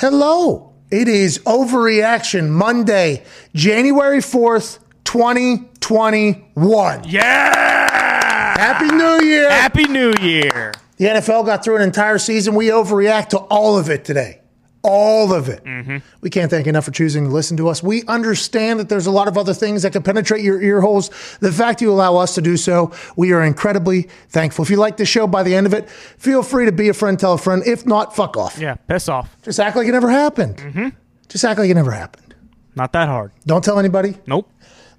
Hello. It is Overreaction Monday, January 4th, 2021. Yeah! Happy New Year. Happy New Year. The NFL got through an entire season. We overreact to all of it today. All of it. We can't thank enough for choosing to listen to us. We understand that there's a lot of other things that can penetrate your ear holes. The fact you allow us to do so, we are incredibly thankful. If you like the show by the end of it, feel free to be a friend, tell a friend. If not, fuck off. Yeah, piss off. Just act like it never happened. Mm-hmm. Just act like it never happened. Not that hard. Don't tell anybody. Nope.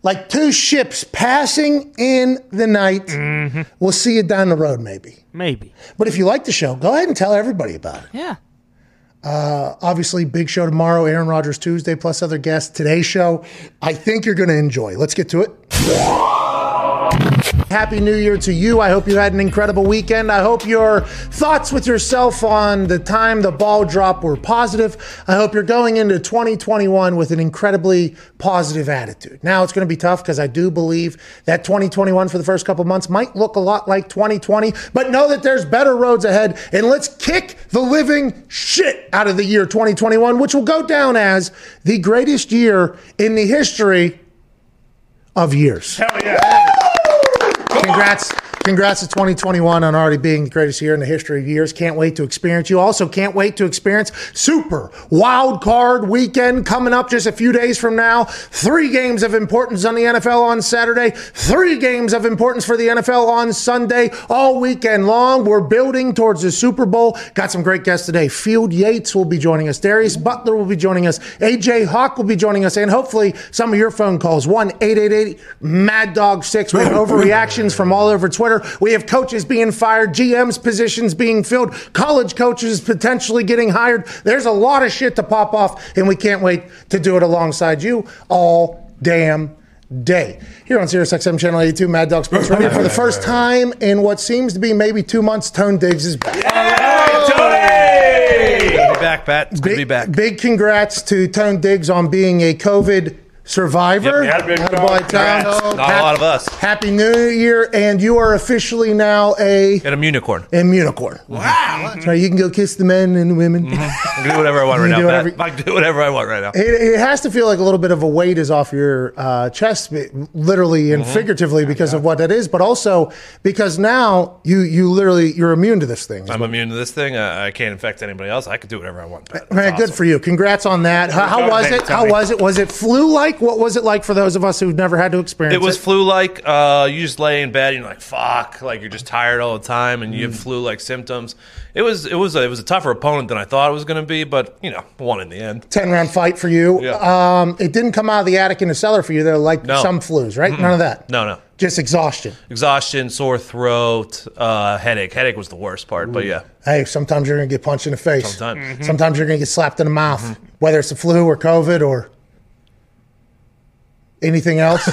Like two ships passing in the night. We'll see you down the road, maybe. Maybe. But if you like the show, go ahead and tell everybody about it. Yeah. Uh, obviously, big show tomorrow, Aaron Rodgers Tuesday, plus other guests. Today's show, I think you're going to enjoy. Let's get to it. Happy New Year to you. I hope you had an incredible weekend. I hope your thoughts with yourself on the time the ball dropped were positive. I hope you're going into 2021 with an incredibly positive attitude. Now, it's going to be tough because I do believe that 2021 for the first couple months might look a lot like 2020, but know that there's better roads ahead. And let's kick the living shit out of the year 2021, which will go down as the greatest year in the history of years. Hell yeah. Congrats. Congrats to 2021 on already being the greatest year in the history of years. Can't wait to experience. You also can't wait to experience Super Wild Card Weekend coming up just a few days from now. Three games of importance on the NFL on Saturday, three games of importance for the NFL on Sunday, all weekend long. We're building towards the Super Bowl. Got some great guests today. Field Yates will be joining us. Darius Butler will be joining us. AJ Hawk will be joining us. And hopefully some of your phone calls. 1 888 Mad Dog 6. We have overreactions from all over Twitter. We have coaches being fired, GM's positions being filled, college coaches potentially getting hired. There's a lot of shit to pop off, and we can't wait to do it alongside you all damn day. Here on Sirius XM Channel 82, Mad Dog Sports Radio. For the first time in what seems to be maybe two months, Tone Diggs is back. Good to be back, Pat. It's good to be back. Big congrats to Tone Diggs on being a COVID survivor. Yep, yeah, big Attaboy, congrats. Tone. Not a lot of us. Happy New Year, and you are officially now a Got a unicorn. unicorn. Wow. So you can go kiss the men and the women. I can do whatever I want right You now, do Pat. whatever- I can do whatever I want right now. It, it has to feel like a little bit of a weight is off your uh, chest, literally and figuratively, because of what that is, but also because now you you literally you're immune to this thing. I'm immune to this thing. I, I can't infect anybody else. I can do whatever I want, Pat. That's Man, good for you. Congrats on that. How, how was it? How was it? Was it flu like? What was it like for those of us who've never had to experience It was flu-like. Uh, you just lay in bed and you're like, "Fuck!" Like you're just tired all the time, and you Mm. have flu-like symptoms. It was it was a, it was a tougher opponent than I thought it was going to be, but you know, won in the end. 10 round fight for you. Yeah. Um, it didn't come out of the attic in the cellar for you. They're like No. some flus, right? None of that. No, no. Just exhaustion. Exhaustion, sore throat, uh, headache. Headache was the worst part, but yeah, Hey, sometimes you're going to get punched in the face. Sometimes. Sometimes you're going to get slapped in the mouth, whether it's the flu or COVID or anything else.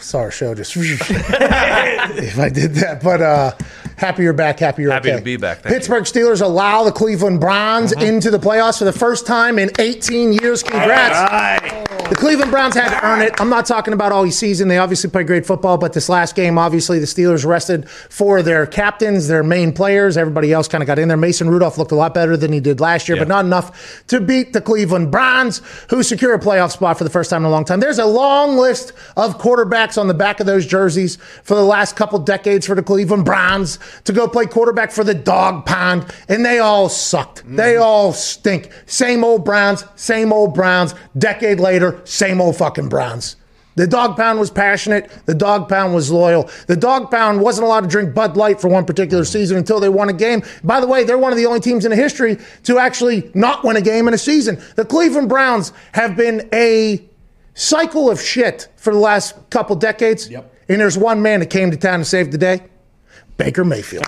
Sorry, show just if I did that, but uh, happy you're back. Happy you're Happy okay. to be back. Thank Pittsburgh Steelers allow the Cleveland Browns mm-hmm. into the playoffs for the first time in 18 years. Congrats. The Cleveland Browns had to earn it. I'm not talking about all season. They obviously played great football, but this last game, obviously, the Steelers rested for their captains, their main players. Everybody else kind of got in there. Mason Rudolph looked a lot better than he did last year, Yeah. but not enough to beat the Cleveland Browns, who secure a playoff spot for the first time in a long time. There's a long list of quarterbacks on the back of those jerseys for the last couple decades for the Cleveland Browns to go play quarterback for the dog pound, and they all sucked. They mm-hmm. all stink. Same old Browns, same old Browns. Decade later, same old fucking Browns. The dog pound was passionate. The dog pound was loyal. The dog pound wasn't allowed to drink Bud Light for one particular mm-hmm. season until they won a game. By the way, they're one of the only teams in history to actually not win a game in a season. The Cleveland Browns have been a cycle of shit for the last couple decades. Yep. And there's one man that came to town to save the day Baker Mayfield.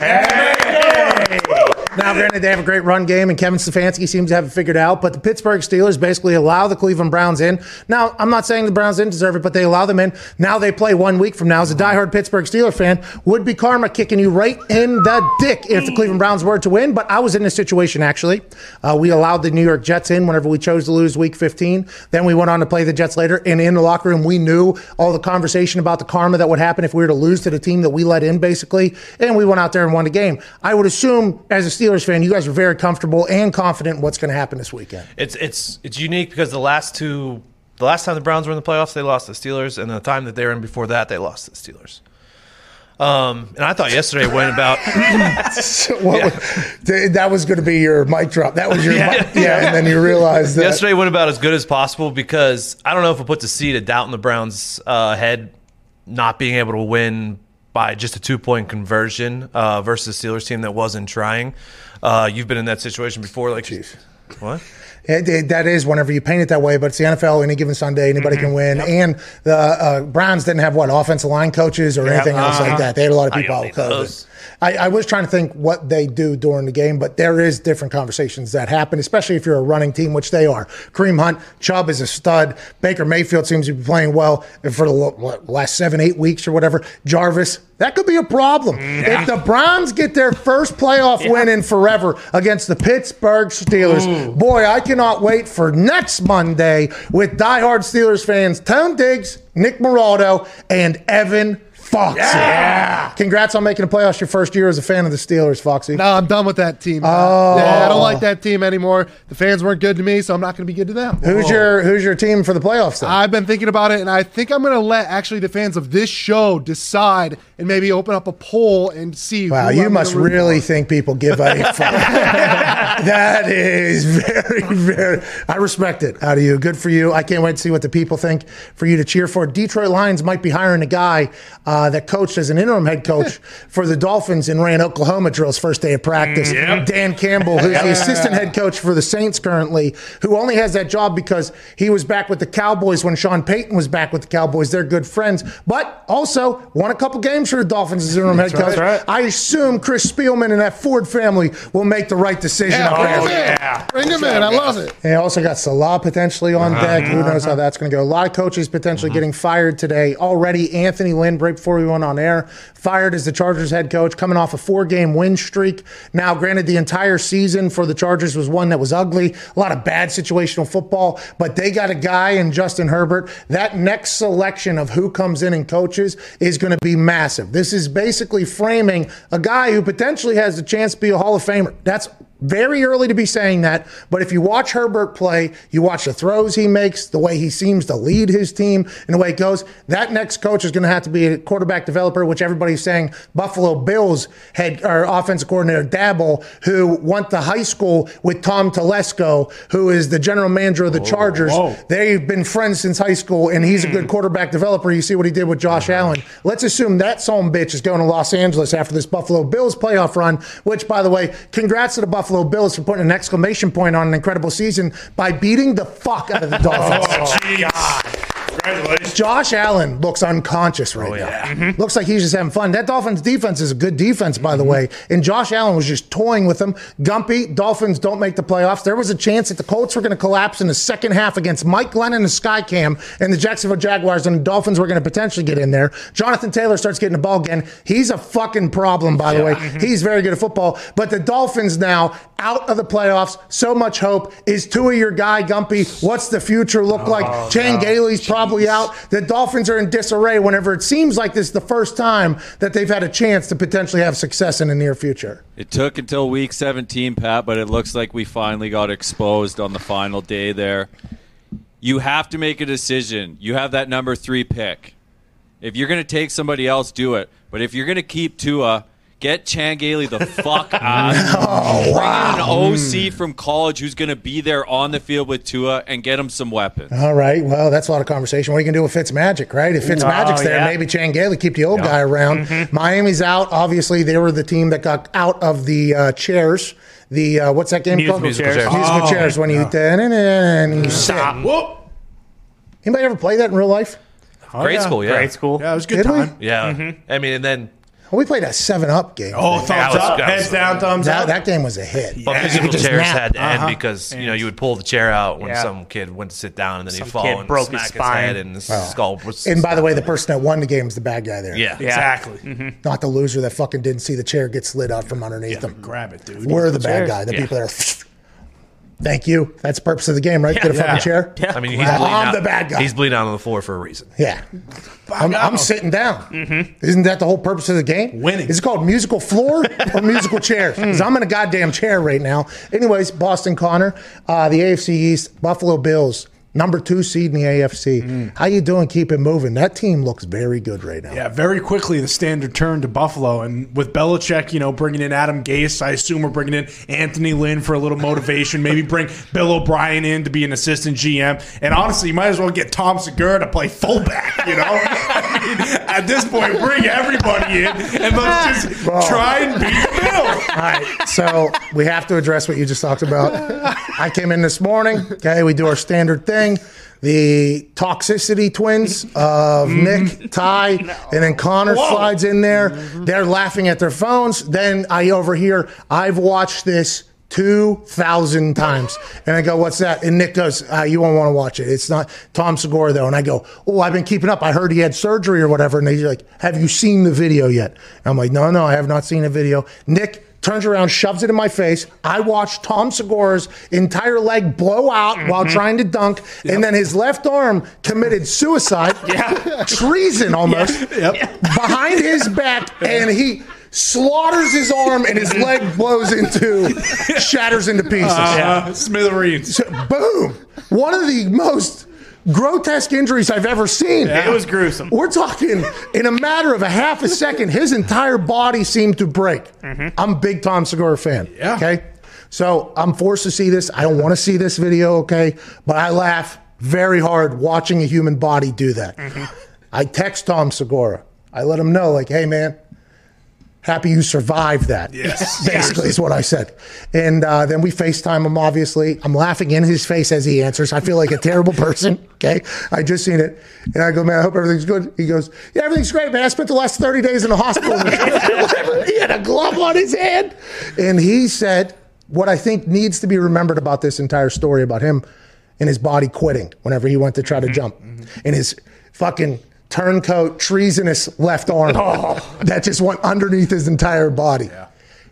Now, granted, they have a great run game, and Kevin Stefanski seems to have it figured out. But the Pittsburgh Steelers basically allow the Cleveland Browns in. Now, I'm not saying the Browns didn't deserve it, but they allow them in. Now they play one week from now. As a diehard Pittsburgh Steeler fan, would be karma kicking you right in the dick if the Cleveland Browns were to win. But I was in this situation actually. Uh, we allowed the New York Jets in whenever we chose to lose Week 15. Then we went on to play the Jets later, and in the locker room, we knew all the conversation about the karma that would happen if we were to lose to the team that we let in, basically. And we went out there and won the game. I would assume as a Steelers fan, you guys are very comfortable and confident in what's going to happen this weekend. It's it's it's unique because the last two, the last time the Browns were in the playoffs, they lost the Steelers, and the time that they were in before that, they lost the Steelers. Um, and I thought yesterday went about. So what was- that was going to be your mic drop. That was your yeah, yeah and then you realized that. Yesterday went about as good as possible because I don't know if it puts a seed of doubt in the Browns' uh, head not being able to win by just a two point conversion uh, versus the Steelers team that wasn't trying. Uh, you've been in that situation before, like what? It, it, that is whenever you paint it that way, but it's the NFL. Any given Sunday, anybody Mm-hmm. can win. And the uh, Browns didn't have what offensive line coaches or anything else like that. They had a lot of people out with need COVID. those. I, I was trying to think what they do during the game, but there is different conversations that happen, especially if you're a running team, which they are. Kareem Hunt, Chubb is a stud. Baker Mayfield seems to be playing well for the what, last seven, eight weeks or whatever. Jarvis, that could be a problem. If the Browns get their first playoff win in forever against the Pittsburgh Steelers, boy, I cannot wait for next Monday with diehard Steelers fans, Tone Diggs, Nick Moraldo, and Evan Foxy. Yeah. Congrats on making the playoffs your first year as a fan of the Steelers, Foxy. No, I'm done with that team. Oh. Yeah, I don't like that team anymore. The fans weren't good to me, so I'm not going to be good to them. Who's your Who's your team for the playoffs? Then? I've been thinking about it, and I think I'm going to let actually the fans of this show decide and maybe open up a poll and see. wow, who you I'm must really for. think people give a fuck. that is very, very. I respect it out of you. Good for you. I can't wait to see what the people think for you to cheer for. Detroit Lions might be hiring a guy uh, Uh, that coached as an interim head coach for the Dolphins and ran Oklahoma drills first day of practice. Mm, Dan Campbell, who's the assistant head coach for the Saints currently, who only has that job because he was back with the Cowboys when Sean Payton was back with the Cowboys. They're good friends, but also won a couple games for the Dolphins as interim head coach. right. I assume Chris Spielman and that Ford family will make the right decision. up Bring him in. Bring him in. I love it. They also got Saleh potentially on uh-huh. deck. Who knows how uh-huh. that's going to go? A lot of coaches potentially mm-hmm. getting fired today. Already, Anthony Lynn, right before we went on air, fired as the Chargers head coach, coming off a four game win streak. Now, granted, the entire season for the Chargers was one that was ugly, a lot of bad situational football, but they got a guy in Justin Herbert. That next selection of who comes in and coaches is going to be massive. This is basically framing a guy who potentially has the chance to be a Hall of Famer. That's very early to be saying that, but if you watch Herbert play, you watch the throws he makes, the way he seems to lead his team, and the way it goes, that next coach is going to have to be a quarterback developer, which everybody's saying Buffalo Bills head or offensive coordinator Daboll, who went to high school with Tom Telesco, who is the general manager of the Chargers. They've been friends since high school, and he's a good hmm. quarterback developer. You see what he did with Josh uh-huh. Allen. Let's assume that some bitch is going to Los Angeles after this Buffalo Bills playoff run, which, by the way, congrats to the Buffalo Bills for putting an exclamation point on an incredible season by beating the fuck out of the Dolphins. Oh, Congratulations. Josh Allen looks unconscious right oh, now. Mm-hmm. Mm-hmm. Looks like he's just having fun. That Dolphins defense is a good defense, by the mm-hmm. way. And Josh Allen was just toying with them. Gumpy, Dolphins don't make the playoffs. There was a chance that the Colts were going to collapse in the second half against Mike Glennon and Skycam and the Jacksonville Jaguars, and the Dolphins were going to potentially get in there. Jonathan Taylor starts getting the ball again. He's a fucking problem, by the way. He's very good at football. But the Dolphins now out of the playoffs. So much hope. Is Tua your guy, Gumpy? What's the future look oh, like? Chan Gailey's probably out. The Dolphins are in disarray whenever it seems like this is the first time that they've had a chance to potentially have success in the near future. It took until week 17, Pat, but it looks like we finally got exposed on the final day there. You have to make a decision. You have that number three pick. If you're going to take somebody else, do it. But if you're going to keep Tua, get Chan Gailey the fuck out. Oh, Bring in an OC from college who's going to be there on the field with Tua and get him some weapons. All right. Well, that's a lot of conversation. What are you going to do with Fitzmagic, right? If Fitzmagic's Oh, there, yeah. maybe Chan Gailey keep the old guy around. Miami's out. Obviously, they were the team that got out of the uh, chairs. The uh, what's that game Musical called? Musical chairs. Musical Oh, chairs. When you and you sit. Whoop. Anybody ever play that in real life? Grade school, yeah. Grade school. Yeah, it was a good Did we? time. Yeah. I mean, and then Well, we played a seven up game. Oh, thumbs was- up, heads down, thumbs that, up. that game was a hit. But Yeah. musical You could just chairs nap. had to end Uh-huh. because you know you would pull the chair out when Yeah. some kid went to sit down and then Some he'd fall kid and broke his smack his, spine. head and his skull was. And by the way, the person that won the game is the bad guy there. yeah, Yeah. exactly. Not the loser that fucking didn't see the chair get slid out from underneath him. Grab it, dude. We're the bad guy. The Yeah. people that are. Thank you. That's the purpose of the game, right? Get a Yeah. fucking chair. Yeah. I mean, he's I'm out. the bad guy. He's bleeding out on the floor for a reason. Yeah. I'm, I'm sitting down. Isn't that the whole purpose of the game? Winning. Is it called musical floor or musical chairs? Because I'm in a goddamn chair right now. Anyways, Boston Connor, uh, the AFC East, Buffalo Bills, number two seed in the AFC. Mm. How you doing? Keep it moving. That team looks very good right now. Yeah, very quickly the standard turned to Buffalo, and with Belichick, you know, bringing in Adam Gase, I assume we're bringing in Anthony Lynn for a little motivation. Maybe bring Bill O'Brien in to be an assistant GM, and honestly, you might as well get Tom Segura to play fullback. You know, I mean, at this point, bring everybody in and let's just try and beat the Bills. All right, so we have to address what you just talked about. I came in this morning. Okay, we do our standard thing. The toxicity twins of Nick, Ty, and then Connor slides in there. They're laughing at their phones. Then I overhear, I've watched this 2,000 times. And I go, what's that? And Nick goes, uh, you won't want to watch it. It's not Tom Segura, though. And I go, oh, I've been keeping up. I heard he had surgery or whatever. And he's like, have you seen the video yet? And I'm like, no, no, I have not seen a video. Nick turns around, shoves it in my face. I watched Tom Segura's entire leg blow out while trying to dunk, and then his left arm committed suicide, Yeah. treason almost, Yep. behind his back, and he slaughters his arm, and his leg blows into, shatters into pieces. Uh, Smithereens. So, boom! One of the most grotesque injuries I've ever seen. It was gruesome. We're talking in a matter of a half a second, his entire body seemed to break. Mm-hmm. I'm a big Tom Segura fan. Yeah. Okay. So I'm forced to see this. I don't want to see this video, okay? But I laugh very hard watching a human body do that. Mm-hmm. I text Tom Segura. I let him know, like, hey man, happy you survived that. Yes. Basically, is what I said. And uh, then we FaceTime him, obviously. I'm laughing in his face as he answers. I feel like a terrible person. Okay. I just seen it. And I go, man, I hope everything's good. He goes, yeah, everything's great, man. I spent the last 30 days in the hospital. He had a glove on his hand. And he said, what I think needs to be remembered about this entire story about him and his body quitting whenever he went to try to jump. And his fucking turncoat, treasonous left arm oh. that just went underneath his entire body.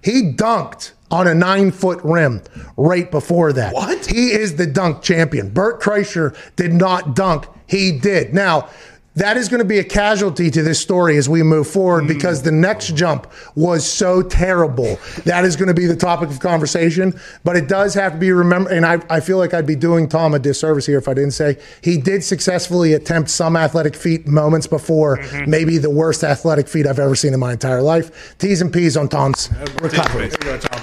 He dunked on a nine foot rim right before that. What? He is the dunk champion. Bert Kreischer did not dunk. He did. Now, that is going to be a casualty to this story as we move forward hmm. because the next jump was so terrible. That is going to be the topic of conversation. But it does have to be remembered, and I, I feel like I'd be doing Tom a disservice here if I didn't say he did successfully attempt some athletic feat moments before mm-hmm. maybe the worst athletic feat I've ever seen in my entire life. T's and P's on Tom's recovery. There you go, Tom.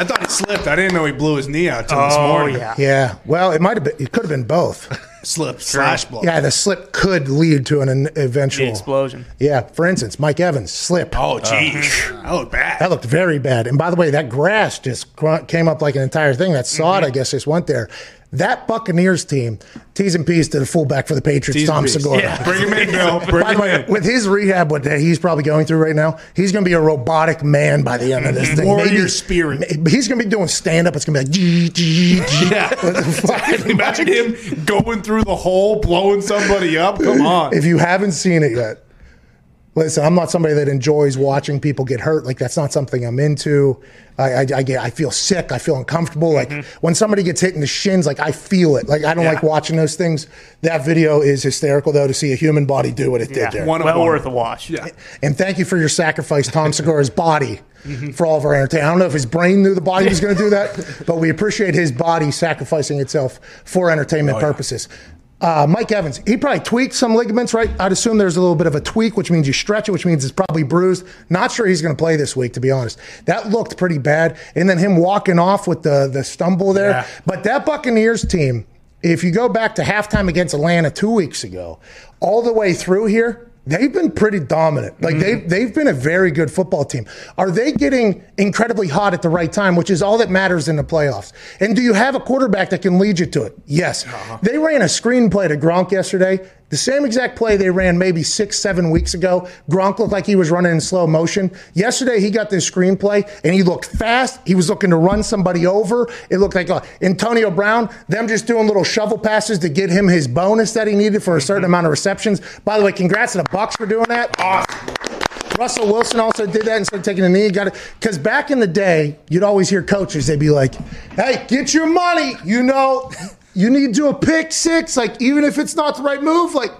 I thought he slipped. I didn't know he blew his knee out till this Oh, morning. yeah. Yeah, well, it might have been. It could have been both. Slip slash blow. Yeah, the slip could lead to an eventual The explosion. Yeah, for instance, Mike Evans slip. Oh, jeez. Uh, that looked bad. That looked very bad. And by the way, that grass just came up like an entire thing. That sod, mm-hmm. I guess, just went there. That Buccaneers team, T's and P's to the fullback for the Patriots, T's Tom Segura. Yeah. Bring him in, Bill. Bring By the him way, in. with his rehab, what he's probably going through right now, he's going to be a robotic man by the end of this thing. Warrior spirit. ma- He's going to be doing stand up. It's going to be like. Yeah. Imagine him going through the hole, blowing somebody up. Come on. if you haven't seen it yet, listen, I'm not somebody that enjoys watching people get hurt. Like that's not something I'm into. I, I, I get, I feel sick. I feel uncomfortable. Like mm-hmm. when somebody gets hit in the shins, like I feel it. Like I don't Yeah. like watching those things. That video is hysterical though to see a human body do what it Yeah. did there. One well one. worth a watch. Yeah. And thank you for your sacrifice, Tom Segura's body, mm-hmm. for all of our entertainment. I don't know if his brain knew the body was going to do that, but we appreciate his body sacrificing itself for entertainment oh, purposes. Uh, Mike Evans, he probably tweaked some ligaments, right? I'd assume there's a little bit of a tweak, which means you stretch it, which means it's probably bruised. Not sure he's going to play this week, to be honest. That looked pretty bad. And then him walking off with the, the stumble there. Yeah. But that Buccaneers team, if you go back to halftime against Atlanta two weeks ago, all the way through here, they've been pretty dominant. Like mm-hmm. they've they've been a very good football team. Are they getting incredibly hot at the right time, which is all that matters in the playoffs? And do you have a quarterback that can lead you to it? Yes. Uh-huh. They ran a screenplay to Gronk yesterday. The same exact play they ran maybe six, seven weeks ago. Gronk looked like he was running in slow motion. Yesterday, he got this screenplay and he looked fast. He was looking to run somebody over. It looked like uh, Antonio Brown, them just doing little shovel passes to get him his bonus that he needed for a certain amount of receptions. By the way, congrats to the Bucks for doing that. Awesome. Russell Wilson also did that instead of taking a knee. Got it because back in the day, you'd always hear coaches. They'd be like, "Hey, get your money. You know, you need to do a pick six. Like even if it's not the right move, like."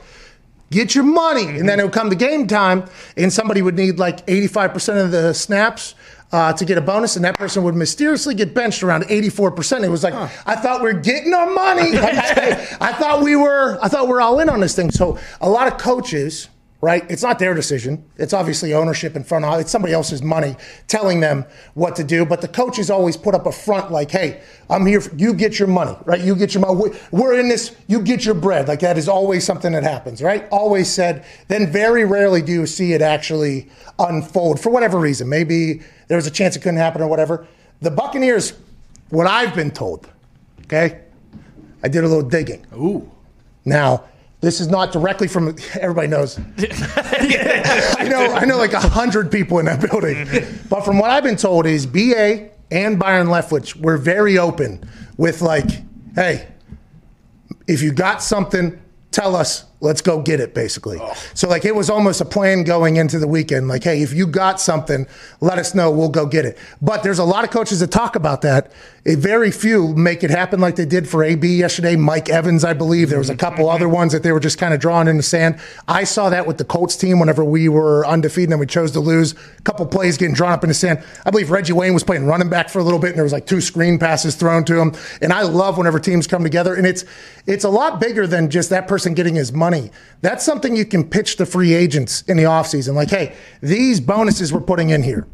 Get your money. And then it would come to game time, and somebody would need like 85% of the snaps uh, to get a bonus, and that person would mysteriously get benched around 84%. It was like, I thought we are getting our money. I, I thought we were, I thought we are all in on this thing. So a lot of coaches, right? It's not their decision. It's obviously ownership in front of it's somebody else's money telling them what to do. But the coaches always put up a front like, hey, I'm here. For, you get your money, right? You get your money. We're in this. You get your bread. Like that is always something that happens, right? Always said. Then very rarely do you see it actually unfold for whatever reason. Maybe there was a chance it couldn't happen or whatever. The Buccaneers, what I've been told, okay, I did a little digging. Ooh. Now this is not directly from everybody knows. I know I know like a hundred people in that building. But from what I've been told is BA and Byron Leftwich were very open with like, hey, if you got something, tell us let's go get it basically. Oh. so like it was almost a plan going into the weekend. Like hey if you got something let us know. We'll go get it. But there's a lot of coaches that talk about that. Very few make it happen like they did for ab yesterday. Mike evans i believe. There was a mm-hmm. couple mm-hmm. other ones that they were just kind of drawing in the sand. I saw that with the colts team whenever we were undefeated and we chose to lose. A couple plays getting drawn up in the sand. I believe reggie wayne was playing running back for a little bit and there was like two screen passes thrown to him. And i love whenever teams come together and it's it's a lot bigger than just that person getting his money that's something you can pitch to free agents in the offseason. Like, hey, these bonuses we're putting in here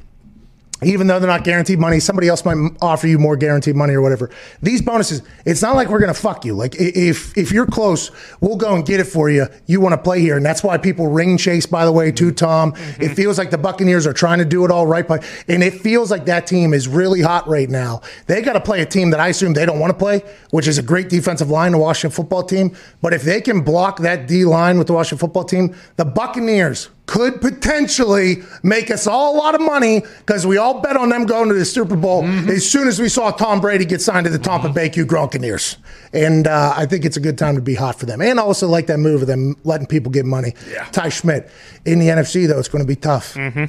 even though they're not guaranteed money, somebody else might offer you more guaranteed money or whatever. These bonuses, it's not like we're going to fuck you. Like if if you're close, we'll go and get it for you. You want to play here, and that's why people ring chase. By the way, too, Tom. Mm-hmm. It feels like the Buccaneers are trying to do it all right, but and it feels like that team is really hot right now. They got to play a team that I assume they don't want to play, which is a great defensive line, the Washington football team. But if they can block that D line with the Washington football team, the Buccaneers could potentially make us all a lot of money because we all bet on them going to the Super Bowl mm-hmm. as soon as we saw Tom Brady get signed to the Tampa mm-hmm. Bay Q Gronkaneers. And uh, I think it's a good time to be hot for them. And I also like that move of them letting people get money. Yeah. Ty Schmidt. In the NFC, though, it's going to be tough mm-hmm.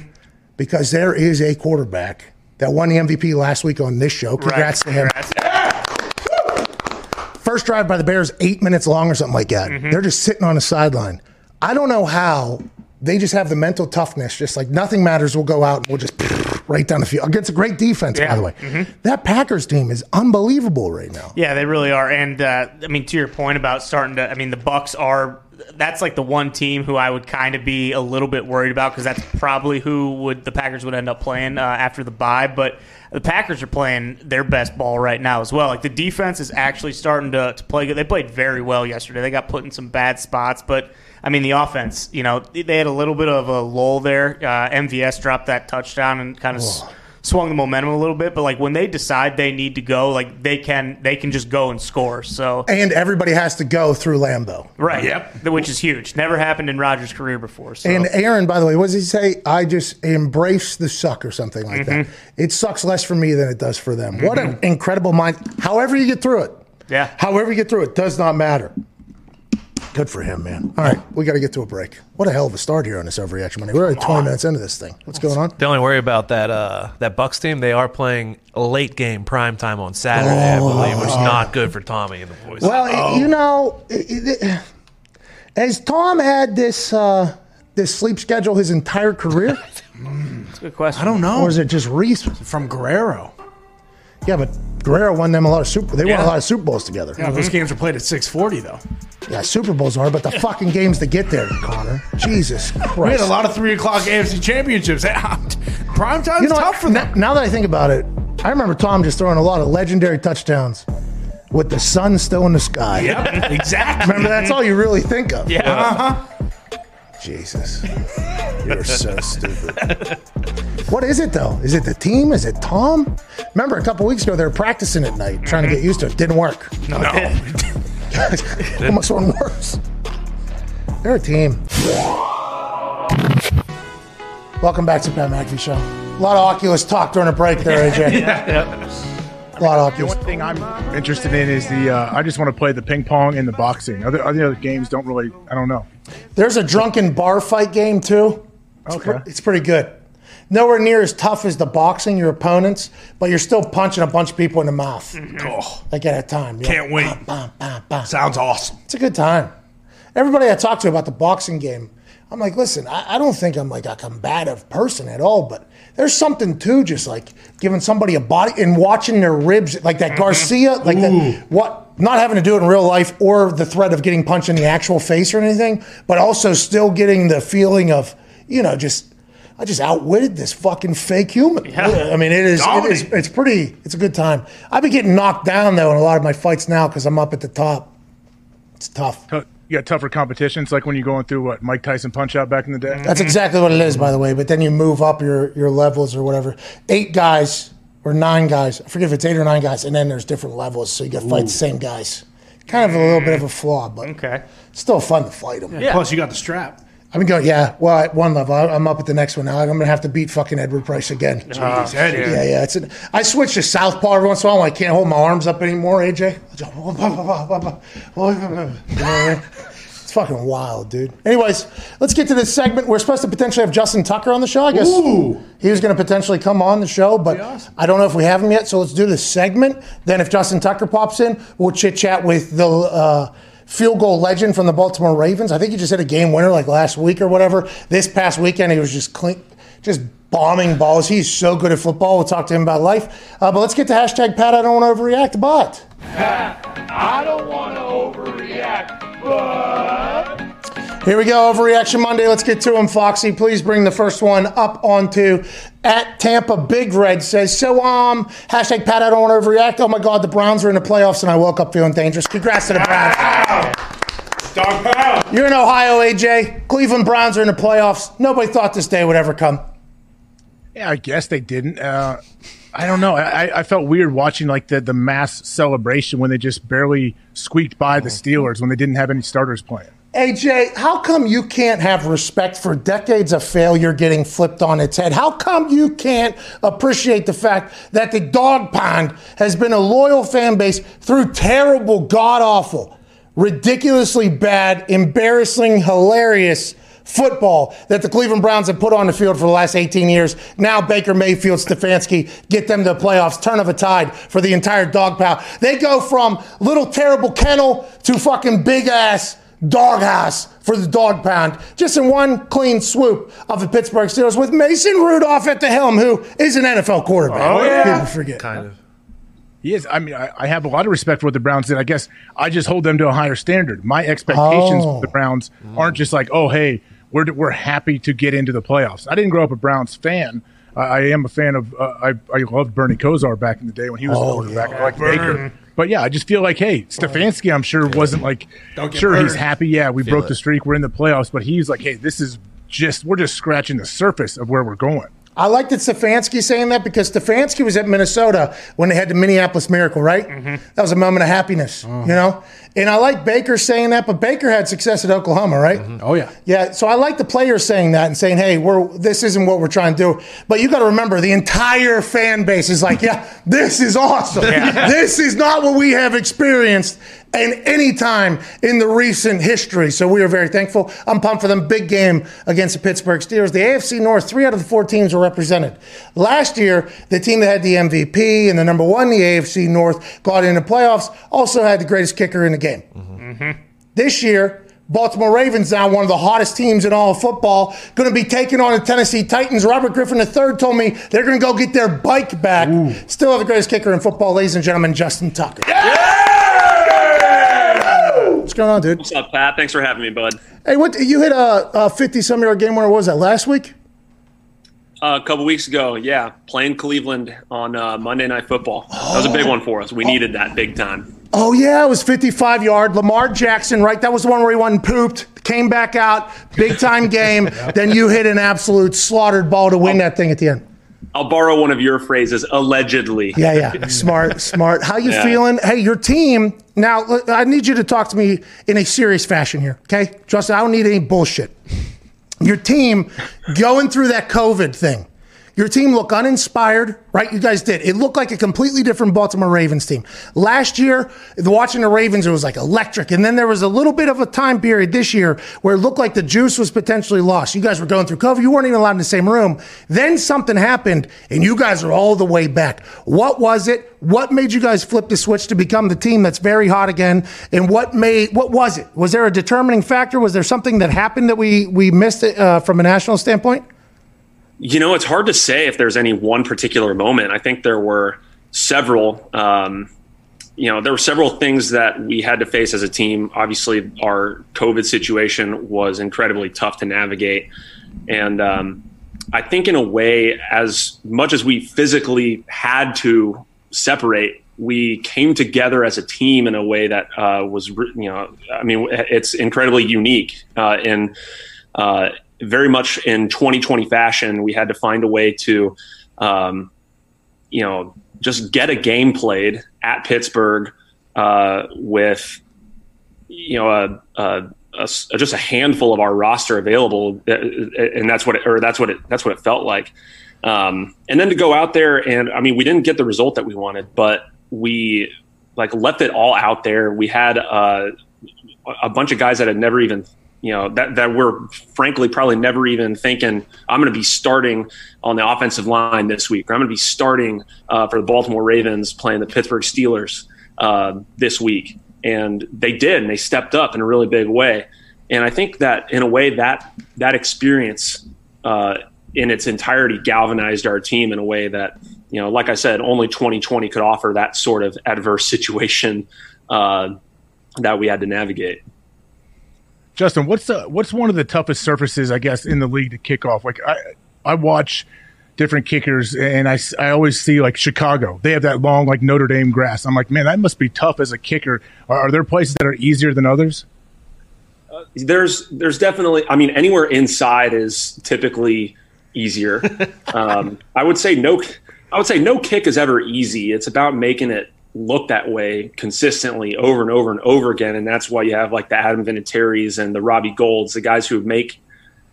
because there is a quarterback that won the MVP last week on this show. Congrats right. to him. Congrats. First drive by the Bears, eight minutes long or something like that. Mm-hmm. They're just sitting on the sideline. I don't know how they just have the mental toughness, just like nothing matters. We'll go out and we'll just right down the field against a great defense. Yeah. By the way, mm-hmm. that Packers team is unbelievable right now. Yeah, they really are. And uh, I mean, to your point about starting to, I mean, the Bucks are. That's like the one team who I would kind of be a little bit worried about because that's probably who would the Packers would end up playing uh, after the bye. But the Packers are playing their best ball right now as well. Like the defense is actually starting to, to play good. They played very well yesterday. They got put in some bad spots, but I mean, the offense, you know, they had a little bit of a lull there. Uh, MVS dropped that touchdown and kind of s- swung the momentum a little bit. But like when they decide they need to go, like they can, they can just go and score. So and everybody has to go through Lambeau, right? Yep, which is huge. Never happened in Rodgers' career before. So. And Aaron, by the way, what does he say? I just embrace the suck or something like mm-hmm. that. It sucks less for me than it does for them. Mm-hmm. What an incredible mind! However you get through it, yeah. However you get through it does not matter. Good for him, man. All right, we got to get to a break. What a hell of a start here on this overreaction money. We're already 20 minutes into this thing. What's going on? The only worry about that uh, that Bucks team, they are playing a late game prime time on Saturday, oh, I believe, which is not good for Tommy and the boys. Well, oh. you know, it, it, has Tom had this uh, this sleep schedule his entire career? That's a good question. I don't know. Or is it just Reese from Guerrero? Yeah, but Guerrero won them a lot of super. They yeah. won a lot of Super Bowls together. Yeah, mm-hmm. those games are played at six forty though. Yeah, Super Bowls are, but the fucking games to get there, Connor. Jesus Christ. We had a lot of three o'clock AFC championships. Prime time's you know tough for them. Now that I think about it, I remember Tom just throwing a lot of legendary touchdowns with the sun still in the sky. Yep, exactly. Remember, that's all you really think of. Yeah. Uh-huh. Jesus. You're so stupid. What is it though? Is it the team? Is it Tom? Remember a couple weeks ago they were practicing at night, trying to get used to it. Didn't work. No, no. it almost went worse. They're a team. Welcome back to Pat McAfee Show. A lot of Oculus talk during a break there, AJ. yeah, yeah. A lot of Oculus. The one thing I'm interested in is the. Uh, I just want to play the ping pong and the boxing. Other other games don't really. I don't know. There's a drunken bar fight game too. Okay. It's pretty good. Nowhere near as tough as the boxing, your opponents, but you're still punching a bunch of people in the mouth. Mm-hmm. Oh, Like at a time. You're Can't like, wait. sounds awesome. It's a good time. Everybody I talk to about the boxing game, I'm like, listen, I, I don't think I'm like a combative person at all, but there's something to just like giving somebody a body and watching their ribs, like that mm-hmm. Garcia, like that, what, not having to do it in real life or the threat of getting punched in the actual face or anything, but also still getting the feeling of, you know, just. I just outwitted this fucking fake human. I mean, it is, it is. It's pretty. It's a good time. I've been getting knocked down though in a lot of my fights now because I'm up at the top. It's tough. T- You got tougher competitions, like when you're going through what Mike Tyson punch out back in the day. That's mm-hmm. exactly what it is, by the way. But then you move up your your levels or whatever. Eight guys or nine guys. I forget if it's eight or nine guys, and then there's different levels, so you got to fight the same guys. Kind of a little bit of a flaw, but Okay. still fun to fight them. Plus, you got the strap. I've been going, yeah. Well, at one level, I- I'm up at the next one now. I'm gonna have to beat fucking Edward Price again. Jeez, Eddie. Yeah, yeah. It's an, I switch to southpaw every once in a while. I can't hold my arms up anymore. AJ, You know what I mean? it's fucking wild, dude. Anyways, let's get to this segment. We're supposed to potentially have Justin Tucker on the show. I guess Ooh. he was going to potentially come on the show, but I don't know if we have him yet. So let's do this segment. Then, if Justin Tucker pops in, we'll chit chat with the. Uh, Field goal legend from the Baltimore Ravens. I think he just hit a game winner like last week or whatever. This past weekend, he was just clean, just bombing balls. He's so good at football. We'll talk to him about life. Uh, but let's get to hashtag Pat. I don't want to overreact, but. Pat. I don't want to overreact. But here we go. Overreaction Monday. Let's get to him, Foxy. Please bring the first one up onto at Tampa. Big Red says so. Um, hashtag Pat. I don't want to overreact. Oh my God, the Browns are in the playoffs, and I woke up feeling dangerous. Congrats to the Browns. Dog pound. You're in Ohio, AJ. Cleveland Browns are in the playoffs. Nobody thought this day would ever come. Yeah, I guess they didn't. Uh, I don't know. I, I felt weird watching like the, the mass celebration when they just barely squeaked by the Steelers when they didn't have any starters playing. AJ, how come you can't have respect for decades of failure getting flipped on its head? How come you can't appreciate the fact that the dog pound has been a loyal fan base through terrible, god awful, ridiculously bad, embarrassing, hilarious football that the Cleveland Browns have put on the field for the last 18 years? Now Baker Mayfield, Stefanski get them to the playoffs, turn of a tide for the entire dog pound. They go from little terrible kennel to fucking big ass doghouse for the dog pound, just in one clean swoop of the Pittsburgh Steelers with Mason Rudolph at the helm, who is an NFL quarterback. Oh, yeah. People forget. Kind of. He is. I mean, I, I have a lot of respect for what the Browns did. I guess I just hold them to a higher standard. My expectations Oh. for the Browns aren't just like, oh, hey, we're we're happy to get into the playoffs. I didn't grow up a Browns fan. I I am a fan of. Uh, I I loved Bernie Kosar back in the day when he was the quarterback. I like Baker. But yeah, I just feel like, hey, Stefanski, I'm sure wasn't like, sure he's happy. Yeah, we broke it. the streak. We're in the playoffs. But he's like, hey, this is just we're just scratching the surface of where we're going. I liked that Stefanski saying that because Stefanski was at Minnesota when they had the Minneapolis Miracle, right? Mm-hmm. That was a moment of happiness, you uh-huh. know? And I like Baker saying that, but Baker had success at Oklahoma, right? Mm-hmm. Oh, yeah. Yeah, so I like the players saying that and saying, "Hey, we're this isn't what we're trying to do." But you got to remember, the entire fan base is like, "Yeah, this is awesome. This is not what we have experienced in any time in the recent history." So we are very thankful. I'm pumped for them. Big game against the Pittsburgh Steelers. The AFC North, three out of the four teams were represented. Last year, the team that had the MVP and the number one the AFC North got into playoffs also had the greatest kicker in the game. Mm-hmm. This year, Baltimore Ravens now one of the hottest teams in all of football, going to be taking on the Tennessee Titans. Robert Griffin III told me they're going to go get their bike back. Still have the greatest kicker in football, ladies and gentlemen, Justin Tucker. What's going on, dude? What's up, Pat? Thanks for having me, bud. Hey, what you hit a fifty-some yard game winner? What was that last week? Uh, a couple weeks ago, yeah, playing Cleveland on uh, Monday Night Football. That was a big one for us. We needed that big time. Oh yeah, it was 55 yard. Lamar Jackson, right? That was the one where he went and pooped, came back out, big time game. Then you hit an absolute slaughtered ball to win that thing at the end. I'll borrow one of your phrases, allegedly. Yeah, yeah. Smart, smart. How you Yeah. feeling? Hey, your team. Now, I need you to talk to me in a serious fashion here, okay? Justin, I don't need any bullshit. Your team going through that COVID thing. Your team looked uninspired, right? You guys did. It looked like a completely different Baltimore Ravens team. Last year, watching the Ravens, it was like electric. And then there was a little bit of a time period this year where it looked like the juice was potentially lost. You guys were going through COVID. You weren't even allowed in the same room. Then something happened and you guys are all the way back. What was it? What made you guys flip the switch to become the team that's very hot again? And what made, what was it? Was there a determining factor? Was there something that happened that we, we missed it, uh, from a national standpoint? You know, it's hard to say if there's any one particular moment. I think there were several. Um, you know, there were several things that we had to face as a team. Obviously, our COVID situation was incredibly tough to navigate, and um, I think in a way, as much as we physically had to separate, we came together as a team in a way that uh, was, you know, I mean, it's incredibly unique uh, and uh, very much in 2020 fashion. We had to find a way to, um, you know, just get a game played at Pittsburgh uh, with, you know, a, a, a, just a handful of our roster available, and that's what it, or that's what it that's what it felt like. Um, and then to go out there and I mean, we didn't get the result that we wanted, but we like left it all out there. We had uh, a bunch of guys that had never even you know that that we're frankly probably never even thinking I'm going to be starting on the offensive line this week, or I'm going to be starting uh, for the Baltimore Ravens playing the Pittsburgh Steelers uh, this week, and they did, and they stepped up in a really big way. And I think that in a way that that experience uh, in its entirety galvanized our team in a way that you know, like I said, only 2020 could offer that sort of adverse situation uh, that we had to navigate. Justin, what's the what's one of the toughest surfaces I guess in the league to kick off? Like I I watch different kickers and I, I always see like Chicago. They have that long like Notre Dame grass. I'm like, man, that must be tough as a kicker. Are, are there places that are easier than others? Uh, there's there's definitely. I mean, anywhere inside is typically easier. um, I would say no. I would say no kick is ever easy. It's about making it look that way consistently over and over and over again. And that's why you have like the Adam Vinatieri's and the Robbie Goulds, the guys who make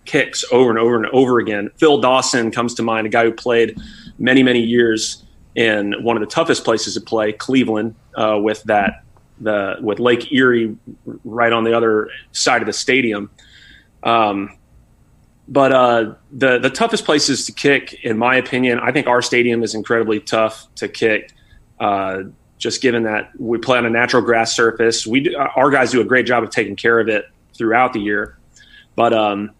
kicks over and over and over again. Phil Dawson comes to mind, a guy who played many, many years in one of the toughest places to play, Cleveland, uh, with that the with Lake Erie right on the other side of the stadium. Um, but uh, the the toughest places to kick, in my opinion, I think our stadium is incredibly tough to kick. Uh, just given that we play on a natural grass surface, we do, our guys do a great job of taking care of it throughout the year. But um,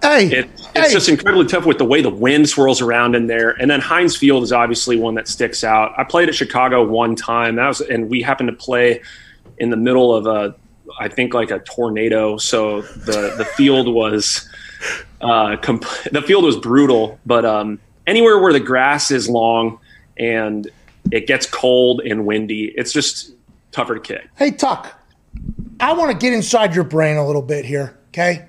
hey, it, it's hey. just incredibly tough with the way the wind swirls around in there. And then Heinz Field is obviously one that sticks out. I played at Chicago one time. That was, and we happened to play in the middle of a, I think like a tornado. So the the field was uh, comp- the field was brutal, but um, anywhere where the grass is long and it gets cold and windy, it's just tougher to kick. Hey, Tuck, I want to get inside your brain a little bit here, okay?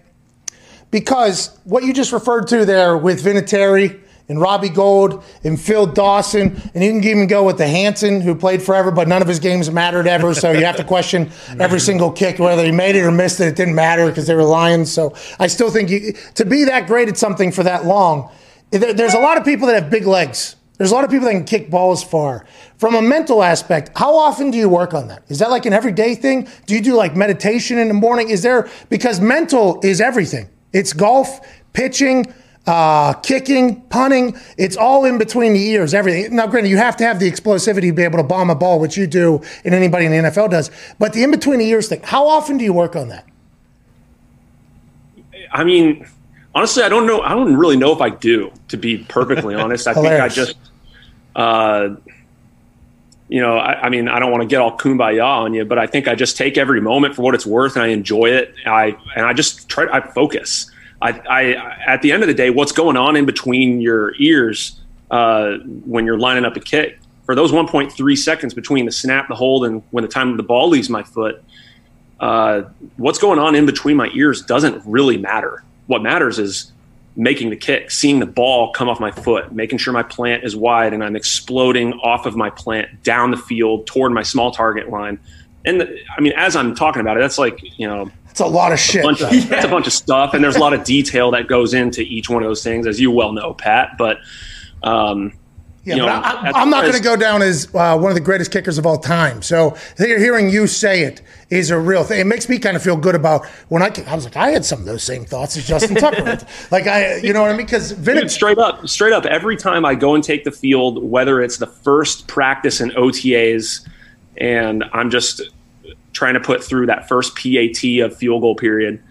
Because what you just referred to there with Vinatieri and Robbie Gould and Phil Dawson, and you can even go with the Hanson, who played forever, but none of his games mattered ever. So you have to question every single kick, whether he made it or missed it. It didn't matter because they were Lions. So I still think you, to be that great at something for that long, there, there's a lot of people that have big legs. There's a lot of people that can kick balls far. From a mental aspect, how often do you work on that? Is that like an everyday thing? Do you do like meditation in the morning? Is there, because mental is everything. It's golf, pitching, uh, kicking, punting. It's all in between the ears, everything. Now, granted, you have to have the explosivity to be able to bomb a ball, which you do and anybody in the NFL does. But the in between the ears thing, how often do you work on that? I mean, honestly, I don't know. I don't really know if I do, to be perfectly honest. I think I just, uh, you know, I, I mean, I don't want to get all kumbaya on you, but I think I just take every moment for what it's worth and I enjoy it. I and I just try. I focus. I, I at the end of the day, what's going on in between your ears uh, when you're lining up a kick for those 1.3 seconds between the snap, the hold, and when the time the ball leaves my foot. Uh, what's going on in between my ears doesn't really matter. What matters is making the kick, seeing the ball come off my foot, making sure my plant is wide and I'm exploding off of my plant down the field toward my small target line. And the, I mean, as I'm talking about it, that's like, you know, It's a lot of shit. bunch of, That's a bunch of stuff, and there's a lot of detail that goes into each one of those things, as you well know, Pat. But um, Yeah, you but know, I, I'm not going to go down as uh, one of the greatest kickers of all time. So hearing you say it is a real thing. It makes me kind of feel good about when I. I was like, I had some of those same thoughts as Justin Tucker. like I, you know what I mean? Because Vinny, straight up, straight up. Every time I go and take the field, whether it's the first practice in OTAs, and I'm just trying to put through that first PAT of field goal period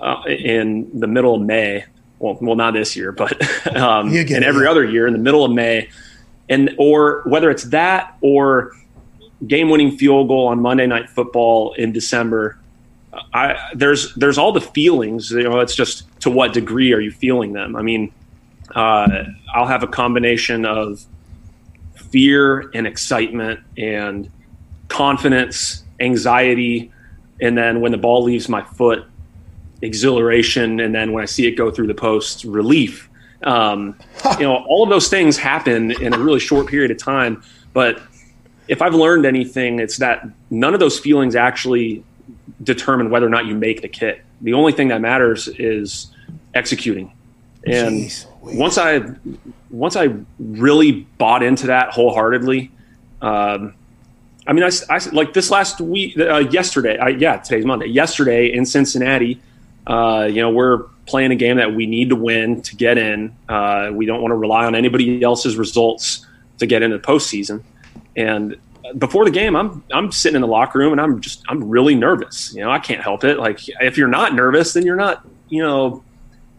uh, in the middle of May. Well, well, not this year, but um, You get and every yeah. other year in the middle of May, and or whether it's that or game-winning field goal on Monday Night Football in December. I there's there's all the feelings. You know, it's just to what degree are you feeling them? I mean, uh, I'll have a combination of fear and excitement and confidence, anxiety, and then when the ball leaves my foot, exhilaration, and then when I see it go through the post, relief. Um, you know, all of those things happen in a really short period of time. But if I've learned anything, it's that none of those feelings actually determine whether or not you make the kit. The only thing that matters is executing. And Jeez once I once I really bought into that wholeheartedly, um, I mean, I, I like this last week, uh, yesterday. I, yeah, today's Monday. Yesterday in Cincinnati, uh, you know, we're playing a game that we need to win to get in. Uh, we don't want to rely on anybody else's results to get into the postseason. And before the game, I'm I'm sitting in the locker room and I'm just I'm really nervous. You know, I can't help it. Like if you're not nervous, then you're not. You know,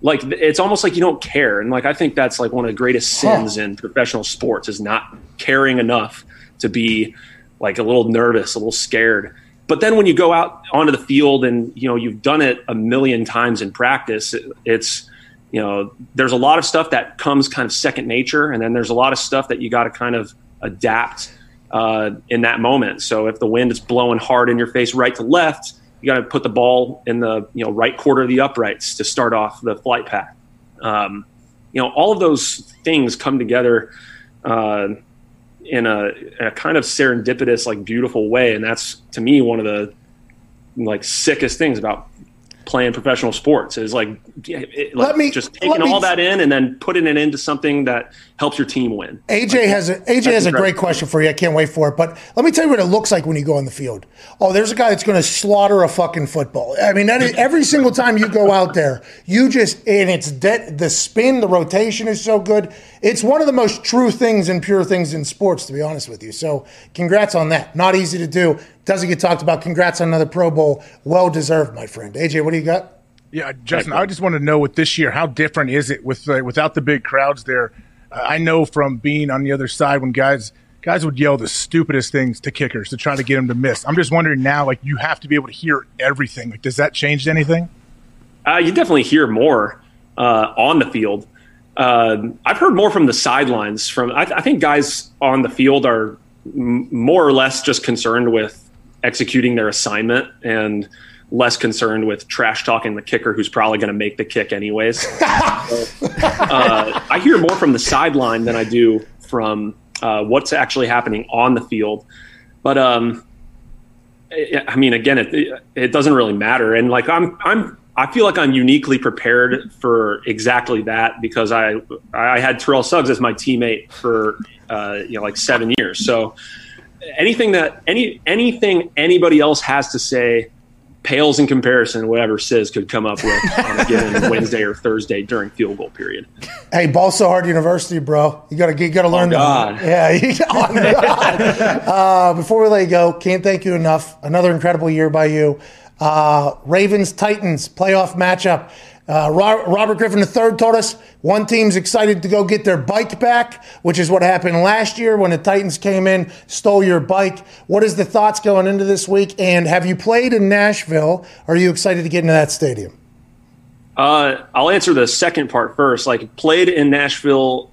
like it's almost like you don't care. And like I think that's like one of the greatest sins in professional sports is not caring enough to be like a little nervous, a little scared. But then when you go out onto the field and you know you've done it a million times in practice, it, it's you know there's a lot of stuff that comes kind of second nature, and then there's a lot of stuff that you got to kind of adapt uh, in that moment. So if the wind is blowing hard in your face, right to left, you got to put the ball in the you know right quarter of the uprights to start off the flight path. Um, you know all of those things come together. Uh, in a, a kind of serendipitous, like beautiful way, and that's to me one of the like sickest things about playing professional sports is like, it, like Let me- just taking all that in and then putting it into something that helps your team win. AJ has a AJ has a great question for you. I can't wait for it. But let me tell you what it looks like when you go on the field. Oh, there's a guy that's going to slaughter a fucking football. I mean, is, every single time you go out there, you just and it's dead. The spin, the rotation is so good. It's one of the most true things and pure things in sports, to be honest with you. So, congrats on that. Not easy to do. Doesn't get talked about. Congrats on another Pro Bowl. Well deserved, my friend. AJ, what do you got? Yeah, Justin, I just want to know with this year, how different is it with uh, without the big crowds there? Uh, I know from being on the other side when guys guys would yell the stupidest things to kickers to try to get them to miss. I'm just wondering now, like you have to be able to hear everything. Like, does that change anything? Uh, you definitely hear more uh, on the field. Uh, I've heard more from the sidelines. From I, I think guys on the field are m- more or less just concerned with executing their assignment and less concerned with trash talking the kicker who's probably going to make the kick anyways. Uh, I hear more from the sideline than I do from uh, what's actually happening on the field. But um, I I mean, again, it it doesn't really matter. And like I'm I'm I feel like I'm uniquely prepared for exactly that because I I had Terrell Suggs as my teammate for uh, you know like seven years. So anything that any anything anybody else has to say pales in comparison to whatever Sis could come up with on a given Wednesday or Thursday during field goal period. Hey, Ball So Hard University, bro. You gotta you gotta learn God. that. Yeah, you, oh God. Uh, before we let you go, can't thank you enough. Another incredible year by you. Uh, Ravens Titans playoff matchup. Uh, Robert Griffin III told us one team's excited to go get their bike back, which is what happened last year when the Titans came in, stole your bike. What is the thoughts going into this week? And have you played in Nashville? Are you excited to get into that stadium? Uh, I'll answer the second part first. Like played in Nashville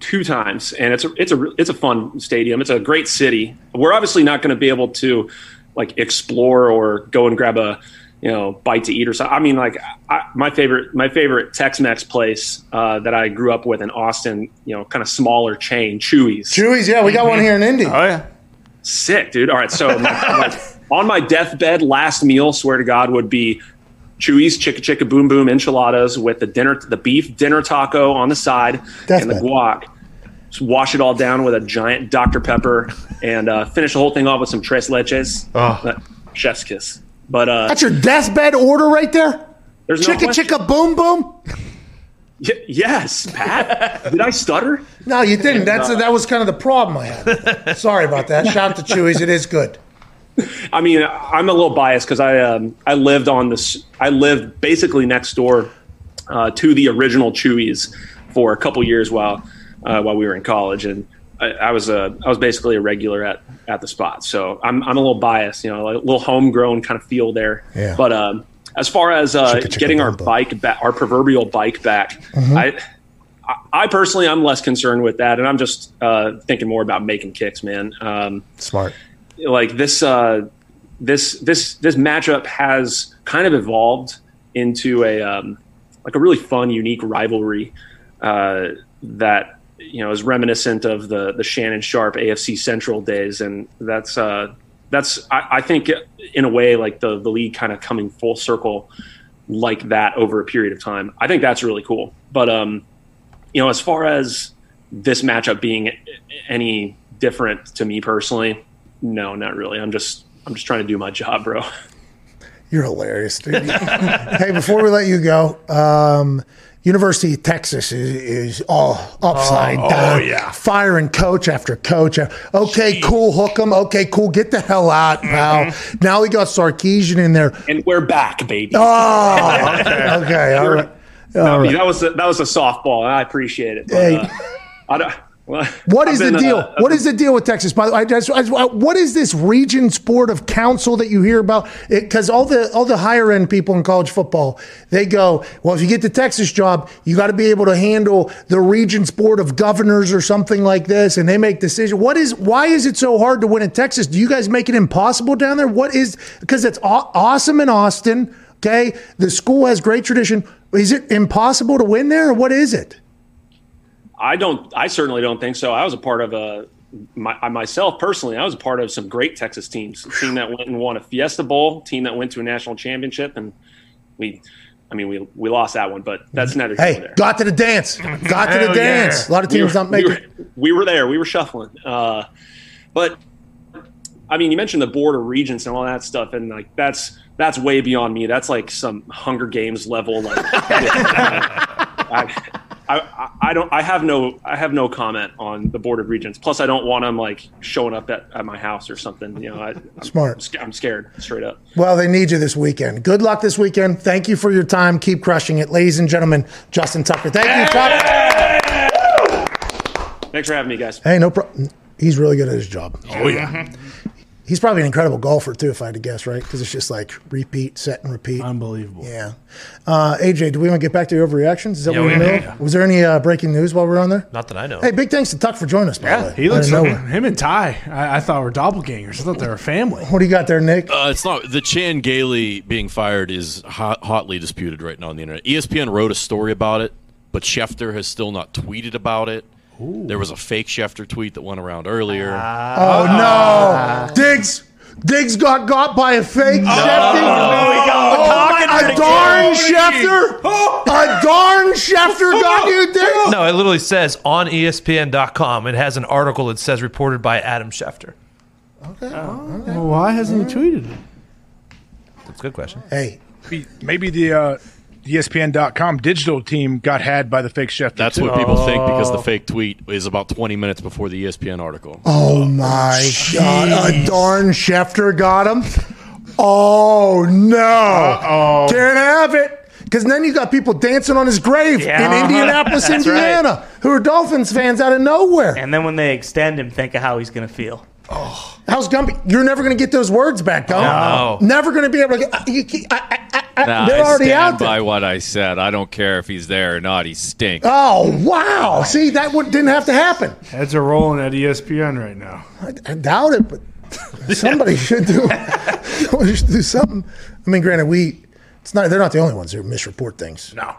two times, and it's a it's a it's a fun stadium. It's a great city. We're obviously not going to be able to like explore or go and grab a you know bite to eat or something. I mean, like I, my favorite my favorite Tex-Mex place uh, that I grew up with in Austin. You know, kind of smaller chain, Chuy's. Chuy's, yeah, we got one here in Indy. Oh yeah. Sick, dude. All right, so my, my, on my deathbed, last meal, swear to God, would be Chuy's Chicka Chicka Boom Boom enchiladas with the dinner, the beef dinner taco on the side and the Deathbed. guac. Just wash it all down with a giant Dr Pepper and uh, finish the whole thing off with some tres leches. Uh, chef's kiss. But uh, That's your deathbed order right there. there's no Chicka question. chicka boom boom. Y- yes, Pat. Did I stutter? No, you didn't. That's that was kind of the problem I had. Sorry about that. Shout out to Chuy's. It is good. I mean, I'm a little biased because I um, I lived on this. I lived basically next door uh, to the original Chuy's for a couple years while uh, while we were in college, and I, I was a I was basically a regular at at the spot. So I'm I'm a little biased, you know, like a little homegrown kind of feel there. Yeah. But um, as far as uh, getting our bike back, our proverbial bike back, Mm-hmm. I. I- I personally, I'm less concerned with that, and I'm just uh, thinking more about making kicks, man. Um, Smart. like this uh, this this this matchup has kind of evolved into a um, like a really fun, unique rivalry uh, that you know is reminiscent of the the Shannon Sharpe AFC Central days, and that's uh, that's I, I think in a way like the the league kind of coming full circle like that over a period of time. I think that's really cool, but um, you know, as far as this matchup being any different to me personally, no, not really. I'm just I'm just trying to do my job, bro. You're hilarious, dude. hey, before we let you go, um, University of Texas is, is all upside Oh, oh, down. yeah. Firing coach after coach. Okay, cool. Hook 'em. Okay, cool. Get the hell out now. Mm-hmm. Now we got Sarkisian in there. And we're back, baby. Oh, okay. All right. I mean, that was a, that was a softball. I appreciate it. But, Hey. uh, I don't, well, What the deal? uh, what is the deal with Texas? By the way, I just, I just- what is this regents Board of council that you hear about? Because all the all the higher end people in college football, they go, well, if you get the Texas job, you got to be able to handle the regents Board of governors or something like this, and they make decisions. What is? Why is it so hard to win in Texas? Do you guys make it impossible down there? What is? Because it's aw- awesome in Austin. Okay, the school has great tradition. Is it impossible to win there, or what is it? I don't. I certainly don't think so. I was a part of a. My, myself personally, I was a part of some great Texas teams. A team that went and won a Fiesta Bowl, team that went to a national championship, and we. I mean, we we lost that one, but that's neither here nor Hey, there. got to the dance. Got to the Hell dance. A lot of we teams were, not making. we, were, we were there. We were shuffling. Uh, but I mean, you mentioned the board of regents and all that stuff, and like that's that's way beyond me. That's like some Hunger Games level. Like, I, I, I don't. I have no. I have no comment on the board of regents. Plus, I don't want them like showing up at, at my house or something. You know, I, I'm, Smart. I'm, I'm scared, straight up. Well, they need you this weekend. Good luck this weekend. Thank you for your time. Keep crushing it, ladies and gentlemen. Justin Tucker. Thank you, Tucker. Thanks for having me, guys. Hey, no problem. He's really good at his job. Oh yeah, mm-hmm. He's probably an incredible golfer too, if I had to guess, right? Because it's just like repeat, set, and repeat. unbelievable. yeah. Uh, AJ, do we want to get back to your overreactions? Is that Yeah, what we we can. know? Was there any uh, breaking news while we are on there? Not that I know. Hey, big thanks to Tuck for joining us. By the way. He looks like him and Ty. I, I thought were doppelgangers. I thought they were a family. What do you got there, Nick? Uh, it's not the Chan Gailey being fired is hot, hotly disputed right now on the internet. ESPN wrote a story about it, but Schefter has still not tweeted about it. There was a fake Schefter tweet that went around earlier. Oh no, Diggs. Diggs got got by a fake Schefter. Oh, my, a darn Schefter. A darn Schefter got you, Diggs. No, it literally says on ESPN.com. It has an article that says reported by Adam Schefter. Well, why hasn't he tweeted it? That's a good question. Hey, Maybe- Maybe the uh, ESPN.com digital team got had by the fake chef. That's what people think because the oh. fake tweet is about 20 minutes before the ESPN article. oh my God, a darn Schefter got him. Oh no, can't have it. Because then you got people dancing on his grave Yeah. in Indianapolis, That's right. Indiana, who are Dolphins fans out of nowhere. And then when they extend him, think of how he's going to feel. Oh. How's Gumpy? You're never going to get those words back, Gump. No. Never going to be able to get. Uh, I- I- I- I- Nah, they're I already stand out there. by what I said. I don't care if he's there or not. He stinks. Oh wow! See that would, didn't have to happen. Heads are rolling at ESPN right now. I, I doubt it, but somebody should do. somebody should do something. I mean, granted, we it's not. They're not the only ones who misreport things. No.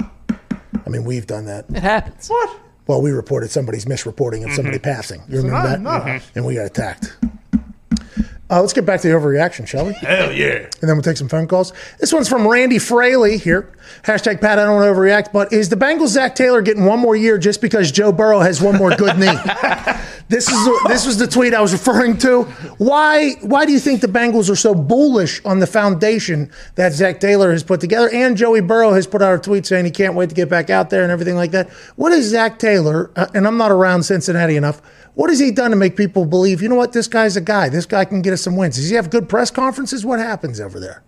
I mean, we've done that. It happens. What? Well, we reported somebody's misreporting of somebody passing. You remember not- that? not Mhm. And we got attacked. Uh, let's get back to the overreaction, shall we? Hell yeah. and then we'll take some phone calls. This one's from Randy Fraley here. Hashtag Pat, I don't want to overreact, but is the Bengals Zac Taylor getting one more year just because Joe Burrow has one more good knee? This is this was the tweet I was referring to. Why why do you think the Bengals are so bullish on the foundation that Zac Taylor has put together? And Joey Burrow has put out a tweet saying he can't wait to get back out there and everything like that. What is Zac Taylor? Uh, and I'm not around Cincinnati enough. What has he done to make people believe? You know what? This guy's a guy. This guy can get us some wins. Does he have good press conferences? What happens over there?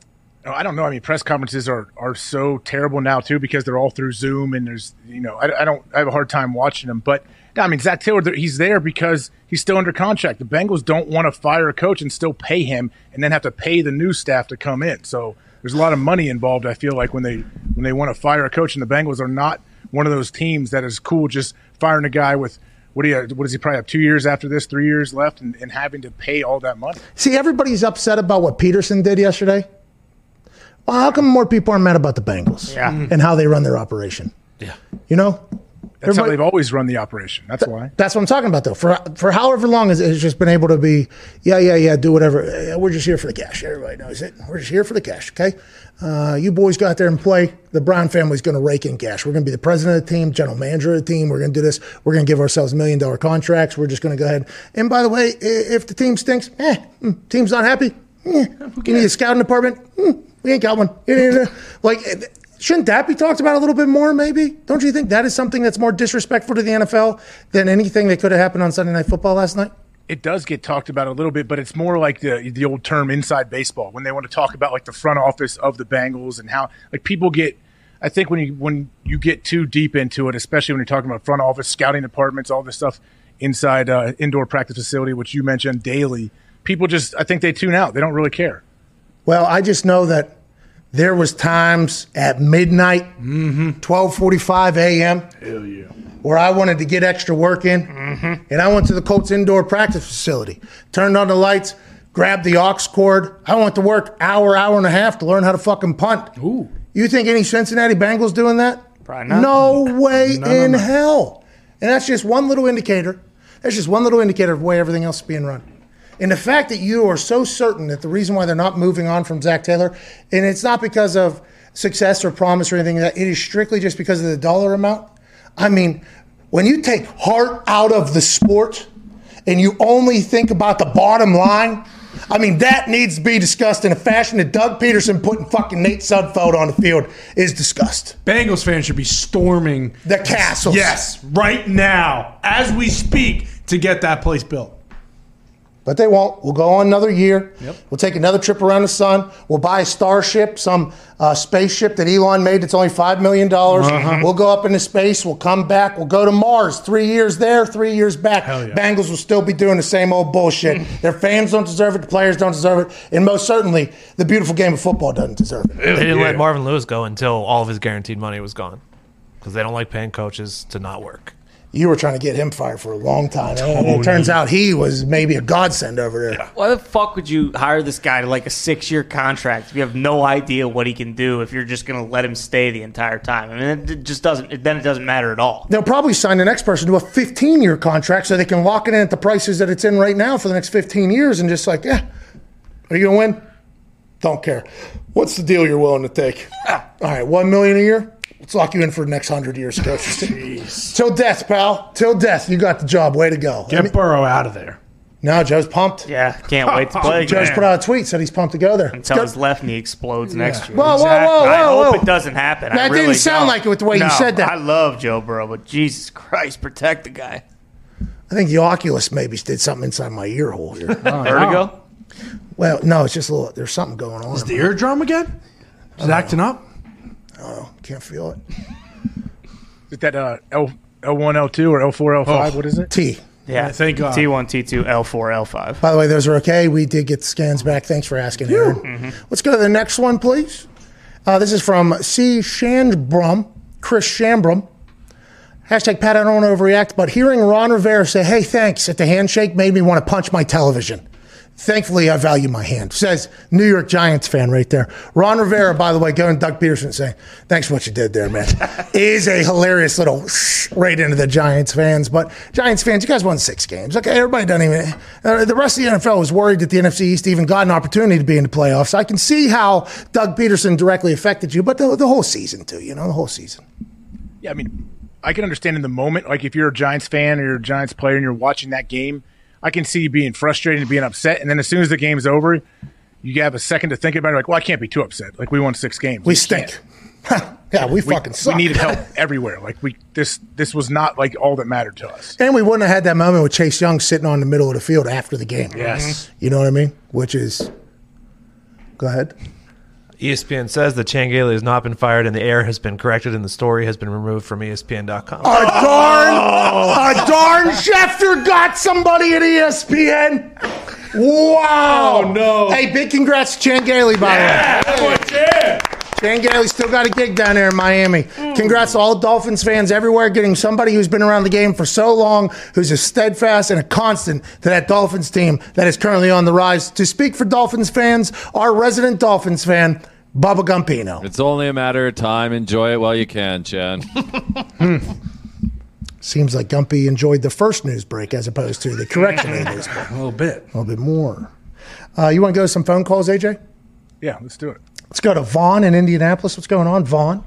Oh, I don't know. I mean, press conferences are, are so terrible now too because they're all through Zoom and there's you know I, I don't I have a hard time watching them. But I mean, Zac Taylor he's there because he's still under contract. The Bengals don't want to fire a coach and still pay him and then have to pay the new staff to come in. So there's a lot of money involved. I feel like when they when they want to fire a coach and the Bengals are not one of those teams that is cool just firing a guy with what do you what does he probably have two years after this, three years left, and, and having to pay all that money. See, everybody's upset about what Pederson did yesterday. Well, how come more people are mad about the Bengals Yeah. Mm-hmm. and how they run their operation? Yeah. You know, That's how they've always run the operation. That's why. That's what I'm talking about, though. For for however long it's, it's just been able to be, yeah, yeah, yeah, do whatever. We're just here for the cash. Everybody knows it. We're just here for the cash. Okay, uh, you boys go out there and play. The Brown family's going to rake in cash. We're going to be the president of the team, general manager of the team. We're going to do this. We're going to give ourselves million dollar contracts. We're just going to go ahead. And by the way, if the team stinks, eh, mm, team's not happy. Eh, you need a scouting department. Hmm, we ain't got one. Like. eh, Shouldn't that be talked about a little bit more, maybe? Don't you think that is something that's more disrespectful to the NFL than anything that could have happened on Sunday Night Football last night? It does get talked about a little bit, but it's more like the the old term inside baseball when they want to talk about like the front office of the Bengals and how like people get. I think when you when you get too deep into it, especially when you're talking about front office, scouting departments, all this stuff inside uh, indoor practice facility, which you mentioned daily, people just I think they tune out. They don't really care. Well, I just know that there was times at midnight, 12:45 a.m. Hell yeah. where I wanted to get extra work in, mm-hmm. and I went to the Colts indoor practice facility, turned on the lights, grabbed the aux cord. I went to work hour, hour and a half to learn how to fucking punt. Ooh. You think any Cincinnati Bengals doing that? Probably not. No way in hell. And that's just one little indicator. That's just one little indicator of the way everything else is being run. And the fact that you are so certain that the reason why they're not moving on from Zac Taylor, and it's not because of success or promise or anything like that, it is strictly just because of the dollar amount. I mean, when you take heart out of the sport and you only think about the bottom line, I mean, that needs to be discussed in a fashion that Doug Pederson putting fucking Nate Sudfeld on the field is discussed. Bengals fans should be storming The castle. Yes, right now, as we speak, to get that place built. But they won't. We'll go on another year. We'll take another trip around the sun. We'll buy a starship, some uh, spaceship that Elon made that's only $5 million. We'll go up into space. We'll come back. We'll go to Mars. Three years there, three years back. Yeah. Bengals will still be doing the same old bullshit. Their fans don't deserve it. The players don't deserve it. And most certainly, the beautiful game of football doesn't deserve it. They didn't Yeah. let Marvin Lewis go until all of his guaranteed money was gone because they don't like paying coaches to not work. You were trying to get him fired for a long time. And it turns out he was maybe a godsend over there. Why the fuck would you hire this guy to like a six year contract if you have no idea what he can do if you're just going to let him stay the entire time? I mean, it just doesn't, then it doesn't matter at all. They'll probably sign the next person to a 15 year contract so they can lock it in at the prices that it's in right now for the next 15 years and just like, yeah, are you going to win? Don't care. What's the deal you're willing to take? All right, one million a year? Let's lock you in for the next hundred years, coach. Till death, pal. Till death. You got the job. Way to go. I Get mean, Burrow out of there. now Joe's pumped. Yeah, can't wait to play. Joe's put out a tweet, said he's pumped to go there. Until his left knee explodes next year. Whoa, whoa, whoa, I whoa, hope whoa. it doesn't happen. I That really didn't sound don't. like it with the way you said that. I love Joe Burrow, but Jesus Christ, protect the guy. I think the Oculus maybe did something inside my ear hole here. Oh, Vertigo? well, no, it's just a little, there's something going on. Is the eardrum again? Is it acting up? Can't feel it. Is that uh, L L one L two or L four L five? Oh. What is it? T. Yeah, thank God. T1, T2, L4, L5. By the way, those are okay. We did get the scans back. Thanks for asking, Aaron. Let's go to the next one, please. Uh, this is from C. Shandbrum, Chris Shambrum. Hashtag Pat, I don't want to overreact, but hearing Ron Rivera say, hey, thanks, at the handshake made me want to punch my television. Thankfully, I value my hand. Says New York Giants fan right there. Ron Rivera, by the way, going Doug Pederson saying, "Thanks for what you did there, man." is a hilarious little right into the Giants fans. But Giants fans, you guys won six games. Okay, everybody doesn't even. Uh, the rest of the NFL was worried that the NFC East even got an opportunity to be in the playoffs. I can see how Doug Pederson directly affected you, but the, the whole season too. You know, the whole season. Yeah, I mean, I can understand in the moment, like if you're a Giants fan or you're a Giants player and you're watching that game, I can see you being frustrated and being upset. And then as soon as the game's over, you have a second to think about it. Like, well, I can't be too upset. Like we won six games. We You stink. yeah, we, We, fucking suck. we needed help everywhere. Like we this this was not like all that mattered to us. And we wouldn't have had that moment with Chase Young sitting on the middle of the field after the game. Yes. You know what I mean? Which is. Go ahead. ESPN says that Chan Gailey has not been fired and the error has been corrected and the story has been removed from ESPN.com. A darn, a darn Schefter got somebody at ESPN. Wow. Oh, no. Hey, big congrats to Chan Gailey, by the way. Chan Gailey still got a gig down there in Miami. Congrats to all Dolphins fans everywhere getting somebody who's been around the game for so long, who's a steadfast and a constant to that Dolphins team that is currently on the rise. To speak for Dolphins fans, our resident Dolphins fan, Bubba Gumpino. It's only a matter of time. Enjoy it while you can, Chen. Seems like Gumpy enjoyed the first news break as opposed to the correction of the news break. A little bit. A little bit more. Uh, you want to go to some phone calls, AJ? Yeah, let's do it. Let's go to Vaughn in Indianapolis. What's going on, Vaughn?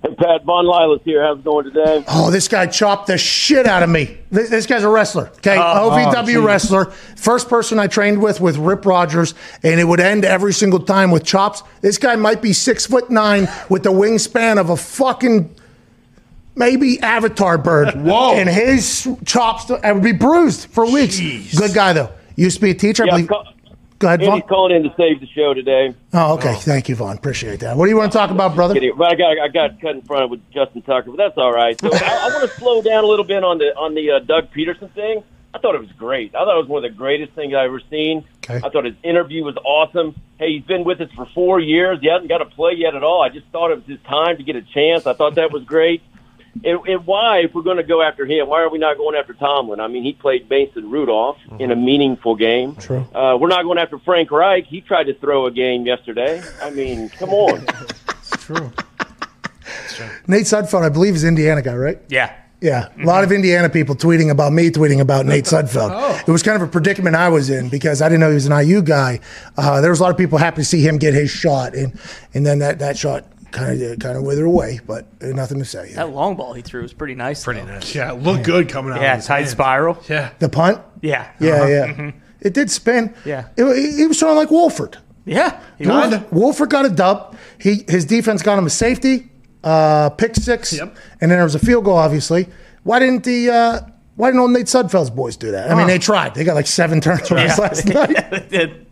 Hey, Pat Von Lilas here. How's it going today? Oh, this guy chopped the shit out of me. This, this guy's a wrestler. Okay, Oh, oh OVW geez. wrestler. First person I trained with with Rip Rogers, and it would end every single time with chops. This guy might be six foot nine with the wingspan of a fucking maybe avatar bird. Whoa. And his chops I would be bruised for weeks. Jeez. Good guy though. Used to be a teacher. I believe. call, Go ahead, Vaughn. Andy's calling in to save the show today. Oh, okay. Thank you, Vaughn. Appreciate that. What do you want to talk about, brother? Kidding. But I got I got cut in front of with Justin Tucker, but that's all right. So I, I want to slow down a little bit on the on the uh, Doug Pederson thing. I thought it was great. I thought it was one of the greatest things I've ever seen. Okay. I thought his interview was awesome. Hey, he's been with us for four years. He hasn't got a play yet at all. I just thought it was his time to get a chance. I thought that was great. And, and why, if we're going to go after him, why are we not going after Tomlin? I mean, he played Mason Rudolph in a meaningful game. True. Uh, we're not going after Frank Reich. He tried to throw a game yesterday. I mean, come on. It's true. Nate Sudfeld, I believe, is Indiana guy, right? Yeah. Yeah, a lot of Indiana people tweeting about me, tweeting about Nate Sudfeld. Oh. It was kind of a predicament I was in because I didn't know he was an IU guy. Uh, there was a lot of people happy to see him get his shot, and and then that, that shot kind of kind of withered away, but uh, nothing to say. That long ball he threw was pretty nice. Pretty nice. Yeah, it looked good coming out. Yeah, of his tight hand. spiral. Yeah. The punt, Yeah. yeah, Uh-huh. yeah, it did spin. Yeah. it, he was throwing like Wolford. Yeah. He Wolf- was. Wolford got a dub. He his defense got him a safety, uh, pick six, Yep. and then there was a field goal. Obviously, why didn't the uh, why didn't old Nate Sudfeld's boys do that? I mean, they tried. They got like seven turnovers last night. They did.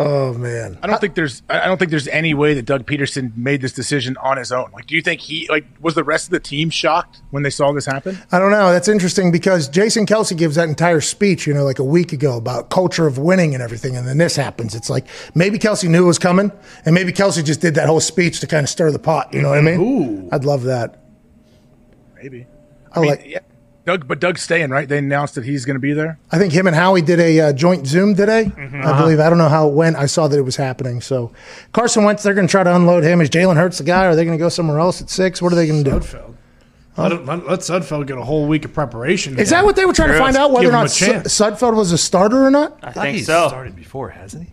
Oh man, I don't think there's I don't think there's any way that Doug Pederson made this decision on his own. Like, do you think he like was the rest of the team shocked when they saw this happen? I don't know. That's interesting because Jason Kelce gives that entire speech, you know, like a week ago about culture of winning and everything, and then this happens. It's like maybe Kelce knew it was coming, and maybe Kelce just did that whole speech to kind of stir the pot. You know what I mean? Ooh. I'd love that. Maybe. I mean, like. yeah, Doug, but Doug's staying, right? They announced that he's going to be there. I think him and Howie did a uh, joint Zoom today. I believe. I don't know how it went. I saw that it was happening. So Carson Wentz, they're going to try to unload him. Is Jalen Hurts the guy? Or are they going to go somewhere else at six? What are they going to do? Sudfeld. Let, it- let, let Sudfeld get a whole week of preparation. Is that what they were trying to find out whether or not a Su- Sudfeld was a starter or not? I I think he's so. started before, hasn't he?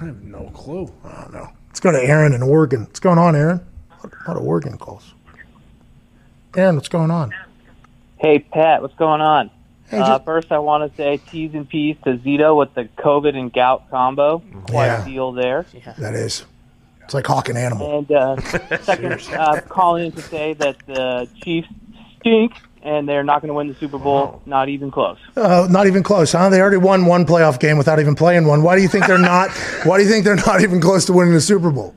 I have no clue. I don't know. Let's go to Aaron in Oregon. What's going on, Aaron? A lot of Oregon calls. Aaron, what's going on? Hey, Pat, what's going on? Hey, Uh, just- first, I want to say T's and P's to Zito with the COVID and gout combo. Quite Yeah. a deal there. That is. It's like hawking and animal. And uh, second, uh, calling in to say that the Chiefs stink and they're not going to win the Super Bowl. Not even close. Uh, not even close, huh? They already won one playoff game without even playing one. Why do you think they're not? why do you think they're not even close to winning the Super Bowl?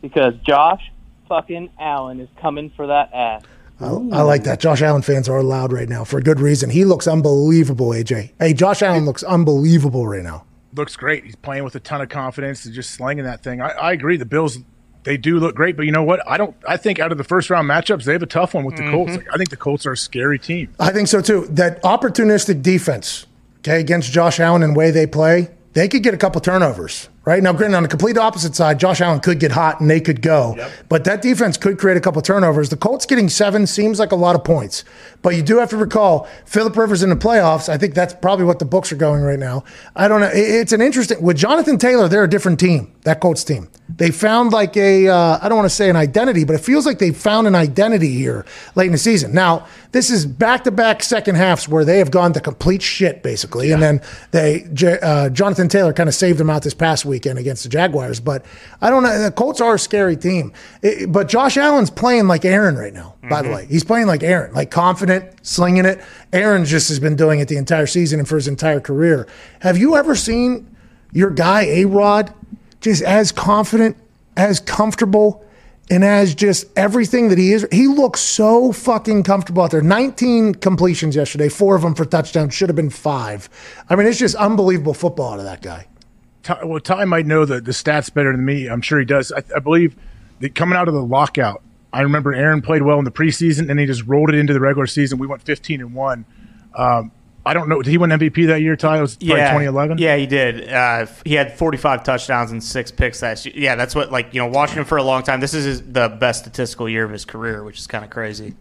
Because Josh fucking Allen is coming for that ass. I, I like that. Josh Allen fans are loud right now for a good reason. He looks unbelievable, AJ. Hey, Josh Allen looks unbelievable right now. Looks great. He's playing with a ton of confidence and just slinging that thing. I, I agree. The Bills, they do look great, but you know what? I don't. I think out of the first round matchups, they have a tough one with the mm-hmm. Colts. Like, I think the Colts are a scary team. I think so too. That opportunistic defense okay, against Josh Allen and way they play, they could get a couple turnovers. Right? Now, granted, on the complete opposite side, Josh Allen could get hot and they could go, but that defense could create a couple turnovers. The Colts getting seven seems like a lot of points, but you do have to recall Philip Rivers in the playoffs. I think that's probably what the books are going right now. I don't know. It's an interesting with Jonathan Taylor. They're a different team. That Colts team. They found like a uh, I don't want to say an identity, but it feels like they found an identity here late in the season. Now this is back to back second halves where they have gone to complete shit basically, and then they uh, Jonathan Taylor kind of saved them out this past weekend against the Jaguars. But I don't know. The Colts are a scary team, It- but Josh Allen's playing like Aaron right now. By the way, he's playing like Aaron, like confident, slinging it. Aaron just has been doing it the entire season and for his entire career. Have you ever seen your guy A Rod just as confident, as comfortable, and as just everything that he is? He looks so fucking comfortable out there. 19 completions yesterday, four of them for touchdowns, should have been five. I mean, it's just unbelievable football out of that guy. Ty, well, Ty might know the, the stats better than me. I'm sure he does. I, I believe that coming out of the lockout, I remember Aaron played well in the preseason, and he just rolled it into the regular season. We went 15 and one. Um, I don't know. Did he win MVP that year? Ty it was probably 2011. Yeah, he did. Uh, he had 45 touchdowns and six picks that year. Yeah, that's what like you know watching him for a long time. This is his, the best statistical year of his career, which is kind of crazy.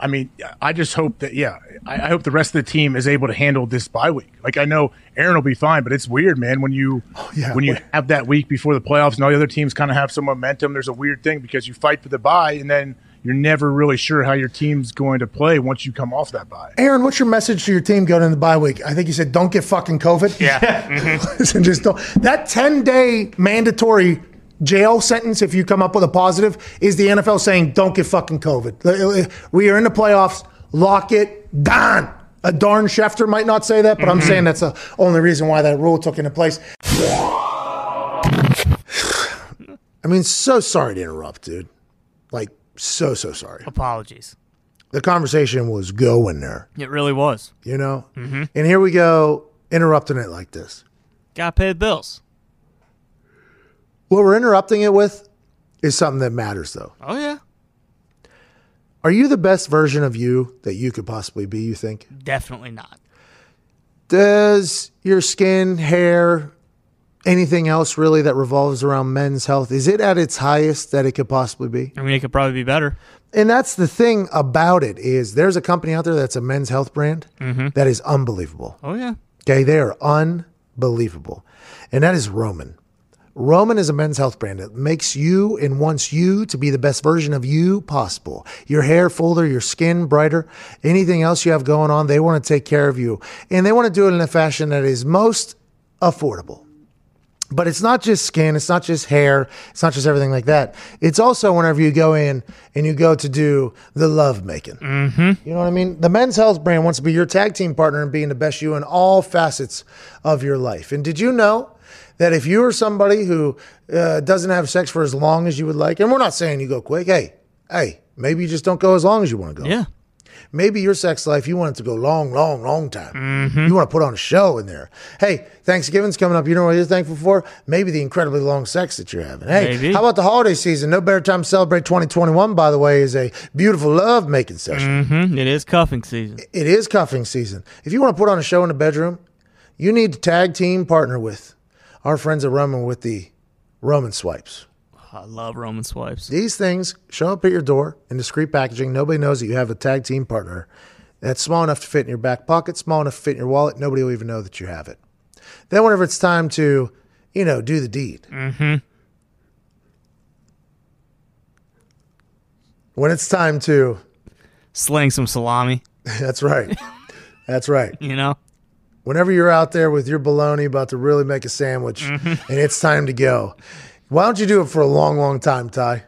I mean, I just hope that yeah, I, I hope the rest of the team is able to handle this bye week. Like I know Aaron will be fine, but it's weird, man, when you oh, yeah. when you have that week before the playoffs and all the other teams kind of have some momentum. There's a weird thing because you fight for the bye and then you're never really sure how your team's going to play once you come off that bye. Aaron, what's your message to your team going into the bye week? I think you said don't get fucking COVID. Yeah. Mm-hmm. Listen, just don't. That 10 day mandatory jail sentence, if you come up with a positive, is the NFL saying don't get fucking COVID. Uh, uh, we are in the playoffs. Lock it down. A darn Schefter might not say that, but I'm mm-hmm. saying that's the only reason why that rule took into place. I mean, so sorry to interrupt, dude. Like, so, so sorry. Apologies. The conversation was going there, It really was. you know? Mm-hmm. And here we go, interrupting it like this. Got paid bills. What we're interrupting it with is something that matters, though. Oh yeah, Are you the best version of you that you could possibly be, you think? definitely not. Does your skin, hair, anything else really that revolves around men's health, is it at its highest that it could possibly be? I mean, it could probably be better. And that's the thing about it is there's a company out there that's a men's health brand mm-hmm. that is unbelievable. Oh yeah. Okay, they are unbelievable. And that is Roman. Roman is a men's health brand. It makes you and wants you to be the best version of you possible. Your hair fuller, your skin brighter, anything else you have going on, they want to take care of you. And they want to do it in a fashion that is most affordable. But it's not just skin, it's not just hair, it's not just everything like that. It's also whenever you go in and you go to do the love making. Mm-hmm. You know what I mean? The men's health brand wants to be your tag team partner and being the best you in all facets of your life. And did you know that if you are somebody who uh, doesn't have sex for as long as you would like, and we're not saying you go quick, hey, hey, maybe you just don't go as long as you want to go. Yeah. Maybe your sex life, you want it to go long, long, long time. You want to put on a show in there. Hey, Thanksgiving's coming up. You know what you're thankful for? Maybe the incredibly long sex that you're having. Hey, Maybe. how about the holiday season? No better time to celebrate 2021, by the way, is a beautiful love making session. Mm-hmm. It is cuffing season. It is cuffing season. If you want to put on a show in the bedroom, you need to tag team partner with our friends at Roman with the Roman swipes. I love Roman swipes. These things show up at your door in discreet packaging. Nobody knows that you have a tag team partner that's small enough to fit in your back pocket, small enough to fit in your wallet. Nobody will even know that you have it. Then, whenever it's time to, you know, do the deed, mm-hmm. when it's time to, Sling some salami. that's right, that's right. You know. Whenever you're out there with your bologna about to really make a sandwich mm-hmm. and it's time to go, why don't you do it for a long, long time, Ty?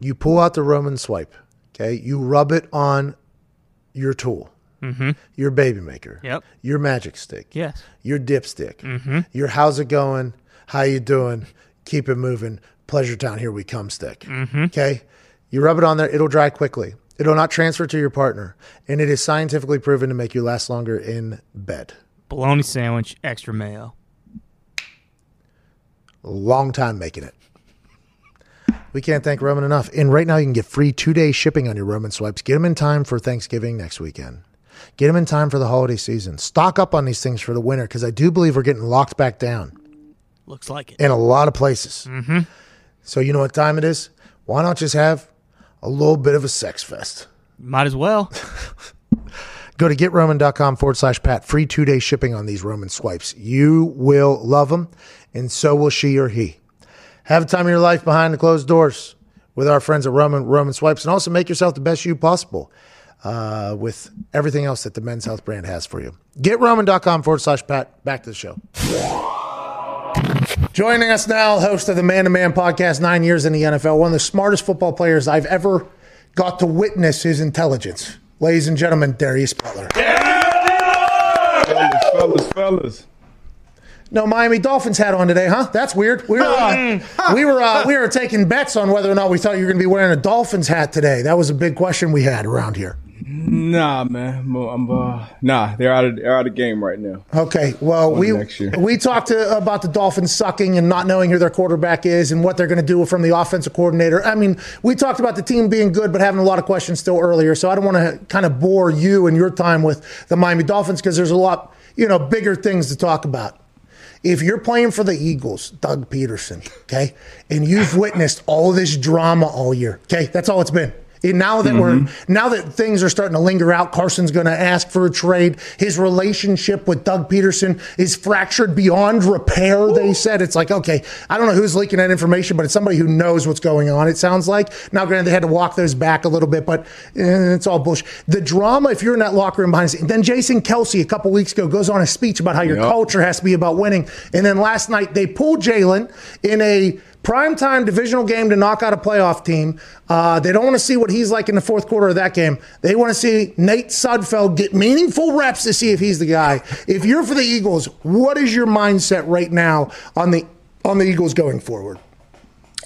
You pull out the Roman swipe, okay? You rub it on your tool, mm-hmm. your baby maker, Yep. your magic stick, Yes. your dipstick, mm-hmm. your how's it going, how you doing, keep it moving, pleasure town, here we come stick, okay? You rub it on there, it'll dry quickly. It'll not transfer to your partner, and it is scientifically proven to make you last longer in bed. Bologna sandwich, extra mayo. long time making it. We can't thank Roman enough. And right now, you can get free two day shipping on your Roman swipes. Get them in time for Thanksgiving next weekend. Get them in time for the holiday season. Stock up on these things for the winter because I do believe we're getting locked back down Looks like it. in a lot of places. Mm-hmm. So you know what time it is? Why not just have a little bit of a sex fest? Might as well. Go to getroman.com forward slash Pat. Free two day shipping on these Roman swipes. You will love them, and so will she or he. Have a time of your life behind the closed doors with our friends at Roman Roman Swipes, and also make yourself the best you possible uh, with everything else that the Men's Health brand has for you. GetRoman.com forward slash Pat. Back to the show. Joining us now, host of the Man to Man podcast, nine years in the NFL, one of the smartest football players I've ever got to witness his intelligence. Ladies and gentlemen, Darius Butler. Fellas, fellas, fellas. No Miami Dolphins hat on today, huh? That's weird. We were uh, we were uh, we were taking bets on whether or not we thought you were going to be wearing a Dolphins hat today. That was a big question we had around here. Nah, man. I'm, uh, nah. They're out of they're out of game right now. Okay, well we we talked to, about the Dolphins sucking and not knowing who their quarterback is and what they're going to do from the offensive coordinator. I mean, we talked about the team being good but having a lot of questions still earlier. So I don't want to kind of bore you and your time with the Miami Dolphins because there's a lot you know bigger things to talk about. If you're playing for the Eagles, Doug Pederson, okay, and you've witnessed all this drama all year, okay, that's all it's been. And now that we're now that things are starting to linger out, Carson's going to ask for a trade. His relationship with Doug Pederson is fractured beyond repair. They said it's like okay, I don't know who's leaking that information, but it's somebody who knows what's going on. It sounds like now. Granted, they had to walk those back a little bit, but eh, it's all bullshit. The drama, if you're in that locker room behind the scenes, then Jason Kelce a couple weeks ago goes on a speech about how your Yep. culture has to be about winning, and then last night they pulled Jalen in a primetime divisional game to knock out a playoff team. Uh, they don't want to see what he's like in the fourth quarter of that game. They want to see Nate Sudfeld get meaningful reps to see if he's the guy. If you're for the Eagles, what is your mindset right now on the on the Eagles going forward?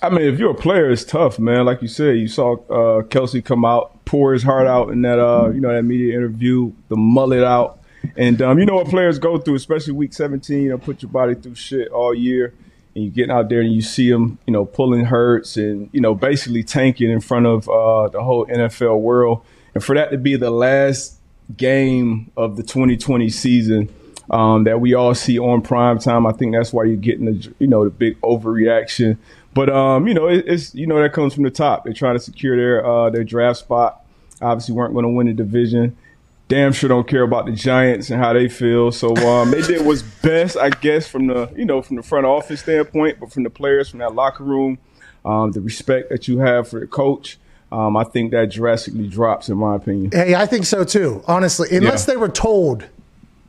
I mean, if you're a player, it's tough, man. Like you said, you saw uh, Kelce come out, pour his heart out in that uh, you know that media interview, the mullet out, and um, you know what players go through, especially week 17. You know, put your body through shit all year, and you getting out there and you see them, you know, pulling Hurts and you know basically tanking in front of uh, the whole NFL world, and for that to be the last game of the 2020 season. Um, that we all see on prime time. I think that's why you're getting the you know the big overreaction. But um, you know, it, it's you know that comes from the top. They're trying to secure their uh, their draft spot. Obviously, weren't going to win the division. Damn sure don't care about the Giants and how they feel. So um, they did what's best, I guess, from the you know from the front office standpoint, but from the players, from that locker room, um, the respect that you have for the coach. Um, I think that drastically drops, in my opinion. Hey, I think so too, honestly. Unless Yeah. they were told,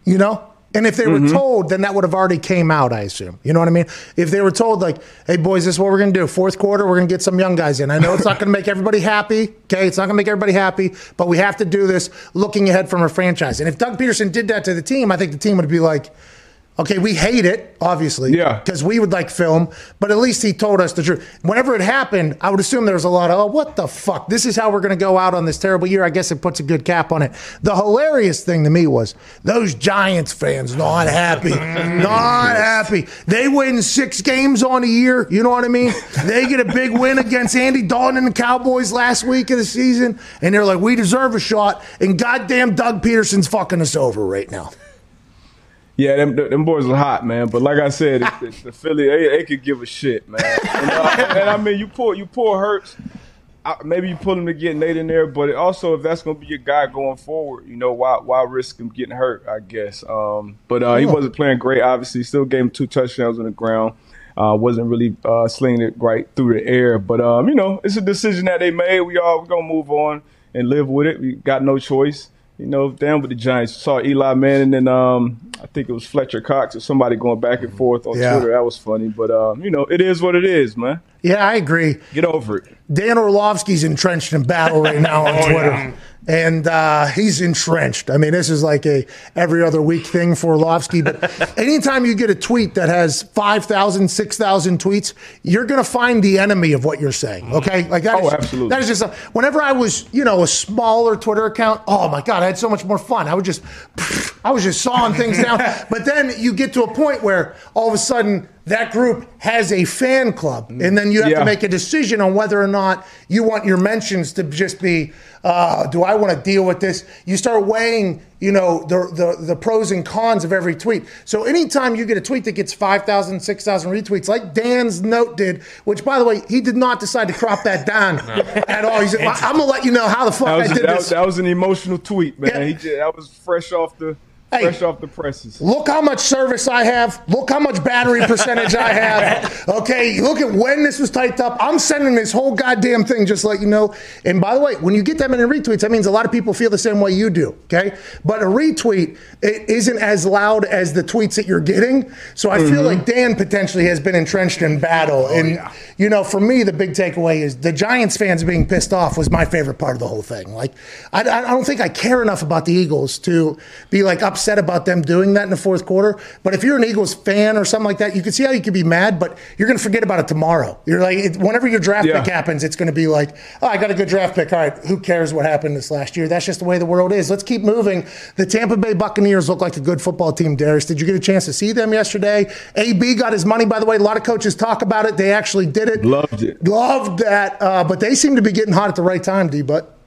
you know? And if they were mm-hmm. told, then that would have already came out, I assume. You know what I mean? If they were told, like, hey, boys, this is what we're going to do. Fourth quarter, we're going to get some young guys in. I know it's not going to make everybody happy. Okay. It's not going to make everybody happy, but we have to do this looking ahead from a franchise. And if Doug Pederson did that to the team, I think the team would be like, okay, we hate it, obviously. Yeah. Because we would like film, but at least he told us the truth. Whenever it happened, I would assume there was a lot of, oh, what the fuck? This is how we're going to go out on this terrible year. I guess it puts a good cap on it. The hilarious thing to me was those Giants fans not happy. not happy. They win six games on a year. You know what I mean? They get a big win against Andy Dalton and the Cowboys last week of the season, and they're like, we deserve a shot. And goddamn Doug Pederson's fucking us over right now. Yeah, them, them boys are hot, man. But like I said, it's, it's the Philly, they, they could give a shit, man. And, uh, and I mean, you pull you pull Hurts, maybe you pull him to get Nate in there, but it also if that's gonna be your guy going forward, you know, why why risk him getting hurt? I guess. Um, but uh, he wasn't playing great. Obviously, still gave him two touchdowns on the ground. Uh, wasn't really uh, slinging it right through the air, but um, you know, it's a decision that they made. We all we're gonna move on and live with it. We got no choice. You know, down with the Giants. Saw Eli Manning and um, I think it was Fletcher Cox or somebody going back and forth on Yeah. Twitter. That was funny, but um, you know, it is what it is, man. Yeah, I agree. Get over it. Dan Orlovsky's entrenched in battle right now on Twitter. And uh, he's entrenched. I mean, this is like a every other week thing for Orlovsky. But anytime you get a tweet that has 5,000, 6,000 tweets, you're going to find the enemy of what you're saying. Okay? Like that Oh, is- absolutely. That is just, a, whenever I was, you know, a smaller Twitter account, oh my God, I had so much more fun. I would just, I was just sawing things down. But then you get to a point where all of a sudden, that group has a fan club, and then you have Yeah. to make a decision on whether or not you want your mentions to just be, uh, do I want to deal with this? You start weighing, you know, the, the the pros and cons of every tweet. So anytime you get a tweet that gets 5,000, 6,000 retweets, like Dan's note did, which by the way, he did not decide to crop that down at all. He said, I'm gonna let you know how the fuck That was, I did that, this. that was an emotional tweet, man. Yeah. He did, that was fresh off the Hey. fresh off the presses. Look how much service I have. Look how much battery percentage I have. Okay, look at when this was typed up. I'm sending this whole goddamn thing just to let you know. And by the way, when you get that many retweets, that means a lot of people feel the same way you do. Okay, but a retweet it isn't as loud as the tweets that you're getting. So I feel mm-hmm. like Dan potentially has been entrenched in battle. Oh, and you know, for me, the big takeaway is the Giants fans being pissed off was my favorite part of the whole thing. Like, I, I don't think I care enough about the Eagles to be like upset about them doing that in the fourth quarter. But if you're an Eagles fan or something like that, you can see how you could be mad, but you're going to forget about it tomorrow. You're like, it, whenever your draft Yeah. pick happens, it's going to be like, oh, I got a good draft pick. All right, who cares what happened this last year? That's just the way the world is. Let's keep moving. The Tampa Bay Buccaneers look like a good football team, Darius. Did you get a chance to see them yesterday? AB got his money, by the way. A lot of coaches talk about it. They actually did it. Loved it. Loved that. Uh, but they seem to be getting hot at the right time, D. But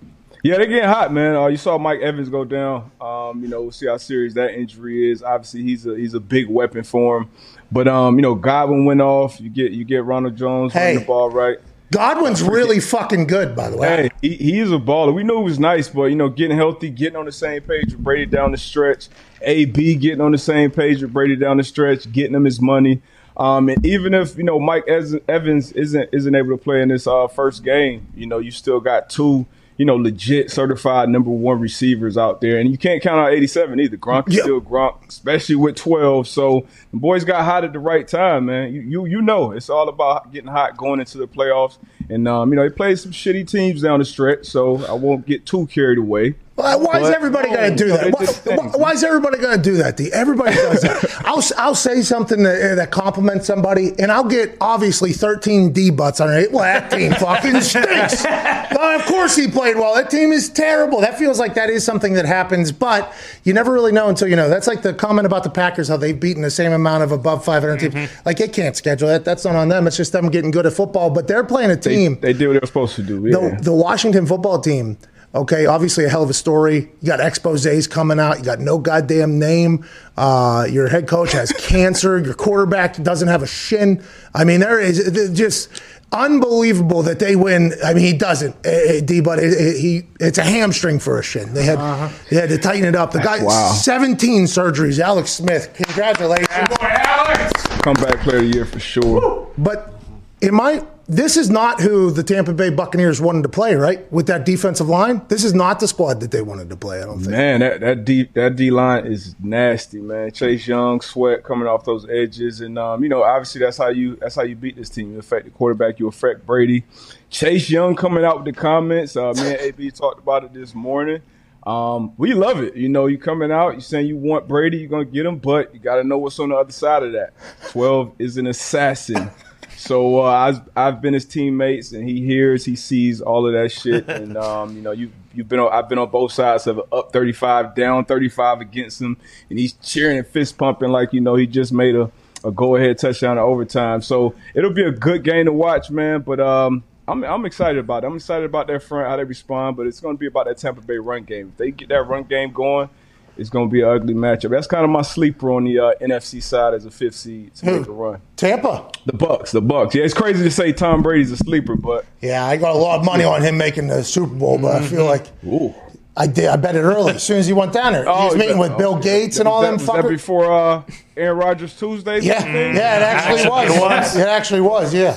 Yeah, they're getting hot, man. Uh, you saw Mike Evans go down. Um, you know, we'll see how serious that injury is. Obviously, he's a he's a big weapon for him. But um, you know, Godwin went off. You get you get Ronald Jones running Hey. the ball right. Godwin's really fucking good, by the way. Hey, he, he is a baller. We know he was nice, but you know, getting healthy, getting on the same page with Brady down the stretch, AB getting on the same page with Brady down the stretch, getting him his money. Um, and even if you know Mike Evans isn't isn't able to play in this uh, first game, you know, you still got two you know legit certified number one receivers out there, and you can't count out 87 either. Gronk is Yep. still Gronk, especially with 12. So the boys got hot at the right time, man. You you, you know, it's all about getting hot going into the playoffs. And um, you know, they played some shitty teams down the stretch, so I won't get too carried away. Why, why is everybody going to do that? Why, why- why is everybody going to do that? D? Everybody does that. I'll, I'll say something that, that compliments somebody, and I'll get obviously 13 D butts on it. Well, that team fucking stinks. Of course he played well. That team is terrible. That feels like that is something that happens, but you never really know until you know. That's like the comment about the Packers, how they've beaten the same amount of above 500 teams. Mm-hmm. Like, they can't schedule that. That's not on them. It's just them getting good at football, but they're playing a They, team they did what they were supposed to do. Yeah. the, the Washington football team, okay, obviously a hell of a story. You got exposes coming out. You got no goddamn name. Uh, your head coach has cancer. Your quarterback doesn't have a shin. I mean, there is it's just unbelievable that they win. I mean, he doesn't, eh, eh, D, but it, it- he it's a hamstring for a shin. They had they had to tighten it up. The guy, Wow. 17 surgeries. Alex Smith, congratulations. boy. Alex. Comeback player of the year for sure. But in my this is not who the Tampa Bay Buccaneers wanted to play, right? With that defensive line, this is not the squad that they wanted to play. I don't think. Man, that that D that D line is nasty, man. Chase Young, Sweat coming off those edges, and um, you know, obviously that's how you that's how you beat this team. You affect the quarterback, you affect Brady. Chase Young coming out with the comments. Uh, me and AB talked about it this morning. Um, we love it. You know, you coming out, you saying you want Brady, you're gonna get him, but you got to know what's on the other side of that. Twelve is an assassin. So uh, I've I've been his teammates, and he hears, he sees all of that shit, and um, you know you you've been on, I've been on both sides of it, up thirty five, down thirty five against him, and he's cheering and fist pumping like you know he just made a, a go ahead touchdown in overtime. So it'll be a good game to watch, man. But um, I'm I'm excited about it. I'm excited about their front, how they respond, but it's going to be about that Tampa Bay run game. If they get that run game going. It's going to be an ugly matchup. That's kind of my sleeper on the uh, NFC side as a fifth seed to make a run. Tampa. The Bucks, the Bucks. Yeah, it's crazy to say Tom Brady's a sleeper, but Yeah, I got a lot of money on him making the Super Bowl, but I feel like ooh. I did. I bet it early as soon as he went down there. oh, he was meeting bet- with Bill oh, Gates yeah. and all that, them was that before uh, Aaron Rodgers Tuesday? Yeah, yeah, it actually was. It was. It actually was. Yeah.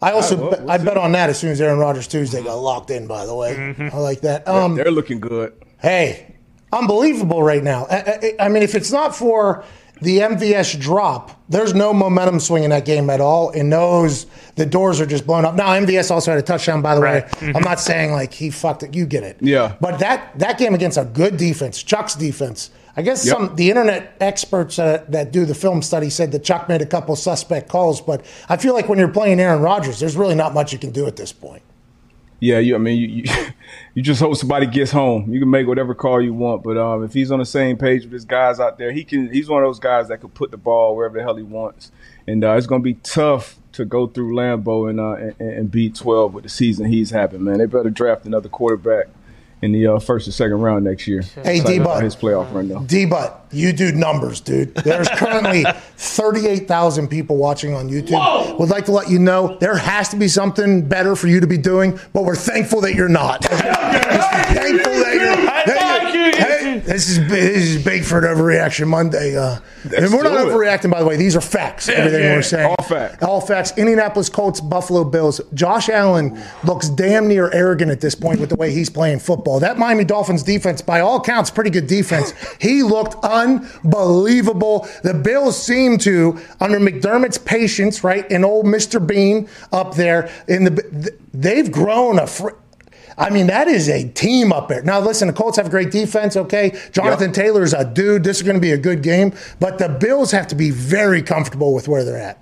I also bet- we'll I bet on that as soon as Aaron Rodgers Tuesday got locked in. By the way, I like that. Um, They're looking good. Hey, unbelievable right now. I, I, I mean, if it's not for the MVS drop, there's no momentum swing in that game at all. And those the doors are just blown up. Now MVS also had a touchdown, by the Right. way. I'm not saying like he fucked it. You get it. Yeah. But that that game against a good defense, Chuck's defense. I guess Yep. some the internet experts uh, that do the film study said that Chuck made a couple suspect calls, but I feel like when you're playing Aaron Rodgers, there's really not much you can do at this point. Yeah, you. I mean, you, you, you just hope somebody gets home. You can make whatever call you want, but um, if he's on the same page with his guys out there, he can. He's one of those guys that could put the ball wherever the hell he wants, and uh, it's going to be tough to go through Lambeau and, uh, and and beat twelve with the season he's having. Man, they better draft another quarterback in the uh, first or second round next year. Hey, D-Bud. about his playoff run though. D but you do numbers, dude. There's currently 38,000 people watching on YouTube. Would like to let you know there has to be something better for you to be doing, but we're thankful that you're not. Just thankful that you're. That you're- Hey, this is this is Bigford overreaction Monday. Uh, and we're not do it. overreacting, by the way. These are facts. everything yeah. we're saying, All facts. all facts. Indianapolis Colts, Buffalo Bills. Josh Allen looks damn near arrogant at this point with the way he's playing football. That Miami Dolphins defense, by all accounts, pretty good defense. He looked unbelievable. The Bills seem to, under McDermott's patience, right, and old Mr. Bean up there, in the they've grown a. Fr- I mean, that is a team up there. Now, listen, the Colts have great defense, okay? Jonathan Taylor's a dude. This is going to be a good game. But the Bills have to be very comfortable with where they're at.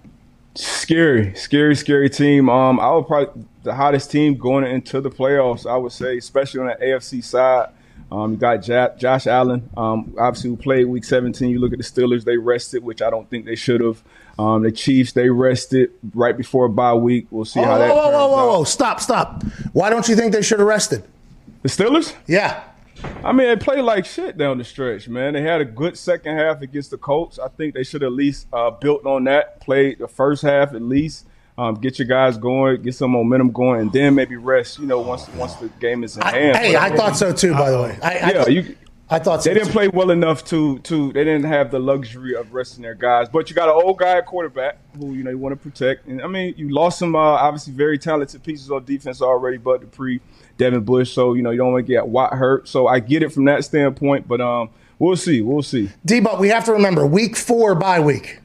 Scary, scary, scary team. Um, I would probably the hottest team going into the playoffs. I would say, especially on the AFC side. Um, you got Josh Allen, um, obviously who played Week 17. You look at the Steelers; they rested, which I don't think they should have. Um, the Chiefs they rested right before bye week. We'll see Whoa, how that. whoa, whoa, whoa, whoa. Stop, stop. Why don't you think they should have rested? The Steelers? Yeah. I mean, they played like shit down the stretch, man. They had a good second half against the Colts. I think they should at least uh, built on that, played the first half at least, um, get your guys going, get some momentum going, and then maybe rest. You know, once once the game is in I, hand. hey, I thought so too, by the way. I, I, yeah, you. I thought so They didn't play well enough to to. They didn't have the luxury of resting their guys. But you got an old guy at quarterback who you know you want to protect. And I mean, you lost some uh, obviously very talented pieces on defense already, but Dupree, Devin Bush. So you know you don't want to get Watt hurt. So I get it from that standpoint. But um, we'll see. We'll see. D, but we have to remember week four bye week.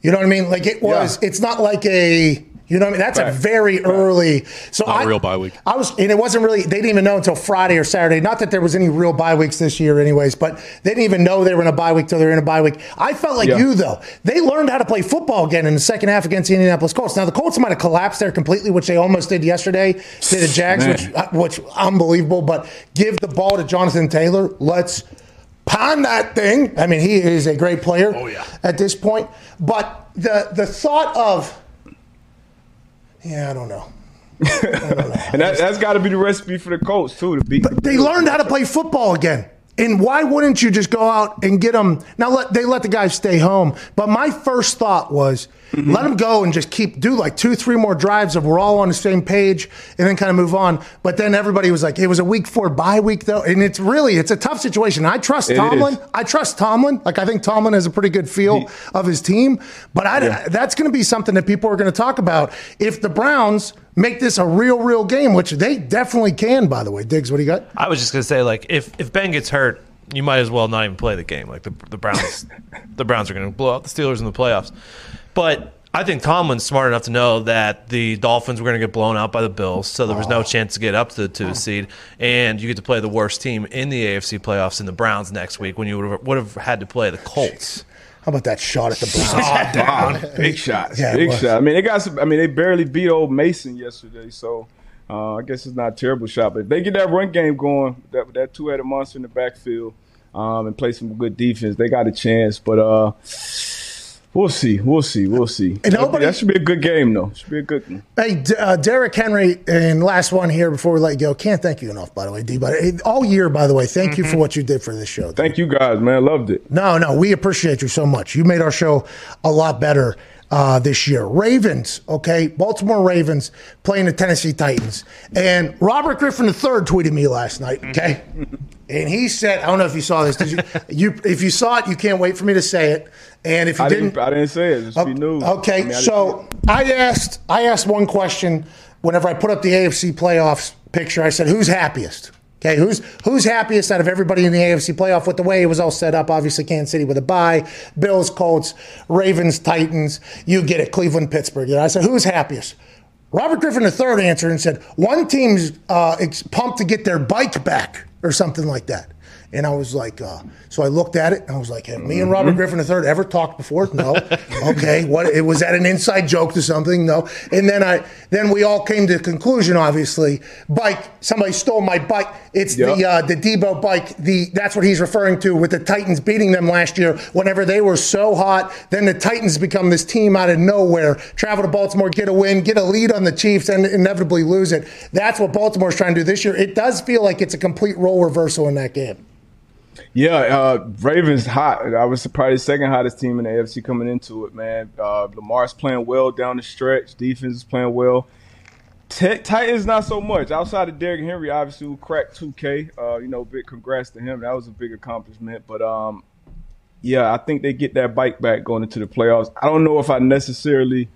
You know what I mean? Like it was. It's not like a. You know what I mean? That's a Right. very early. So Not I, a real bye week. I was, and it wasn't really. They didn't even know until Friday or Saturday. Not that there was any real bye weeks this year, anyways. But they didn't even know they were in a bye week till they were in a bye week. I felt like Yeah. you though. They learned how to play football again in the second half against the Indianapolis Colts. Now the Colts might have collapsed there completely, which they almost did yesterday to the Jags, Man. which uh, which unbelievable. But give the ball to Jonathan Taylor. Let's pound that thing. I mean, he is a great player. Oh yeah. At this point, but the the thought of, yeah, I don't know. And that, that's got to be the recipe for the Colts too to beat. the They learned how to play football again. And why wouldn't you just go out and get them? Now let they let the guys stay home. But my first thought was mm-hmm. let them go and just keep do like two, three more drives of we're all on the same page, and then kind of move on. But then everybody was like, it was a week four bye week though, and it's really it's a tough situation. I trust It Tomlin. is. I trust Tomlin. Like I think Tomlin has a pretty good feel of his team. But I, Yeah. that's going to be something that people are going to talk about if the Browns make this a real, real game, which they definitely can. By the way, Diggs, what do you got? I was just gonna say, like, if if Ben gets hurt, you might as well not even play the game. Like the the Browns, the Browns are gonna blow out the Steelers in the playoffs. But I think Tomlin's smart enough to know that the Dolphins were gonna get blown out by the Bills, so there was no oh. chance to get up to the two oh. seed, and you get to play the worst team in the AFC playoffs in the Browns next week when you would have, would have had to play the Colts. How about that shot at the Browns? Wow, big shot, Yeah, big shot. I mean, they got. Some, I mean, they barely beat old Mason yesterday, so uh, I guess it's not a terrible shot. But if they get that run game going, that that two-headed monster in the backfield, um, and play some good defense, they got a chance. But uh, we'll see, we'll see, we'll see. And nobody- that should be a good game, though. Should be a good one. Hey, D- uh, Derrick Henry, and last one here before we let you go. Can't thank you enough, by the way, D. But all year, by the way, thank you for what you did for this show. Thank you guys, man. Loved it. No, no, we appreciate you so much. You made our show a lot better uh, this year. Ravens, okay, Baltimore Ravens playing the Tennessee Titans, and Robert Griffin III tweeted me last night, okay, and he said, I don't know if you saw this. Did you? you if you saw it, you can't wait for me to say it. And if you I didn't, didn't, I didn't say it. Just be news. Okay, I mean, I so I asked I asked one question whenever I put up the AFC playoffs picture. I said, "Who's happiest?" Okay, who's who's happiest out of everybody in the AFC playoff with the way it was all set up? Obviously, Kansas City with a bye, Bills, Colts, Ravens, Titans. You get it, Cleveland, Pittsburgh. You know, I said, "Who's happiest?" Robert Griffin III answered and said, "One team's uh, pumped to get their bike back, or something like that." And I was like, uh, so I looked at it and I was like, have me and Robert Griffin III ever talked before? No. okay. What? It was that an inside joke to something? No. And then I, then we all came to the conclusion. Obviously, bike. Somebody stole my bike. It's the Yep. uh, the Deebo bike. The that's what he's referring to with the Titans beating them last year. Whenever they were so hot, then the Titans become this team out of nowhere. Travel to Baltimore, get a win, get a lead on the Chiefs, and inevitably lose it. That's what Baltimore's trying to do this year. It does feel like it's a complete role reversal in that game. Yeah, uh, Ravens hot. I was probably the second hottest team in the AFC coming into it, man. Uh, Lamar's playing well down the stretch. Defense is playing well. T- Titans not so much. Outside of Derrick Henry, obviously who cracked 2K. Uh, you know, big congrats to him. That was a big accomplishment. But um, yeah, I think they get that bike back going into the playoffs. I don't know if I necessarily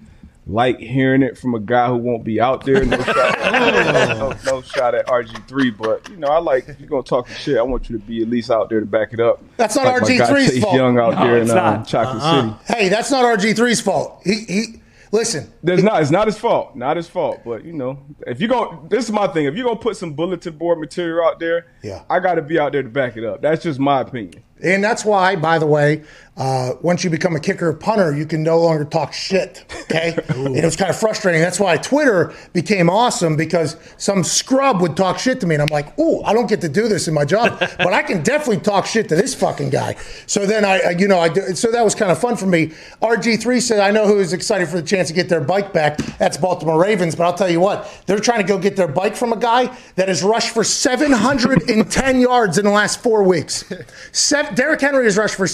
like hearing it from a guy who won't be out there. No shot, at, no, no shot at RG3, but you know, I like if you're gonna talk shit. I want you to be at least out there to back it up. That's not like my guy RG3's Chase fault. Young out No, there in it's uh. Chocolate Uh-uh. City. Hey, that's not RG3's fault. He he. Listen, There's not. It's not his fault. Not his fault. But you know, if you go, this is my thing. If you're gonna put some bulletin board material out there, Yeah. I got to be out there to back it up. That's just my opinion. And that's why, by the way, uh, once you become a kicker punter, you can no longer talk shit. Okay, and it was kind of frustrating. That's why Twitter became awesome because some scrub would talk shit to me, and I'm like, "Ooh, I don't get to do this in my job, but I can definitely talk shit to this fucking guy." So then I, I- you know, I do, so that was kind of fun for me. RG3 said, "I know who is excited for the chance to get their bike back. That's Baltimore Ravens." But I'll tell you what, they're trying to go get their bike from a guy that has rushed for 710 yards in the last four weeks. Seven, Derrick Henry has rushed for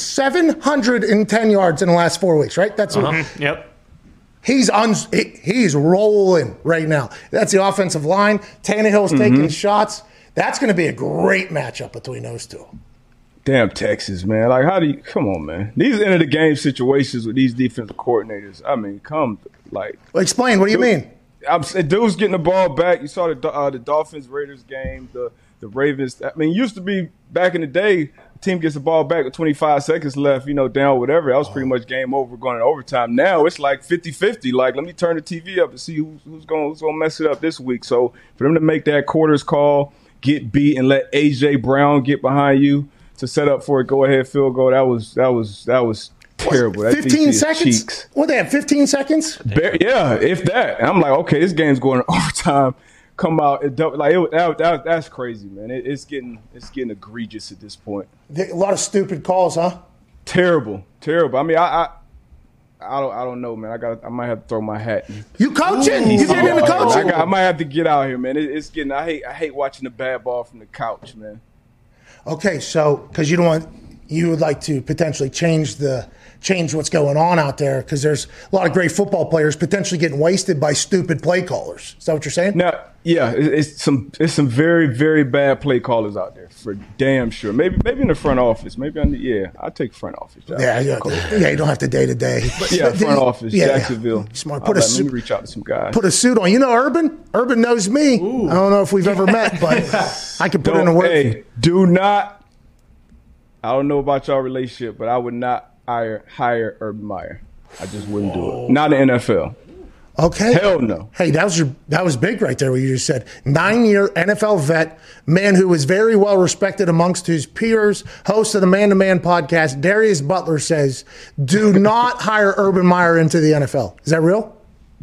710 yards in the last four weeks, right? That's uh-huh. what, mm-hmm. Yep. he's un, he- he's rolling right now. That's the offensive line. Tannehill's taking mm-hmm. shots. That's going to be a great matchup between those two. Damn Texas, man. Like, how do you? Come on, man. These end of the game situations with these defensive coordinators. I mean, come like. Well, explain. What do you mean? I'm dude's getting the ball back. You saw the uh, the Dolphins Raiders game, the the Ravens. I mean, used to be back in the day, team gets the ball back with 25 seconds left, you know, down whatever. That was pretty much game over going to overtime. Now it's like 50-50. Like, let me turn the TV up and see who's, who's going who's to mess it up this week. So for them to make that quarters call, get beat, and let AJ Brown get behind you to set up for a go ahead field goal, that was that was that was terrible. That 15 seconds? What, they have 15 seconds? Yeah, if that. And I'm like, okay, this game's going to overtime. Come out, it, don't- like it, that, that, that's crazy, man. It, it's getting it's getting egregious at this point. A lot of stupid calls, huh? Terrible, terrible. I mean, I, I, I don't, I don't know, man. I got, I might have to throw my hat. You coaching? You getting into oh, I, coaching? got, I might have to get out here, man. It, it's getting. I hate, I hate watching the bad ball from the couch, man. Okay, so because you don't want, you would like to potentially change the change what's going on out there because there's a lot of great football players potentially getting wasted by stupid play callers. Is that what you're saying? Now, yeah, it's some, it's some very, very bad play callers out there for damn sure. Maybe, maybe in the front office. Maybe on the, yeah, I take front office. job. Yeah, yeah, yeah. You don't have to day to day. Yeah, front office, Yeah. Jacksonville. Smart. I'll Put a let- let me suit. reach out to some guys. Put a suit on. You know Urban? Urban knows me. I don't know if we've ever met, but I can put in a Don't- word. Hey, do not. I don't know about y'all relationship, but I would not hire hire Urban Meyer. I just wouldn't do it. Not in the NFL. Okay. Hell no. Hey, that was your that was big right there. What you just said. Nine year NFL vet, man who is very well respected amongst his peers. Host of the Man to Man podcast, Darius Butler says, "Do not hire Urban Meyer into the NFL." Is that real?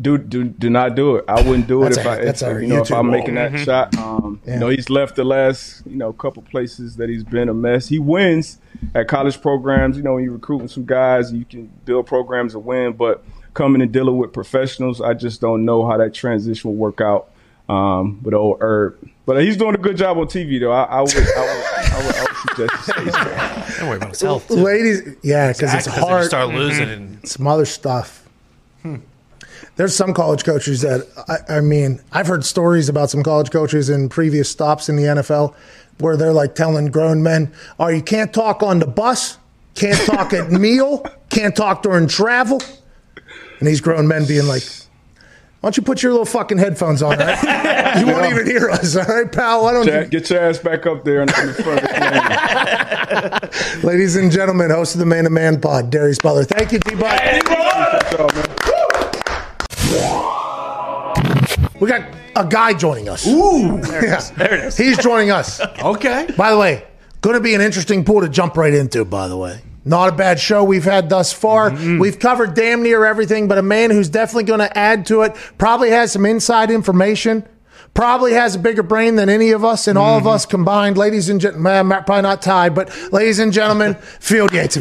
Do do do not do it. I wouldn't do it if a- I that's if, you know if I'm wall. making that Mhm. shot. Um, Yeah. You know he's left the last you know couple places that he's been a mess. He wins at college programs. You know when you're recruiting some guys, you can build programs and win. But coming and dealing with professionals, I just don't know how that transition will work out. Um, with old Herb, but he's doing a good job on TV though. I, I would I would, I would, I would suggest he stays. Don't worry about his health. Ladies, yeah, because it's Exactly, 'cause if you hard. start losing Mhm. and- some other stuff. There's some college coaches that I, I mean, I've heard stories about some college coaches in previous stops in the NFL where they're like telling grown men, "Oh, you can't talk on the bus, can't talk at meal, can't talk during travel," and these grown men being like. Why don't you put your little fucking headphones on? all Right? You won't even hear us, all right, pal? Why don't you? Get your ass back up there in the front of the. Ladies and gentlemen, host of the Man to Man Pod, Darius Butler. Thank you, D. We got a guy joining us. Ooh, there it is. There it is. He's joining us. okay. By the way, Going to be an interesting pool to jump right into, by the way. Not a bad show we've had thus far. We've covered damn near everything, but a man who's definitely going to add to it, probably has some inside information, probably has a bigger brain than any of us and all of mm-hmm. us combined. Ladies and gentlemen, probably not tied, but ladies and gentlemen, Field Yates.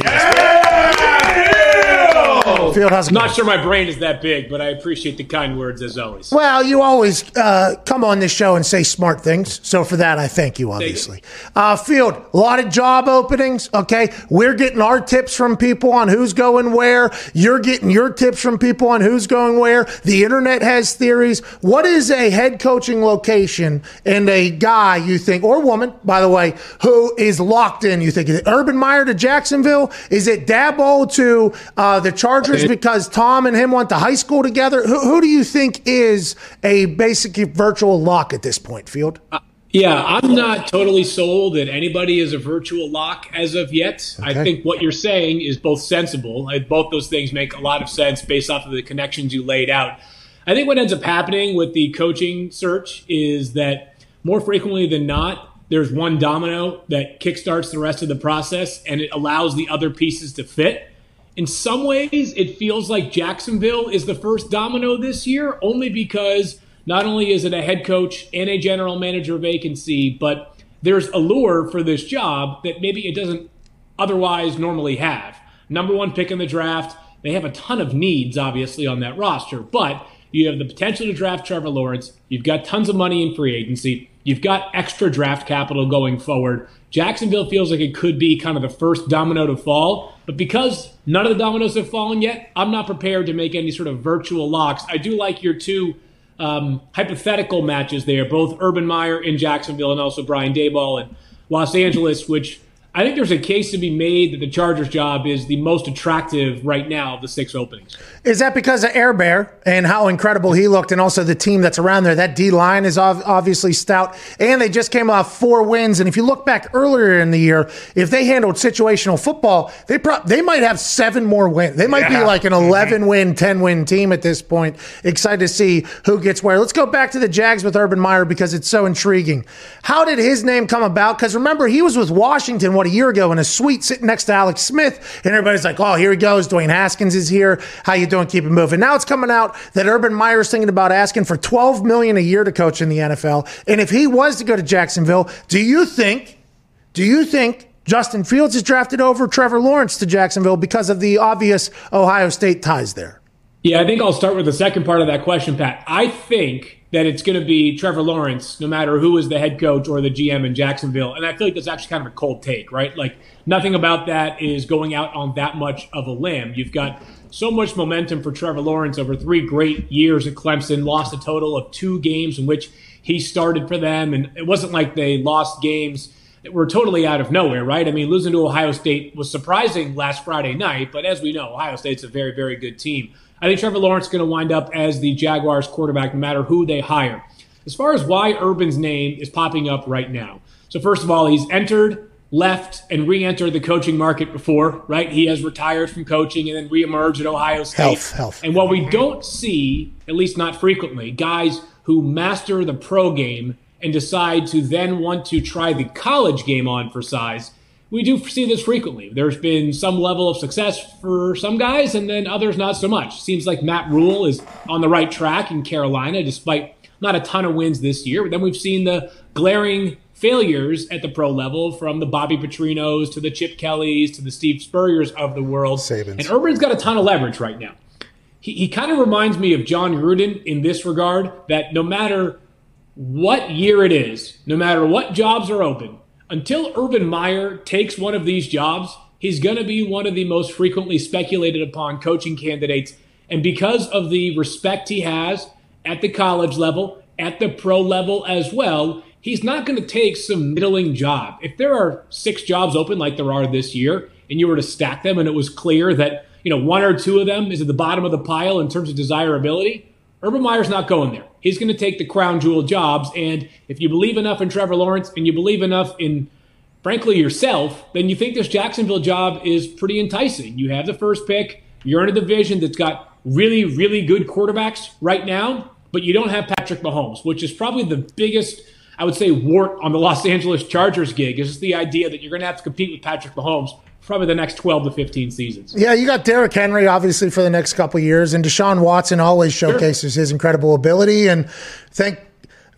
Field, how's it Not going? sure my brain is that big, but I appreciate the kind words as always. Well, you always uh, come on this show and say smart things. So for that, I thank you, obviously. Uh, Field, a lot of job openings. Okay. We're getting our tips from people on who's going where. You're getting your tips from people on who's going where. The internet has theories. What is a head coaching location and a guy you think, or woman, by the way, who is locked in? You think, is it Urban Meyer to Jacksonville? Is it Daboll to uh, the Chargers because Tom and him went to high school together? Who, who do you think is a basically virtual lock at this point, Field? Uh, yeah, I'm not totally sold that anybody is a virtual lock as of yet. I think what you're saying is both sensible. Both those things make a lot of sense based off of the connections you laid out. I think what ends up happening with the coaching search is that more frequently than not, there's one domino that kickstarts the rest of the process and it allows the other pieces to fit. In some ways, it feels like Jacksonville is the first domino this year, only because not only is it a head coach and a general manager vacancy, but there's allure for this job that maybe it doesn't otherwise normally have. Number one pick in the draft. They have a ton of needs, obviously, on that roster, but you have the potential to draft Trevor Lawrence. You've got tons of money in free agency. You've got extra draft capital going forward. Jacksonville feels like it could be kind of the first domino to fall, but because none of the dominoes have fallen yet, I'm not prepared to make any sort of virtual locks. I do like your two um, hypothetical matches there, both Urban Meyer in Jacksonville and also Brian Daboll in Los Angeles, which I think there's a case to be made that the Chargers job is the most attractive right now of the six openings. Is that because of Air Bear and how incredible he looked, and also the team that's around there? That D line is obviously stout, and they just came off four wins. And if you look back earlier in the year, if they handled situational football, they pro- they might have seven more wins. They might be like an mm-hmm. eleven win, ten win team at this point. Excited to see who gets where. Let's go back to the Jags with Urban Meyer because it's so intriguing. How did his name come about? Because remember, he was with Washington what a year ago in a suite sitting next to Alex Smith, and everybody's like, "Oh, here he goes. Dwayne Haskins is here. How you doing? Keep it moving." Now it's coming out that Urban Meyer's thinking about asking for twelve million a year to coach in the NFL, and if he was to go to Jacksonville, do you think? Do you think? Justin Fields is drafted over Trevor Lawrence to Jacksonville because of the obvious Ohio State ties there. Yeah, I think I'll start with the second part of that question, Pat. I think that it's going to be Trevor Lawrence, no matter who is the head coach or the GM in Jacksonville. And I feel like that's actually kind of a cold take, right? Like nothing about that is going out on that much of a limb. You've got so much momentum for Trevor Lawrence over three great years at Clemson, lost a total of two games in which he started for them. And it wasn't like they lost games that were totally out of nowhere, right? I mean, losing to Ohio State was surprising last Friday night, but as we know, Ohio State's a very, very good team. I think Trevor Lawrence is going to wind up as the Jaguars quarterback no matter who they hire. As far as why Urban's name is popping up right now. So, first of all, he's entered, left, and re entered the coaching market before, right? He has retired from coaching and then reemerged at Ohio State. Health, health. And what we don't see, at least not frequently, guys who master the pro game and decide to then want to try the college game on for size. We do see this frequently. There's been some level of success for some guys, and then others not so much. Seems like Matt Rhule is on the right track in Carolina, despite not a ton of wins this year. But then we've seen the glaring failures at the pro level from the Bobby Petrinos to the Chip Kellys to the Steve Spurriers of the world. And Urban's got a ton of leverage right now. He, he kind of reminds me of Jon Gruden in this regard that no matter what year it is, no matter what jobs are open, until Urban Meyer takes one of these jobs, he's going to be one of the most frequently speculated upon coaching candidates. And because of the respect he has at the college level, at the pro level as well, he's not going to take some middling job. If there are six jobs open like there are this year, and you were to stack them and it was clear that, you know, one or two of them is at the bottom of the pile in terms of desirability, Urban Meyer's not going there. He's going to take the crown jewel jobs. And if you believe enough in Trevor Lawrence and you believe enough in, frankly, yourself, then you think this Jacksonville job is pretty enticing. You have the first pick. You're in a division that's got really, really good quarterbacks right now, but you don't have Patrick Mahomes, which is probably the biggest I would say, wart on the Los Angeles Chargers gig is the idea that you're going to have to compete with Patrick Mahomes probably the next 12 to 15 seasons. Yeah, you got Derrick Henry obviously for the next couple years, and Deshaun Watson always showcases his incredible ability. And thank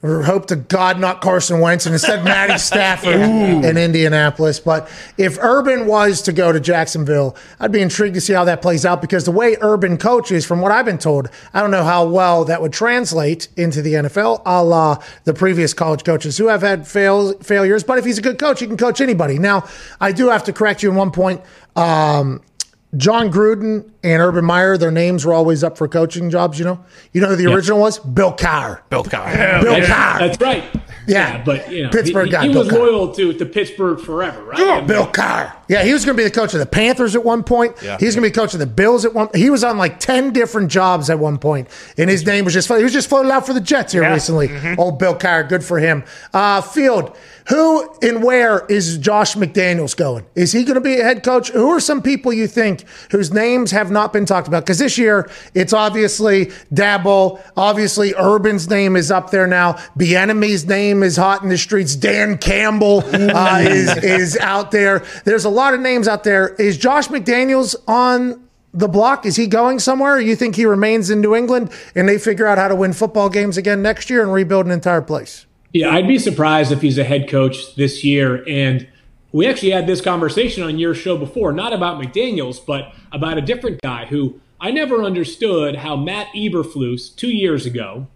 or hope to God not Carson Wentz and instead Matty Stafford in Indianapolis. But if Urban was to go to Jacksonville, I'd be intrigued to see how that plays out because the way Urban coaches, from what I've been told, I don't know how well that would translate into the NFL, a la the previous college coaches who have had fail, failures. But if he's a good coach, he can coach anybody. Now, I do have to correct you in one point. Um, Jon Gruden and Urban Meyer, their names were always up for coaching jobs, you know? You know who the original was? Bill Cowher. Bill Cowher. Bill That's, Cowher. that's right. Yeah. but you know, Pittsburgh he, guy, he Bill was Cowher. loyal to, to Pittsburgh forever, right? Oh, Bill Cowher. Yeah, he was going to be the coach of the Panthers at one point. Yeah. He was going to be coach of the Bills at one. He was on like ten different jobs at one point, and his name was just he was just floated out for the Jets here Yeah. recently. Mm-hmm. Old Bill Cowher. good for him. Uh, Field, who and where is Josh McDaniels going? Is he going to be a head coach? Who are some people you think whose names have not been talked about? Because this year it's obviously Daboll, obviously Urban's name is up there now. Bieniemy's name is hot in the streets. Dan Campbell uh, is is out there. There's a lot of names out there. Is Josh McDaniels on the block? Is he going somewhere? Or you think he remains in New England and they figure out how to win football games again next year and rebuild an entire place? Yeah, I'd be surprised if he's a head coach this year. And we actually had this conversation on your show before, not about McDaniels, but about a different guy who I never understood how Matt Eberflus two years ago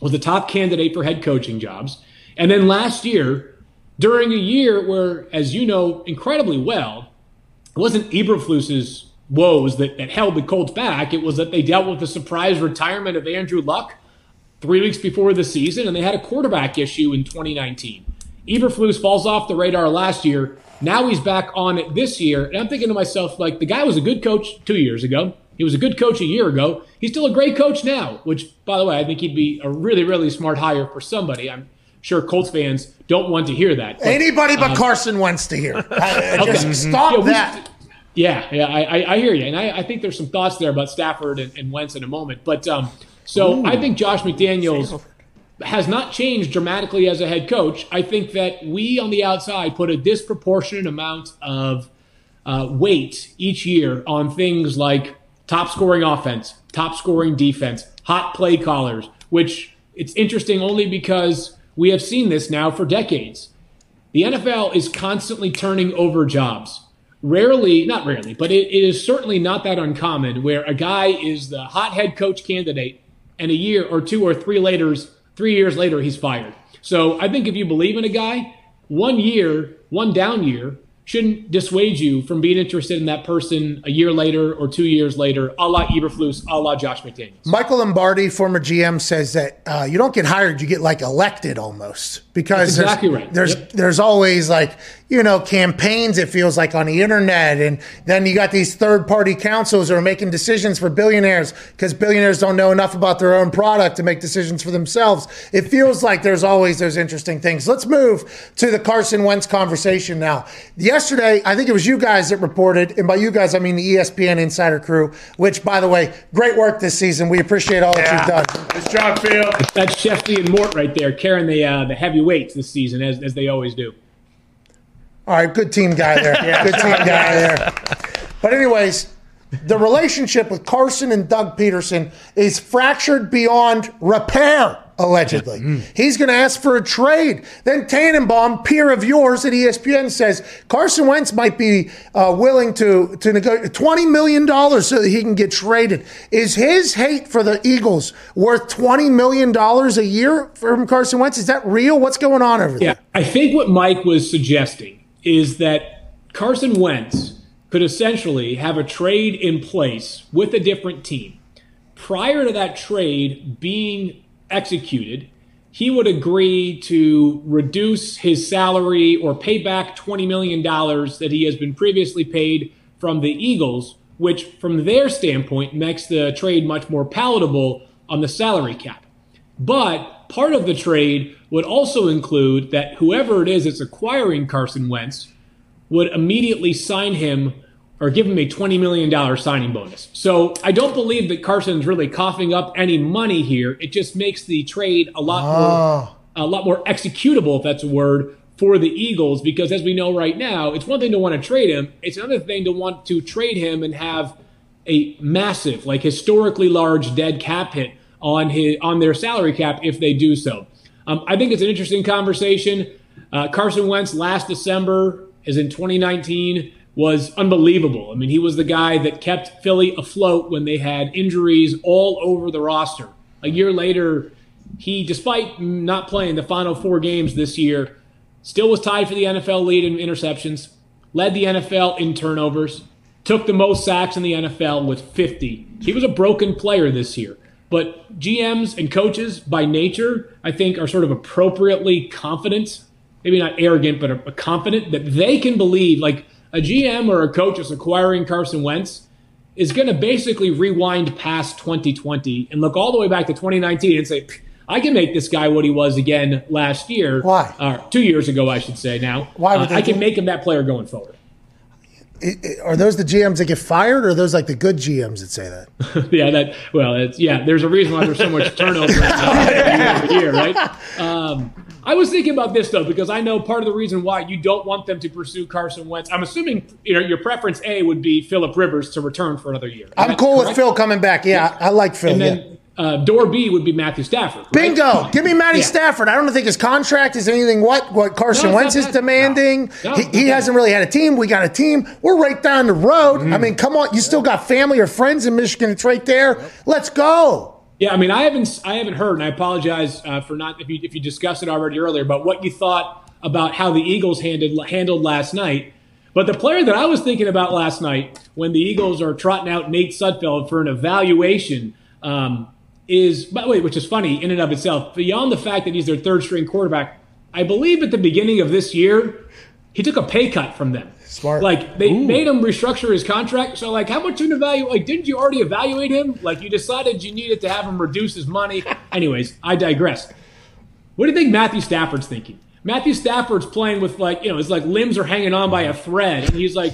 was the top candidate for head coaching jobs. And then last year, during a year where, as you know incredibly well, it wasn't Eberflus's woes that, that held the Colts back. It was that they dealt with the surprise retirement of Andrew Luck three weeks before the season, and they had a quarterback issue in 2019. Eberflus falls off the radar last year. Now he's back on it this year, and I'm thinking to myself, like, the guy was a good coach two years ago. He was a good coach a year ago. He's still a great coach now, which, by the way, I think he'd be a really, really smart hire for somebody. I'm sure Colts fans don't want to hear that. but, Anybody but um, Carson Wentz to hear. Uh, Okay. Just stop Yeah, we- that. Yeah, yeah, I, I, I hear you, and I, I think there's some thoughts there about Stafford and, and Wentz in a moment. But um, so I think Josh McDaniels has not changed dramatically as a head coach. I think that we on the outside put a disproportionate amount of uh, weight each year on things like top scoring offense, top scoring defense, hot play callers, which it's interesting only because we have seen this now for decades. The NFL is constantly turning over jobs. Rarely, not rarely, but it, it is certainly not that uncommon where a guy is the hot head coach candidate and a year or two or three later, three years later, he's fired. So I think if you believe in a guy, one year, one down year, shouldn't dissuade you from being interested in that person a year later or two years later, a la Eberflus, a la Josh McDaniels. Michael Lombardi, former GM, says that uh, you don't get hired; you get like elected almost because That's exactly there's, right. There's Yep. there's always like you know campaigns. It feels like on the internet, and then you got these third party councils who are making decisions for billionaires because billionaires don't know enough about their own product to make decisions for themselves. It feels like there's always those interesting things. Let's move to the Carson Wentz conversation now. Yesterday, I think it was you guys that reported, and by you guys I mean the ESPN Insider crew. Which, by the way, great work this season. We appreciate all that you've done. Good job, Phil. That's Schefty and Mort right there carrying the uh, the heavy weights this season, as, as they always do. All right, good team guy there. Good team guy there. But anyways, the relationship with Carson and Doug Pederson is fractured beyond repair. Allegedly, he's going to ask for a trade. Then Tannenbaum, peer of yours at ESPN, says Carson Wentz might be uh, willing to to negotiate twenty million dollars so that he can get traded. Is his hate for the Eagles worth twenty million dollars a year from Carson Wentz? Is that real? What's going on over there? Yeah, I think what Mike was suggesting is that Carson Wentz could essentially have a trade in place with a different team. Prior to that trade being executed, he would agree to reduce his salary or pay back $20 million that he has been previously paid from the Eagles, which, from their standpoint, makes the trade much more palatable on the salary cap. But part of the trade would also include that whoever it is that's acquiring Carson Wentz would immediately sign him or give him a $20 million signing bonus. So I don't believe that Carson's really coughing up any money here. It just makes the trade a lot more ah. a lot more executable, if that's a word, for the Eagles. Because as we know right now, it's one thing to want to trade him, it's another thing to want to trade him and have a massive, like historically large dead cap hit on his on their salary cap if they do so. Um, I think it's an interesting conversation. Uh, Carson Wentz last December, as in 2019, was unbelievable. I mean, he was the guy that kept Philly afloat when they had injuries all over the roster. A year later, he, despite not playing the final four games this year, still was tied for the NFL lead in interceptions, led the NFL in turnovers, took the most sacks in the NFL with 50. He was a broken player this year. But GMs and coaches, by nature, I think, are sort of appropriately confident, maybe not arrogant, but a confident that they can believe, like a GM or a coach is acquiring Carson Wentz is going to basically rewind past 2020 and look all the way back to 2019 and say, I can make this guy what he was again last year. Why? Uh, two years ago, I should say now. Why would uh, I can make him that player going forward. It, it, are those the GMs that get fired, or are those like the good GMs that say that? yeah, that well, it's yeah. There's a reason why there's so much turnover year year, right? Um, I was thinking about this though because I know part of the reason why you don't want them to pursue Carson Wentz. I'm assuming you know your preference A would be Philip Rivers to return for another year. I'm cool correct? with Phil coming back. Yeah, yeah. I like Phil. And then, yeah uh, door B would be Matthew Stafford. Right? Bingo! Give me Matty yeah. Stafford. I don't think his contract is anything what what Carson no, Wentz is demanding. No. No, he, he hasn't really had a team. We got a team. We're right down the road. Mm. I mean, come on. You still got family or friends in Michigan. It's right there. Yep. Let's go. Yeah, I mean, I haven't I haven't heard, and I apologize uh, for not if you if you discussed it already earlier about what you thought about how the Eagles handled handled last night. But the player that I was thinking about last night when the Eagles are trotting out Nate Sudfeld for an evaluation. Um, is, by the way, which is funny in and of itself, beyond the fact that he's their third string quarterback, I believe at the beginning of this year, he took a pay cut from them. Smart. Like they Ooh. made him restructure his contract. So like, how much you evaluate? Like, didn't you already evaluate him? Like, you decided you needed to have him reduce his money. Anyways, I digress. What do you think Matthew Stafford's thinking? Matthew Stafford's playing with like, you know, his like limbs are hanging on by a thread, and he's like,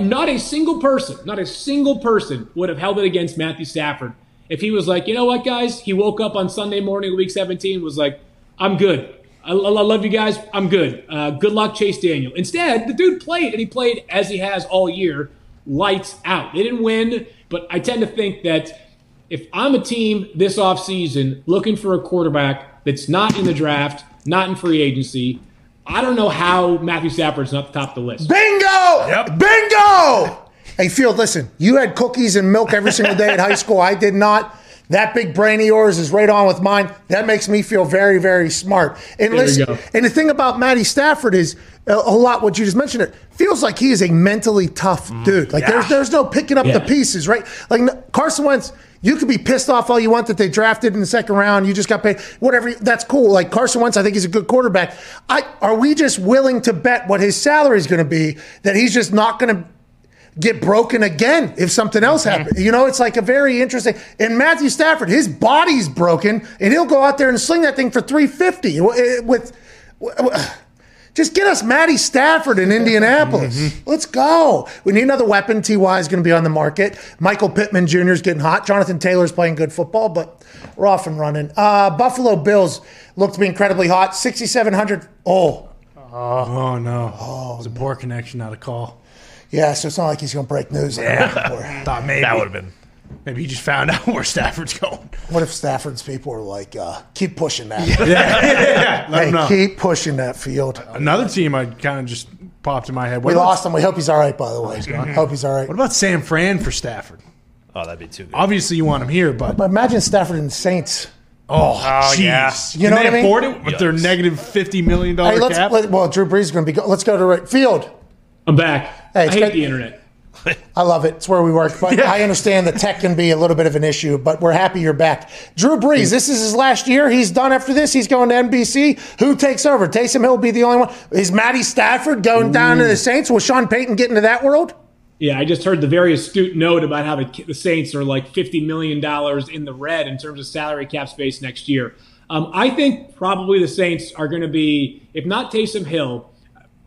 not a single person, not a single person would have held it against Matthew Stafford if he was like, you know what, guys, he woke up on Sunday morning, week 17, was like, I'm good. I, I love you guys. I'm good. Uh, good luck, Chase Daniel. Instead, the dude played, and he played as he has all year, lights out. They didn't win, but I tend to think that if I'm a team this offseason looking for a quarterback that's not in the draft, not in free agency, I don't know how Matthew Stafford's not the top of the list. Bingo! Yep. Bingo! Hey, Field, listen, you had cookies and milk every single day at high school. I did not. That big brain of yours is right on with mine. That makes me feel very, very smart. And there listen, and the thing about Matty Stafford is a, a, lot what you just mentioned. It feels like he is a mentally tough mm, dude. Like yeah. there's there's no picking up yeah. the pieces, right? Like Carson Wentz, you could be pissed off all you want that they drafted in the second round. You just got paid. Whatever. That's cool. Like Carson Wentz, I think he's a good quarterback. I are we just willing to bet what his salary is going to be that he's just not going to get broken again if something else mm-hmm. happens. You know, it's like a very interesting. And Matthew Stafford, his body's broken, and he'll go out there and sling that thing for 350 eh, with. Just get us Matty Stafford in Indianapolis. Mm-hmm. Let's go. We need another weapon. Ty is going to be on the market. Michael Pittman Jr. is getting hot. Jonathan Taylor's playing good football, but we're off and running. Uh, Buffalo Bills look to be incredibly hot. 6,700. Oh. Oh, no. Oh, it was a poor connection, not a call. Yeah, so it's not like he's going to break news. Yeah, thought maybe that would have been. Maybe he just found out where Stafford's going. What if Stafford's people are like, uh, keep pushing that? Yeah, yeah, yeah. Hey, keep pushing that field. Another team I kind of just popped in my head. What we lost him. We hope he's all right, by the way. Oh, hope he's all right. What about San Fran for Stafford? Oh, that'd be too good. Obviously, you want him here, but, but imagine Stafford and the Saints. Oh, oh yeah. You Can know they what I mean? afford it with Yikes. their negative fifty million dollar hey, cap? Let, well, Drew Brees is going to be. Go, let's go to right field. I'm back. Hey, I hate the internet. I love it. It's where we work. But yeah. I understand the tech can be a little bit of an issue, but we're happy you're back. Drew Brees, this is his last year. He's done after this. He's going to NBC. Who takes over? Taysom Hill will be the only one. Is Matty Stafford going Ooh. down to the Saints? Will Sean Payton get into that world? Yeah, I just heard the very astute note about how the, the Saints are like $50 million in the red in terms of salary cap space next year. Um, I think probably the Saints are going to be, if not Taysom Hill,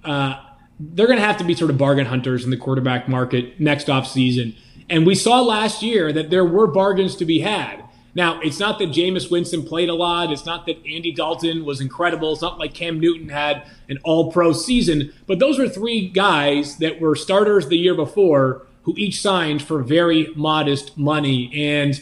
uh, they're going to have to be sort of bargain hunters in the quarterback market next offseason. And we saw last year that there were bargains to be had. Now, it's not that Jameis Winston played a lot. It's not that Andy Dalton was incredible. It's not like Cam Newton had an all pro season. But those were three guys that were starters the year before who each signed for very modest money. And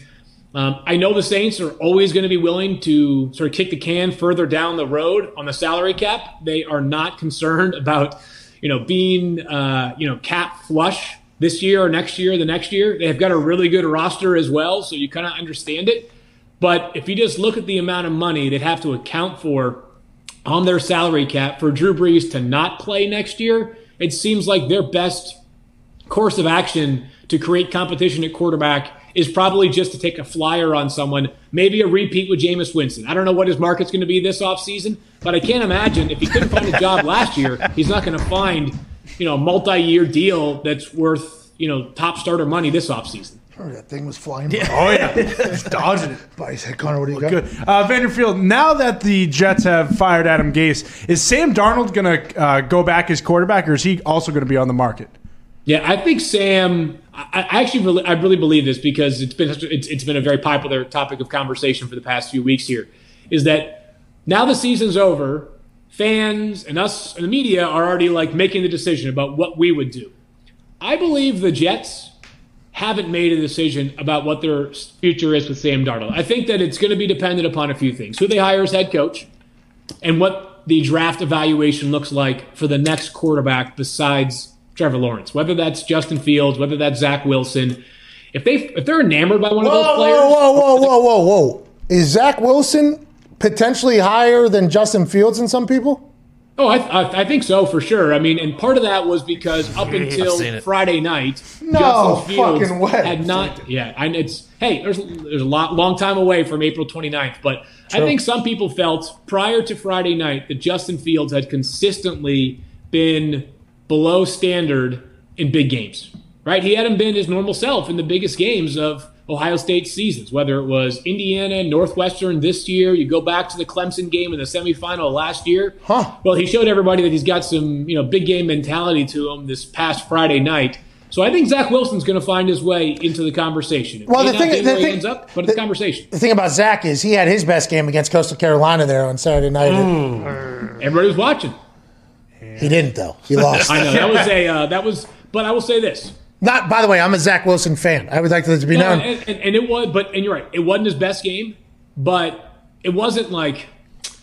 um, I know the Saints are always going to be willing to sort of kick the can further down the road on the salary cap. They are not concerned about, you know, being, uh, you know, cap flush this year or next year, the next year. They've got a really good roster as well, so you kind of understand it. But if you just look at the amount of money they'd have to account for on their salary cap for Drew Brees to not play next year, it seems like their best course of action to create competition at quarterback is probably just to take a flyer on someone, maybe a repeat with Jameis Winston. I don't know what his market's going to be this offseason, but I can't imagine if he couldn't find a job last year, he's not going to find, you know, a multi-year deal that's worth, you know, top starter money this offseason. Oh, that thing was flying. Yeah. Oh yeah, it's dodging it. By his head, Connor, what do you got? Good. Uh, Vanderfield, now that the Jets have fired Adam Gase, is Sam Darnold going to uh, go back as quarterback, or is he also going to be on the market? Yeah, I think Sam. I, actually really, I really believe this because it's been it's, it's been a very popular topic of conversation for the past few weeks. Here is that now the season's over, fans and us and the media are already like making the decision about what we would do. I believe the Jets haven't made a decision about what their future is with Sam Darnold. I think that it's going to be dependent upon a few things: who they hire as head coach, and what the draft evaluation looks like for the next quarterback besides Trevor Lawrence. Whether that's Justin Fields, whether that's Zach Wilson. If they if they're enamored by one of those players, whoa, whoa, whoa, whoa, whoa, whoa! Is Zach Wilson potentially higher than Justin Fields in some people? Oh, I, I, I think so for sure. I mean, and part of that was because up until Friday night, No Justin Fields fucking way. had not. Yeah, and it's hey, there's there's a lot long time away from April 29th, but I think some people felt prior to Friday night that Justin Fields had consistently been below standard in big games. Right? He hadn't been his normal self in the biggest games of Ohio State seasons, whether it was Indiana, Northwestern this year, you go back to the Clemson game in the semifinal last year. Huh. Well, he showed everybody that he's got some, you know, big game mentality to him this past Friday night. So I think Zach Wilson's going to find his way into the conversation. It Well, the thing- the thing- ends up, but it's a conversation. The thing about Zach is he had his best game against Coastal Carolina there on Saturday night. Mm. Everybody was watching. He didn't though. He lost. I know that was a uh, that was, but I will say this: Not. By the way, I'm a Zach Wilson fan. I would like to be No, known. and, and, and it was, but and you're right, it wasn't his best game, but it wasn't like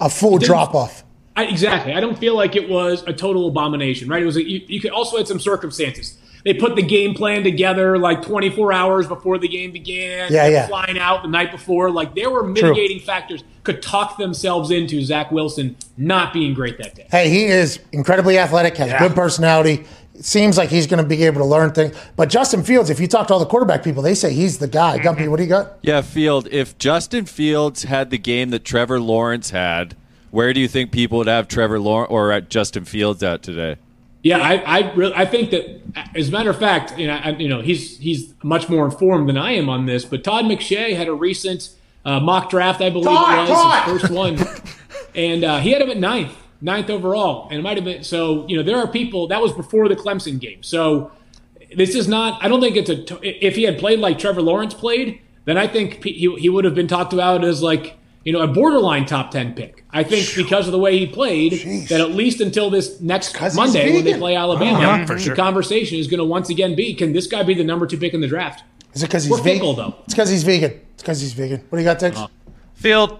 A full drop off. I, exactly. I don't feel like it was a total abomination, right? It was. A, you, you could also had some circumstances. They put the game plan together like 24 hours before the game began. Yeah, yeah. Flying out the night before, like there were True. mitigating factors could talk themselves into Zach Wilson not being great that day. Hey, he is incredibly athletic, has good personality. It seems like he's going to be able to learn things. But Justin Fields, if you talk to all the quarterback people, they say he's the guy. Gumpy, mm-hmm. what do you got? Yeah, Field. If Justin Fields had the game that Trevor Lawrence had, where do you think people would have Trevor Lawrence or at Justin Fields at today? Yeah, I I, really, I think that as a matter of fact, you know, I, you know, he's he's much more informed than I am on this. But Todd McShay had a recent uh, mock draft, I believe Todd, it was Todd! his first one, and uh, he had him at ninth, ninth overall, and it might have been. So you know, there are people that was before the Clemson game. So this is not. I don't think it's a. If he had played like Trevor Lawrence played, then I think he he would have been talked about as like you know a borderline top ten pick. I think because of the way he played, that at least until this next Monday when they play Alabama, Uh-huh, for the sure. conversation is going to once again be: Can this guy be the number two pick in the draft? Is it because he's We're vegan? fickle, though. It's because he's vegan. It's because he's vegan. What do you got, Tex? Field,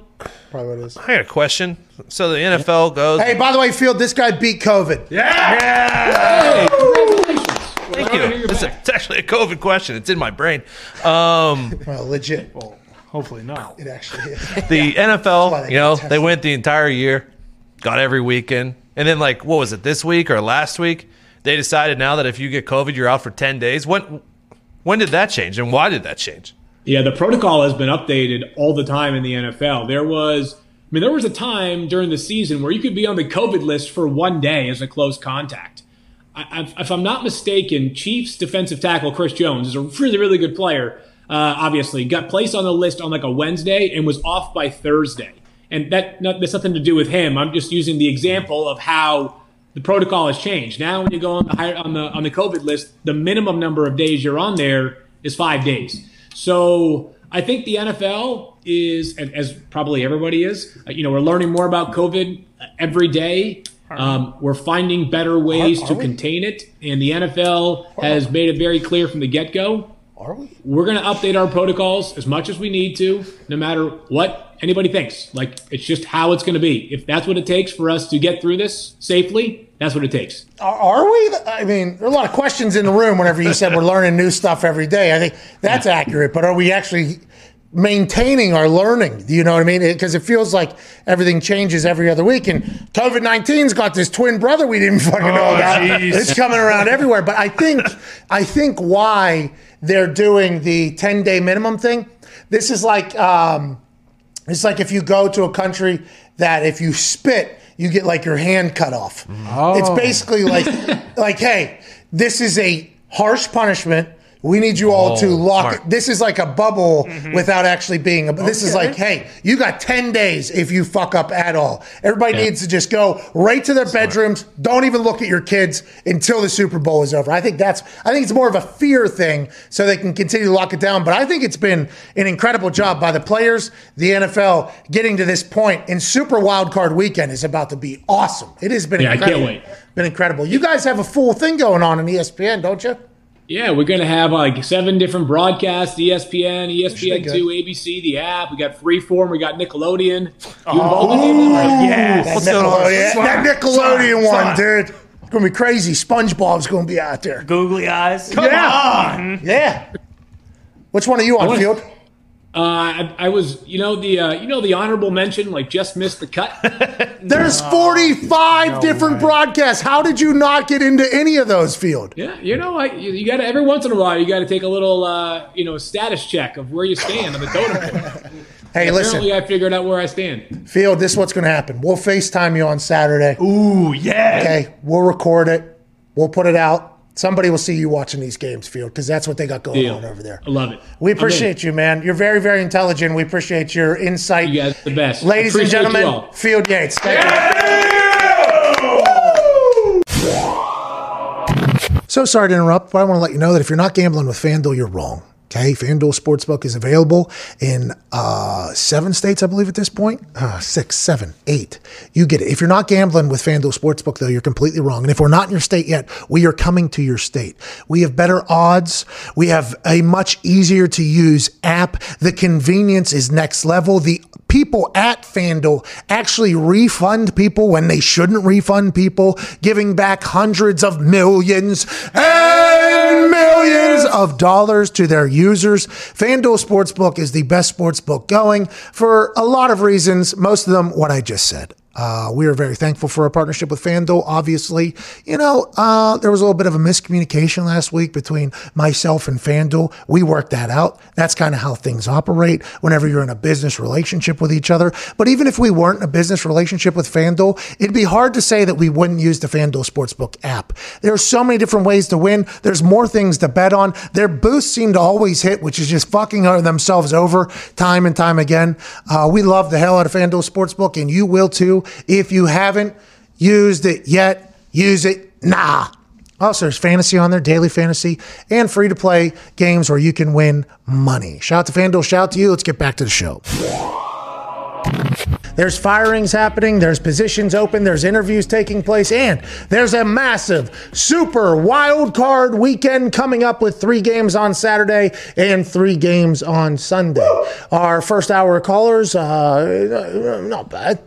Probably what it is. I got a question. So the NFL goes. Hey, by the way, Field, this guy beat COVID. Hey, congratulations! Thank you. It's, a- it's actually a COVID question. It's in my brain. Um, Well, legit. Hopefully not. It actually is. the why NFL, they you know, got they went the entire year, got every weekend, and then like what was it this week or last week? They decided now that if you get COVID, you're out for ten days. When when did that change, and why did that change? Yeah, the protocol has been updated all the time in the NFL. There was, I mean, there was a time during the season where you could be on the COVID list for one day as a close contact. I, I, if I'm not mistaken, Chiefs defensive tackle Chris Jones is a really, really good player. Uh, obviously, got placed on the list on like a Wednesday and was off by Thursday. And that not, that's nothing to do with him. I'm just using the example of how the protocol has changed. Now, when you go on the higher, on the on the COVID list, the minimum number of days you're on there is five days. So I think the NFL is, as probably everybody is, uh, you know, we're learning more about COVID every day. Um, we're finding better ways Are- are to we? contain it, and the NFL has made it very clear from the get go. Are we? We're going to update our protocols as much as we need to, no matter what anybody thinks. Like it's just how it's going to be. If that's what it takes for us to get through this safely, that's what it takes. Are, are we? I mean, there are a lot of questions in the room whenever you said we're learning new stuff every day. I think that's accurate, but are we actually maintaining our learning? Do you know what I mean? Because it feels like everything changes every other week, and COVID 19's got this twin brother we didn't fucking know Oh, about. jeez. It's coming around everywhere. But I think, I think why they're doing the 10 day minimum thing. This is like, um, it's like if you go to a country that if you spit, you get like your hand cut off. It's basically like, like, hey, this is a harsh punishment. We need you all to Oh, lock smart. it. This is like a bubble mm-hmm. without actually being a. This is like, hey, you got 10 days if you fuck up at all. Everybody Yeah. needs to just go right to their bedrooms. Don't even look at your kids until the Super Bowl is over. I think that's, I think it's more of a fear thing so they can continue to lock it down. But I think it's been an incredible job by the players, the NFL getting to this point. And Super Wild Card Weekend is about to be awesome. It has been Yeah, I can't incredible. wait. Been incredible. You guys have a full thing going on in ESPN, don't you? Yeah, we're going to have like seven different broadcasts: ESPN, ESPN Two, ABC, the app. We got Freeform. We got Nickelodeon. Oh, you involved in any of them? Yes. That What's? Nickelodeon, that Nickelodeon Son, one, son. dude. It's gonna be crazy. SpongeBob's gonna be out there. Googly eyes. Come yeah. On. Mm-hmm. Yeah. Which one are you on, wanna- Field? Uh, I, I was, you know, the uh, you know the honorable mention, like just missed the cut. There's 45 different broadcasts. How did you not get into any of those, Field? yeah, you know, I, you, you got to every once in a while, you got to take a little, uh, you know, status check of where you stand on the totem pole. Hey, listen, Apparently, I figured out where I stand. Field, this is what's gonna happen. We'll FaceTime you on Saturday. Ooh, yeah. Okay. We'll record it. We'll put it out. Somebody will see you watching these games, Field, because that's what they got going Deal. on over there. I love it. We appreciate you, man. You're very, very intelligent. We appreciate your insight. You guys are the best. Ladies and Appreciate you gentlemen. Field Yates. Thank you. So sorry to interrupt, but I want to let you know that if you're not gambling with FanDuel, you're wrong. Okay, FanDuel Sportsbook is available in uh, seven states, I believe, at this point. Uh, six, seven, eight. You get it. If you're not gambling with FanDuel Sportsbook, though, you're completely wrong. And if we're not in your state yet, we are coming to your state. We have better odds. We have a much easier to use app. The convenience is next level. The people at FanDuel actually refund people when they shouldn't refund people, giving back hundreds of millions and millions of dollars to their users. FanDuel Sportsbook is the best sportsbook going for a lot of reasons, most of them what I just said. Uh, we are very thankful for our partnership with FanDuel. Obviously, you know, uh, there was a little bit of a miscommunication last week between myself and FanDuel. We worked that out. That's kind of how things operate whenever you're in a business relationship with each other. But even if we weren't in a business relationship with FanDuel, it'd be hard to say that we wouldn't use the FanDuel Sportsbook app. There are so many different ways to win. There's more things to bet on. Their boosts seem to always hit, which is just fucking themselves over time and time again. Uh, we love the hell out of FanDuel Sportsbook, and you will too. If you haven't used it yet, use it now. Also, there's fantasy on there, daily fantasy, and free to play games where you can win money. Shout out to FanDuel, shout out to you. Let's get back to the show. There's firings happening, there's positions open, there's interviews taking place, and there's a massive super wild card weekend coming up with three games on Saturday and three games on Sunday. Our first hour callers, uh, not bad.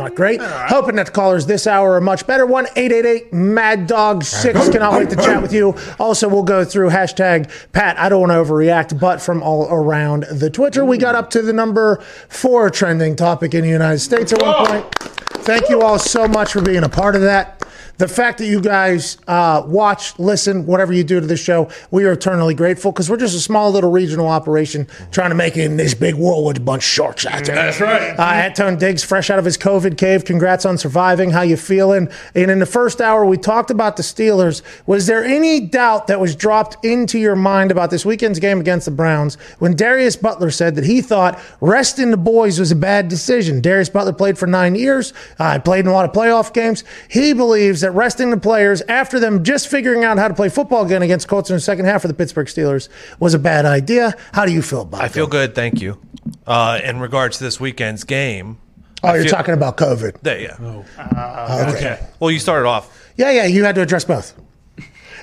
Not great. Hoping that the callers this hour are much better. 1 888 Mad Dog 6. Cannot wait to chat with you. Also, we'll go through hashtag Pat, I don't want to overreact, but from all around the Twitter, we got up to the number four trending topic in the United States at one point. Thank you all so much for being a part of that. The fact that you guys uh, watch, listen, whatever you do to this show, we are eternally grateful because we're just a small little regional operation trying to make it in this big world with a bunch of sharks out there. That's right. Uh, Antone Diggs, fresh out of his COVID cave. Congrats on surviving. How you feeling? And in the first hour, we talked about the Steelers. Was there any doubt that was dropped into your mind about this weekend's game against the Browns when Darius Butler said that he thought resting the boys was a bad decision? Darius Butler played for nine years. Uh, played in a lot of playoff games. He believes that that resting the players after them just figuring out how to play football again against Colts in the second half of the Pittsburgh Steelers was a bad idea. How do you feel about it? I it? feel good, thank you. Uh, in regards to this weekend's game, Oh, I you're feel- talking about COVID. There, yeah. Uh, okay. Well, you started off. Yeah, yeah, you had to address both.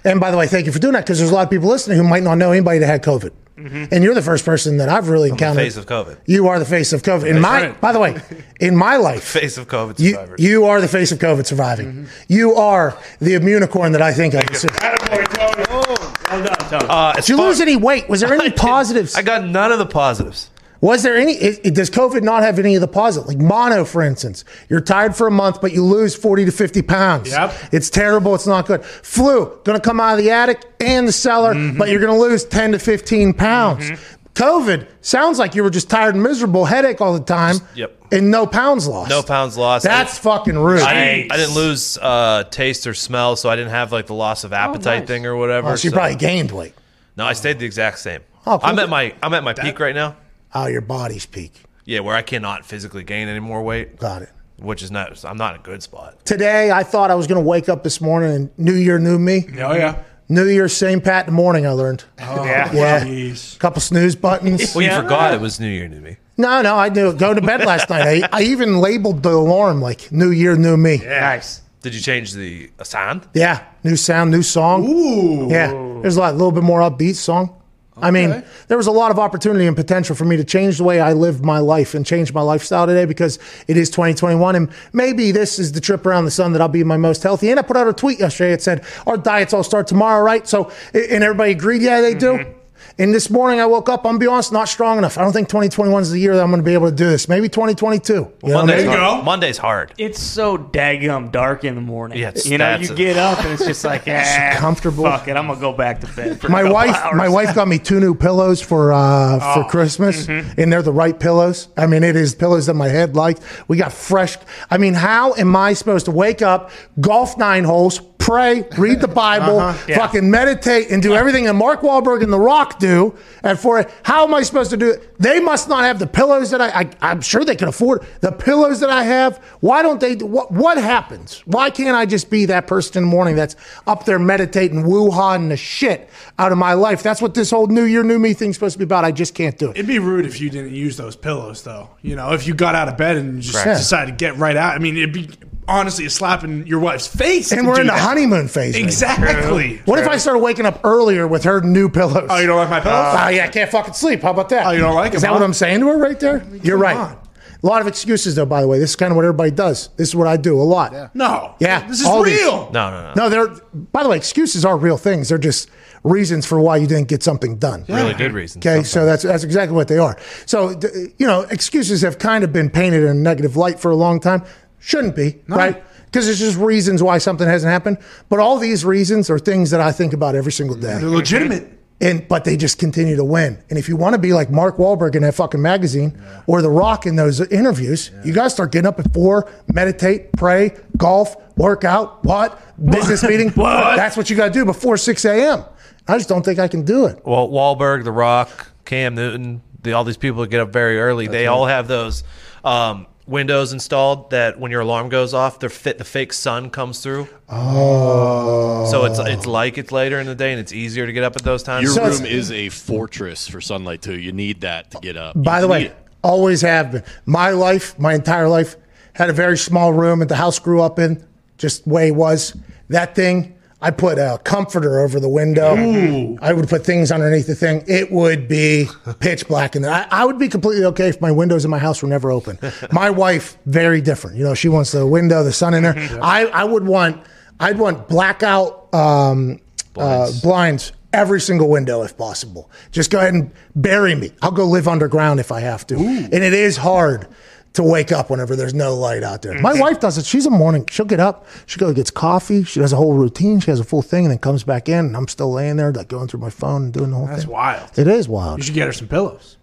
And by the way, thank you for doing that because there's a lot of people listening who might not know anybody that had COVID. And you're the first person that I've really I'm the encountered. face of COVID. You are the face of COVID. In That's my, right. by the way, in my life, Face of COVID you, survivors. you are the face of COVID surviving. You are the immunicorn that I think I deserve. Well done, Tony. Uh, Did you lose any weight? Was there any positives? I got none of the positives. Was there any? It, it- does COVID not have any of the positives? Like mono, for instance, you're tired for a month, but you lose 40 to 50 pounds. Yep. It's terrible. It's not good. Flu, going to come out of the attic and the cellar, Mm-hmm. but you're going to lose 10 to 15 pounds. COVID sounds like you were just tired and miserable, headache all the time, Yep. and no pounds lost. No pounds lost. That's fucking rude. I didn't, I didn't lose uh, taste or smell, so I didn't have like the loss of appetite nice. thing or whatever. Oh, so you probably gained weight. No, I stayed the exact same. Oh, cool. I'm at my I'm at my peak right now. Oh, your body's peak. Yeah, where I cannot physically gain any more weight. Got it. Which is not. I'm not in a good spot. Today, I thought I was going to wake up this morning and New Year, new me. Oh yeah. New Year, same pat in the morning. I learned. Oh, Yeah. Yeah. jeez. Couple snooze buttons. Well, you forgot it was New Year to me. No, no, I knew. Go to bed last night. I, I even labeled the alarm like "New Year, New Me." Yeah, Nice. Did you change the sound? Yeah, new sound, new song. Ooh. Yeah, there's a lot, a little bit more upbeat song. I mean, there was a lot of opportunity and potential for me to change the way I live my life and change my lifestyle today because it is 2021. And maybe this is the trip around the sun that I'll be my most healthy. And I put out a tweet yesterday. It said, Our diets all start tomorrow, right? So, and everybody agreed, yeah, they do. Mm-hmm. And this morning I woke up, I'm gonna be honest, not strong enough. I don't think 2021 is the year that I'm going to be able to do this. Maybe 2022. You know what I Monday's mean? hard. Monday's hard. It's so daggum dark in the morning. Yeah, it's- you know, you a- get up and it's just like, eh, comfortable. Fuck it, I'm gonna go back to bed. For a my wife hours. my wife got me two new pillows for uh, Oh. for Christmas Mm-hmm. and they're the right pillows. I mean it is pillows that my head liked. We got fresh I mean how am I supposed to wake up, golf nine holes, pray, read the Bible, Uh-huh. Yeah. fucking meditate and do everything that Mark Wahlberg and The Rock do at 4 How am I supposed to do it? They must not have the pillows that I, I I'm sure they can afford the pillows that I have. Why don't they what what happens? Why can't I just be that person in the morning that's up there meditating, woo-hawing the shit out of my life? That's what this whole New Year, New Me thing's supposed to be about. I just can't do it. It'd be rude if you didn't use those pillows, though. You know, if you got out of bed and just Correct. decided to get right out. I mean, it'd be honestly a slap in your wife's face. And we're in the that. honeymoon phase. right now. Exactly. What if I started waking up earlier with her new pillows? Oh, you don't like my pillows? Oh, yeah, I can't fucking sleep. How about that? Oh, you don't like Is them, that what? I'm saying to her right there? You're right. on. A lot of excuses, though, by the way. This is kind of what everybody does. This is what I do a lot. Yeah. No. Yeah, This is all these- real. No, no, no. No, they're, by the way, excuses are real things. They're just reasons for why you didn't get something done. Really good reasons. Okay, so that's that's exactly what they are. So d- you know, excuses have kind of been painted in a negative light for a long time. Shouldn't be, right? Because it's just reasons why something hasn't happened. But all these reasons are things that I think about every single day. They're legitimate. And but they just continue to win. And if you want to be like Mark Wahlberg in that fucking magazine or The Rock in those interviews, you got to start getting up at four, meditate, pray, golf, work out, what business meeting. What? That's what you got to do before six a.m. I just don't think I can do it. Well, Wahlberg, The Rock, Cam Newton, the, all these people that get up very early, they all have those um, windows installed that when your alarm goes off, the fit the fake sun comes through. Oh, So it's it's like it's later in the day and it's easier to get up at those times. Your So it's- room is a fortress for sunlight too. You need that to get up. By You the need way, it. always have been. My life, my entire life, had a very small room that the house grew up in, just the way it was. That thing, I put a comforter over the window. I would put things underneath the thing. It would be pitch black in there. I, I would be completely okay if my windows in my house were never open. my wife, very different. You know, she wants the window, the sun in there. I, I would want, I'd want blackout um, blinds. Uh, blinds every single window if possible. Just go ahead and bury me. I'll go live underground if I have to. And it is hard to wake up whenever there's no light out there. My wife does it. She's a morning. She'll get up. She goes gets coffee. She does a whole routine. She has a full thing, and then comes back in. And I'm still laying there, like going through my phone and doing the whole That's thing. That's wild. It is wild. You should get her some pillows.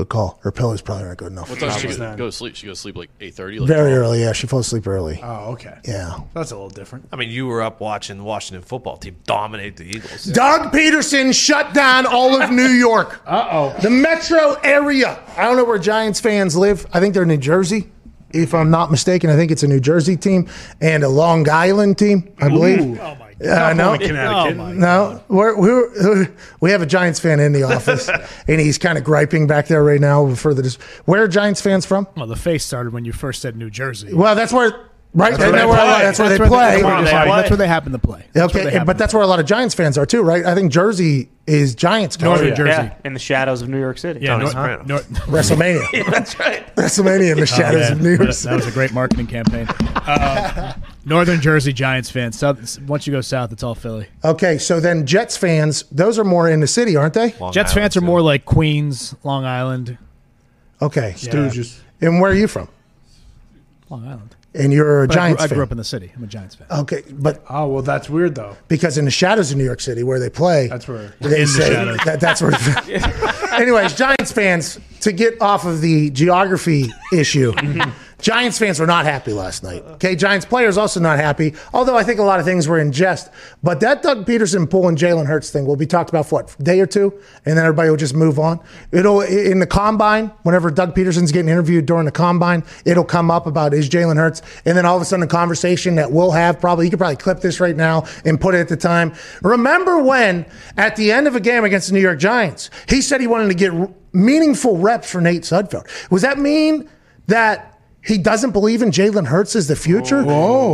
Good call. Her pillow's probably not good enough. What time Probably she go, not. go to sleep? She goes to sleep like eight thirty. Like Very early. Yeah, she falls asleep early. Oh, okay. Yeah. That's a little different. I mean, you were up watching the Washington football team dominate the Eagles. Doug Pederson shut down all of New York. Uh oh. The metro area. I don't know where Giants fans live. I think they're in New Jersey. if I'm not mistaken. I think it's a New Jersey team and a Long Island team, I believe. Oh my Uh, no, Connecticut. no, we're, we're, we have a Giants fan in the office, and he's kind of griping back there right now for the. Where are Giants fans from? Well, the face started when you first said New Jersey. Well, that's where, right? That's That's, where they where, play. that's where That's they play. that's where they happen- that's where they happen to play. That's Okay, but that's where a lot of Giants fans are too, right? I think Jersey is Giants. country. Northern Jersey. Yeah, in the shadows of New York City. Yeah, Tony Nor- Soprano. Nor- WrestleMania. Yeah, that's right. WrestleMania in the Oh, shadows yeah. of New York That- City. That was a great marketing campaign. Uh, Northern Jersey Giants fans. South, once you go south, it's all Philly. Okay, so then Jets fans, those are more in the city, aren't they? Jets fans are more like Queens, Long Island. Okay, Stooges. And where are you from? Long Island. And you're a But I grew- Giants I grew, up in the city. I'm a Giants fan. Okay, but oh well, that's weird though. because in the shadows of New York City, where they play, That's where- they In the say shadows. that, that's where. Anyways, Giants fans, to get off of the geography issue, Giants fans were not happy last night. Okay, Giants players also not happy. Although I think a lot of things were in jest. But that Doug Pederson pulling Jalen Hurts thing will be talked about for what a day or two, and then everybody will just move on. It'll in the combine. Whenever Doug Pederson's getting interviewed during the combine, it'll come up about is Jalen Hurts, and then all of a sudden a conversation that we'll have probably you could probably clip this right now and put it at the time. Remember when at the end of a game against the New York Giants, he said he wanted to get meaningful reps for Nate Sudfeld. Was that mean that? He doesn't believe in Jalen Hurts as the future.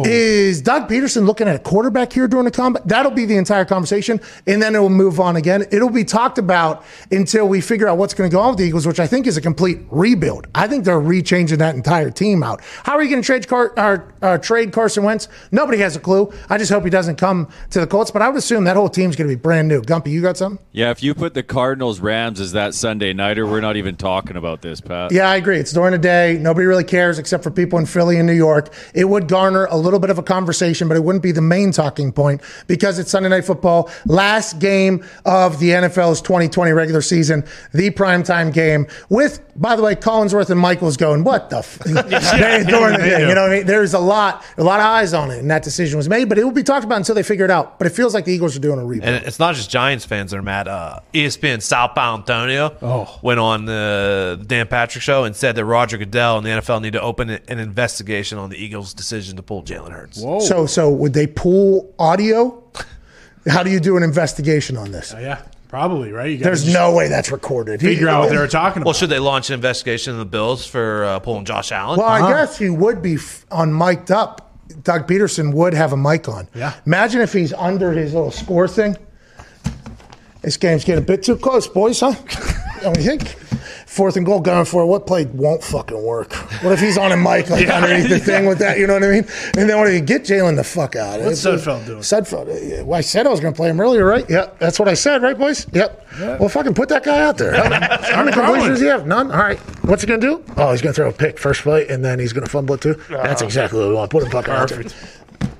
Is Doug Pederson looking at a quarterback here during the combat? That'll be the entire conversation, and then it will move on again. It'll be talked about until we figure out what's going to go on with the Eagles, which I think is a complete rebuild. I think they're rechanging that entire team out. How are you going to trade, Car- or, uh, trade Carson Wentz? Nobody has a clue. I just hope he doesn't come to the Colts, but I would assume that whole team's going to be brand new. Gumpy, you got something? Yeah, if you put the Cardinals Rams as that Sunday nighter, we're not even talking about this, Pat. Yeah, I agree. It's during the day. Nobody really cares except for people in Philly and New York. It would garner a little bit of a conversation, but it wouldn't be the main talking point because it's Sunday Night Football, last game of the NFL's 2020 regular season, the primetime game with, by the way, Collinsworth and Michaels going, what the f-? The day. You know what I mean? There's a lot, a lot of eyes on it, and that decision was made, but it will be talked about until they figure it out. But it feels like the Eagles are doing a rebuild. And it's not just Giants fans that are mad. Uh, ESPN Sal Paolantonio Oh. went on the Dan Patrick show and said that Roger Goodell and the NFL need to open an investigation on the Eagles' decision to pull Jalen Hurts. So, so would they pull audio? How do you do an investigation on this? yeah, probably right. You There's no way that's recorded. Figure out what they were talking about. Well, should they launch an investigation in the Bills for uh, pulling Josh Allen? Well, I guess he would be f- on mic'd up. Doug Pederson would have a mic on. Yeah. Imagine if he's under his little score thing. This game's getting a bit too close, boys, huh? Don't you think? Fourth and goal going for it. What play won't fucking work? What if he's on a mic like Yeah. underneath the thing with that? You know what I mean? And then what do you get Jalen the fuck out? What's Sudfeld doing? Sudfeld. uh, Well, I said I was going to play him earlier, right? Yeah, that's what I said, right, boys? Yep. Well, fucking put that guy out there. How many completions does he have? None. All right. What's he going to do? Oh, he's going to throw a pick first play, and then he's going to fumble it too. That's exactly what we want. Put him fucking out there.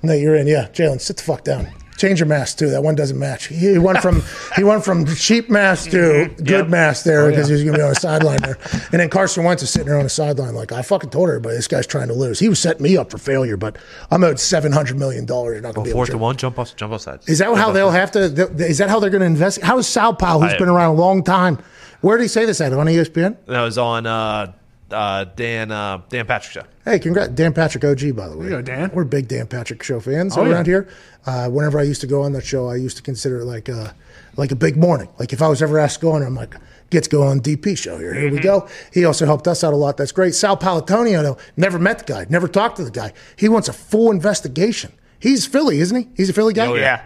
No, you're in. Yeah, Jalen, sit the fuck down. Change your mask too. That one doesn't match. He went from he went from cheap mask to good Yep. mask there Oh, because yeah. he was going to be on the sideline there. And then Carson Wentz is sitting there on the sideline like I fucking told everybody this guy's trying to lose. He was setting me up for failure, but I'm owed seven hundred million dollars. You're not going to be able Fourth to. one, jump off, jump off sides. Is that how they'll have to? Is that how they're going to invest? How is Sal Powell, who's I- been around a long time, where did he say this at on ESPN? That was on uh, uh, Dan uh, Dan Patrick show. Hey, congrats, Dan Patrick OG, by the way. you go, Dan. We're big Dan Patrick show fans Oh, around yeah. here. Uh, whenever I used to go on that show, I used to consider it like a, like a big morning. Like if I was ever asked to go on, I'm like, get to go on DP show here. Here we go. He also helped us out a lot. That's great. Sal Paolantonio, though, never met the guy, never talked to the guy. He wants a full investigation. He's Philly, isn't he? He's a Philly guy. Oh, yeah.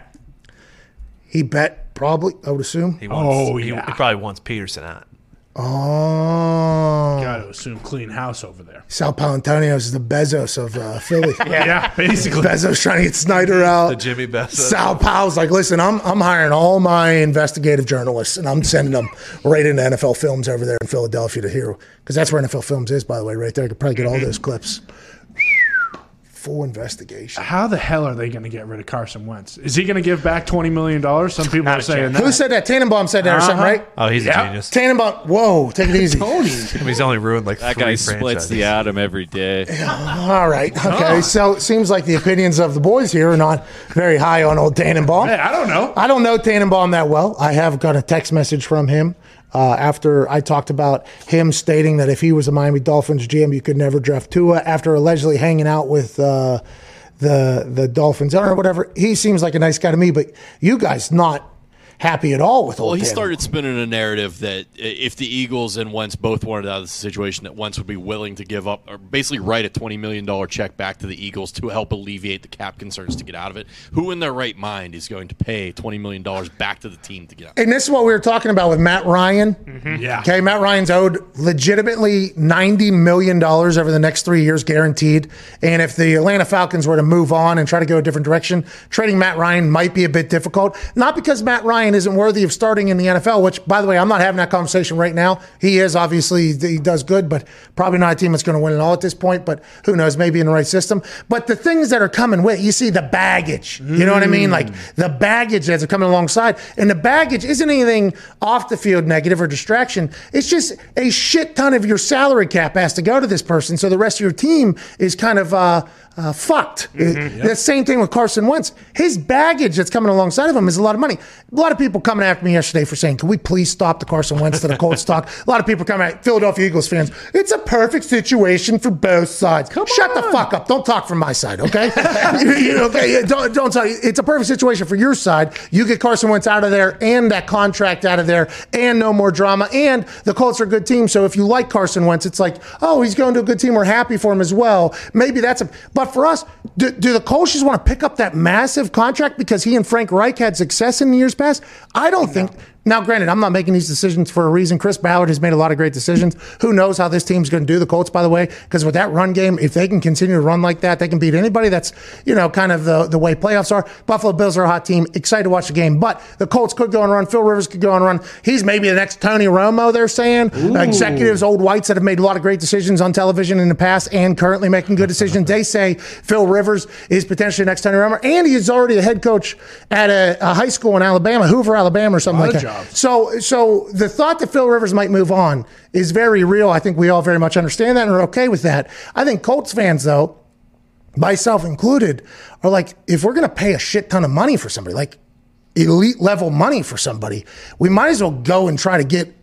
He bet probably. I would assume. He wants, Oh, he, yeah. he probably wants Pederson out. Oh, Got to assume clean house over there. Sal Paolantonio is the Bezos of uh, Philly. Yeah, basically. Bezos trying to get Snyder out. The Jimmy Bezos. Sal Powell's like, listen, I'm I'm hiring all my investigative journalists and I'm sending them right into NFL Films over there in Philadelphia to hear because that's where NFL Films is, by the way, right there. I could probably get all those clips. Full investigation. How the hell are they going to get rid of Carson Wentz? Is he going to give back twenty million dollars? Some people are saying that. Who said that? Tannenbaum said that or something, Uh-huh. right? Oh, he's Yeah. a genius. Tannenbaum. Whoa, take it easy. I mean, he's only ruined like That three guy splits franchises. the atom every day. All right. Okay. So it seems like the opinions of the boys here are not very high on old Tannenbaum. Hey, I don't know. I don't know Tannenbaum that well. I have got a text message from him uh, after I talked about him stating that if he was a Miami Dolphins GM, you could never draft Tua after allegedly hanging out with uh, the the Dolphins or whatever. He seems like a nice guy to me, but you guys not happy at all with all. Well, he Dan. started spinning a narrative that if the Eagles and Wentz both wanted out of the situation, that Wentz would be willing to give up or basically write a twenty million dollar check back to the Eagles to help alleviate the cap concerns to get out of it. Who in their right mind is going to pay twenty million dollars back to the team to get out? And this is what we were talking about with Matt Ryan. Mm-hmm. Yeah. Okay, Matt Ryan's owed legitimately $90 million over the next three years, guaranteed. And if the Atlanta Falcons were to move on and try to go a different direction, trading Matt Ryan might be a bit difficult. Not because Matt Ryan isn't worthy of starting in the NFL, which, by the way, I'm not having that conversation right now. He is, obviously, he does good, but probably not a team that's going to win it all at this point. But who knows, maybe in the right system. But the things that are coming with, you see the baggage. You know what I mean? Like the baggage that's coming alongside. And the baggage isn't anything off the field negative or distraction. It's just a shit ton of your salary cap has to go to this person. So the rest of your team is kind of uh, uh, fucked. Mm-hmm. The same thing with Carson Wentz. His baggage that's coming alongside of him is a lot of money. A lot of people coming after me yesterday for saying, can we please stop the Carson Wentz to the Colts talk? A lot of people coming at Philadelphia Eagles fans. It's a perfect situation for both sides. Shut the fuck up. Don't talk from my side, okay? You- you- okay, don't, don't tell you. It's a perfect situation for your side. You get Carson Wentz out of there and that contract out of there and no more drama. And the Colts are a good team. So if you like Carson Wentz, it's like, oh, he's going to a good team. We're happy for him as well. Maybe that's a. But for us, do, do the just want to pick up that massive contract because he and Frank Reich had success in the years past? I don't think. Now, granted, I'm not making these decisions for a reason. Chris Ballard has made a lot of great decisions. Who knows how this team's going to do? The Colts, by the way, because with that run game, if they can continue to run like that, they can beat anybody. That's you know kind of the the way playoffs are. Buffalo Bills are a hot team. Excited to watch the game, but the Colts could go and run. Phil Rivers could go and run. He's maybe the next Tony Romo. They're saying executives, old whites that have made a lot of great decisions on television in the past and currently making good decisions. They say Phil Rivers is potentially the next Tony Romo, and he's already the head coach at a, a high school in Alabama, Hoover, Alabama, or something like that. So, so the thought that Phil Rivers might move on is very real. I think we all very much understand that and are okay with that. I think Colts fans, though, myself included, are like, if we're going to pay a shit ton of money for somebody, like elite level money for somebody, we might as well go and try to get,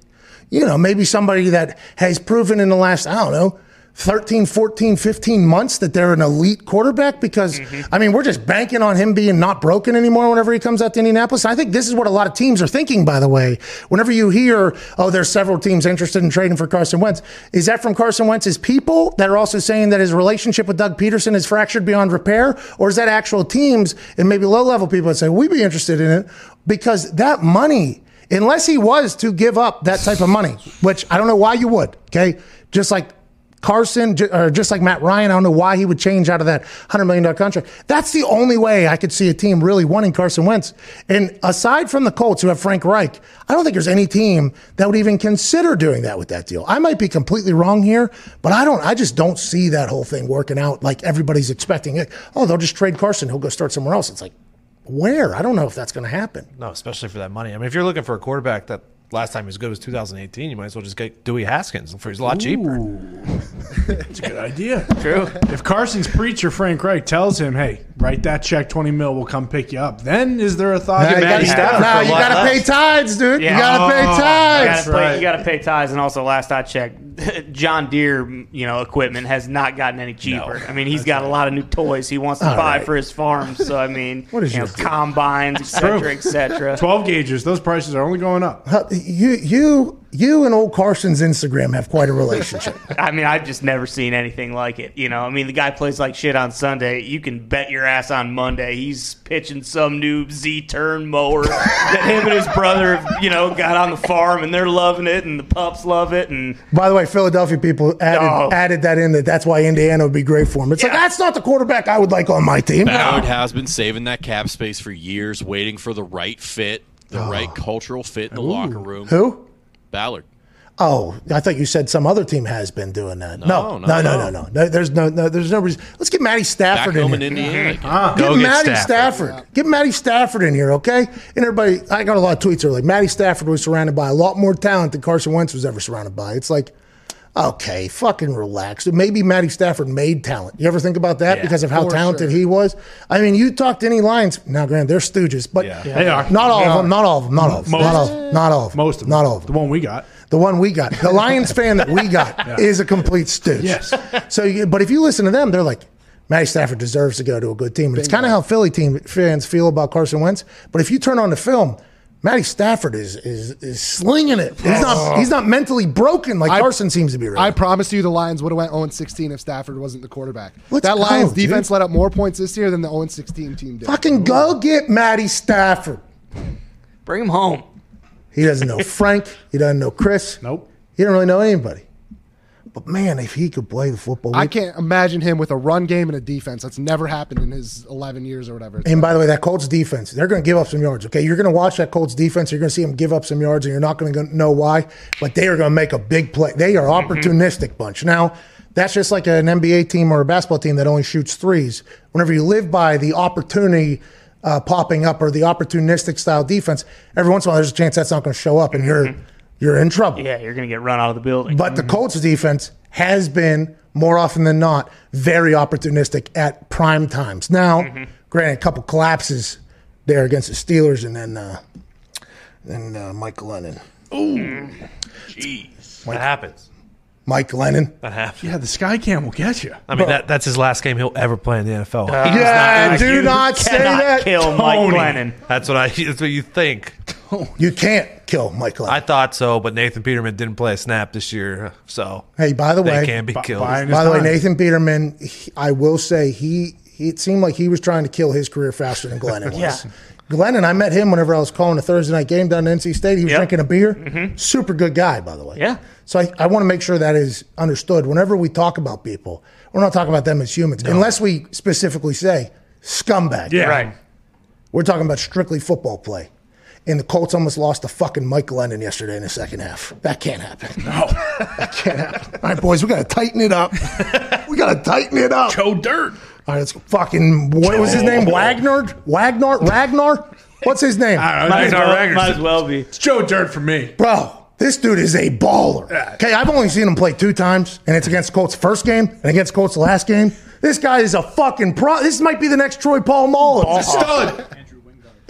you know, maybe somebody that has proven in the last, I don't know, 13, 14, 15 months that they're an elite quarterback because, mm-hmm. I mean, we're just banking on him being not broken anymore whenever he comes out to Indianapolis. I think this is what a lot of teams are thinking, by the way. Whenever you hear, oh, there's several teams interested in trading for Carson Wentz, is that from Carson Wentz's people that are also saying that his relationship with Doug Pederson is fractured beyond repair? Or is that actual teams and maybe low level people that say, we'd be interested in it? Because that money, unless he was to give up that type of money, which I don't know why you would, okay? Just like Carson, or just like Matt Ryan, I don't know why he would change out of that $100 million contract. That's the only way I could see a team really wanting Carson Wentz. And aside from the Colts, who have Frank Reich, I don't think there's any team that would even consider doing that with that deal. I might be completely wrong here, but I don't, I just don't see that whole thing working out like everybody's expecting it. Oh, they'll just trade Carson. He'll go start somewhere else. It's like, where? I don't know if that's going to happen. No, especially for that money. I mean, if you're looking for a quarterback that last time he was good was 2018, you might as well just get Dewey Haskins for he's a lot cheaper. That's a good idea. True. If Carson's preacher Frank Reich tells him, "Hey, write that check, twenty mil, we'll come pick you up," then is there a thought? Nah, you gotta, Stafford nah, you gotta less? pay tithes, dude. Yeah. You gotta pay Oh, You gotta, pay, you gotta pay ties, and also last I checked, John Deere, you know, equipment has not gotten any cheaper. I mean, he's got a lot of new toys he wants to All buy right. for his farm. So I mean, What is you know, your deal? combines, etc., cetera, True. et cetera. Twelve gauges; those prices are only going up. Huh, You, you, you, and old Carson's Instagram have quite a relationship. I mean, I've just never seen anything like it. You know, I mean, the guy plays like shit on Sunday. You can bet your ass on Monday he's pitching some new Z turn mower that him and his brother, you know, got on the farm and they're loving it and the pups love it and By the way, Philadelphia people added Oh. added that in that that's why Indiana would be great for him. It's like that's not the quarterback I would like on my team. Ballard has been saving that cap space for years, waiting for the right fit, the right oh. cultural fit in the locker room. Who? Ballard. Oh, I thought you said some other team has been doing that. No, No, no, no, no, no. no, no. No, There's no, no, there's no reason. Let's get Matty Back Stafford in home here. in Indiana. again. Get Go get Matty Stafford. Stafford. Get Matty Stafford in here, okay? And everybody, I got a lot of tweets that are like, Matty Stafford was surrounded by a lot more talent than Carson Wentz was ever surrounded by. It's like, Okay, fucking relax. Maybe Matty Stafford made talent. You ever think about that Yeah, because of how talented sure. he was? I mean, you talk to any Lions now, granted, they're stooges, but They are. not all They of are. them. Not all of them. Not all of them. Most. Not all. of 'em, Not all of them. Most of them. Not all of them. The one we got. The one we got, the Lions fan that we got, is a complete stooge. Yes. So, you, but if you listen to them, they're like, Matty Stafford deserves to go to a good team. And it's kind of how Philly team fans feel about Carson Wentz. But if you turn on the film, Matty Stafford is is is slinging it. He's not uh-huh. he's not mentally broken like I- Carson seems to be. Right I now. promise you, the Lions would have went 0 16 if Stafford wasn't the quarterback. Let's that go, Lions dude. defense let up more points this year than the 0 16 team did. Fucking go get Matty Stafford. Bring him home. He doesn't know Frank. He doesn't know Chris. Nope. He don't really know anybody. But man, if he could play the football, I can't imagine him with a run game and a defense. That's never happened in his 11 years or whatever. And by the way, that Colts defense, they're going to give up some yards. Okay, you're going to watch that Colts defense. You're going to see them give up some yards, and you're not going to know why. But they are going to make a big play. They are opportunistic bunch. Now, that's just like an NBA team or a basketball team that only shoots threes. Whenever you live by the opportunity uh, popping up or the opportunistic style defense, every once in a while there's a chance that's not going to show up, and you're you're in trouble. Yeah, you're going to get run out of the building. But the Colts defense has been more often than not very opportunistic at prime times. Now, granted, a couple collapses there against the Steelers, and then uh, then uh, Mike Glennon. Ooh, jeez, what happens? Mike Glennon. That happens. Yeah, the Sky Cam will get you. I mean, that, that's his last game he'll ever play in the NFL. yeah, do not say that. kill Mike Glennon. That's what I. That's what you think. You can't kill Mike Glennon. I thought so, but Nathan Peterman didn't play a snap this year, so Hey, by the way, can be killed. by the way, Nathan Peterman, he- I will say he, he it seemed like he was trying to kill his career faster than Glennon was. Yeah. Glennon, I met him whenever I was calling a Thursday night game down at NC State. He was Yep. drinking a beer. Super good guy, by the way. Yeah. So I, I want to make sure that is understood. Whenever we talk about people, we're not talking about them as humans, unless we specifically say scumbag. Yeah. Right. We're talking about strictly football play. And the Colts almost lost to fucking Mike Glennon yesterday in the second half. That can't happen. No, that can't happen. All right, boys, we got to tighten it up. we got to tighten it up. Joe Dirt. All right, let's go. Fucking, what was his name? Wagner? Wagner? Ragnar? What's his name? I don't know. Might as, Ragnar well, might as well be. It's Joe Dirt for me. Bro, this dude is a baller. Okay, I've only seen him play two times, and it's against Colts first game and against Colts last game. This guy is a fucking pro. This might be the next Troy Paul Polamalu. Stud.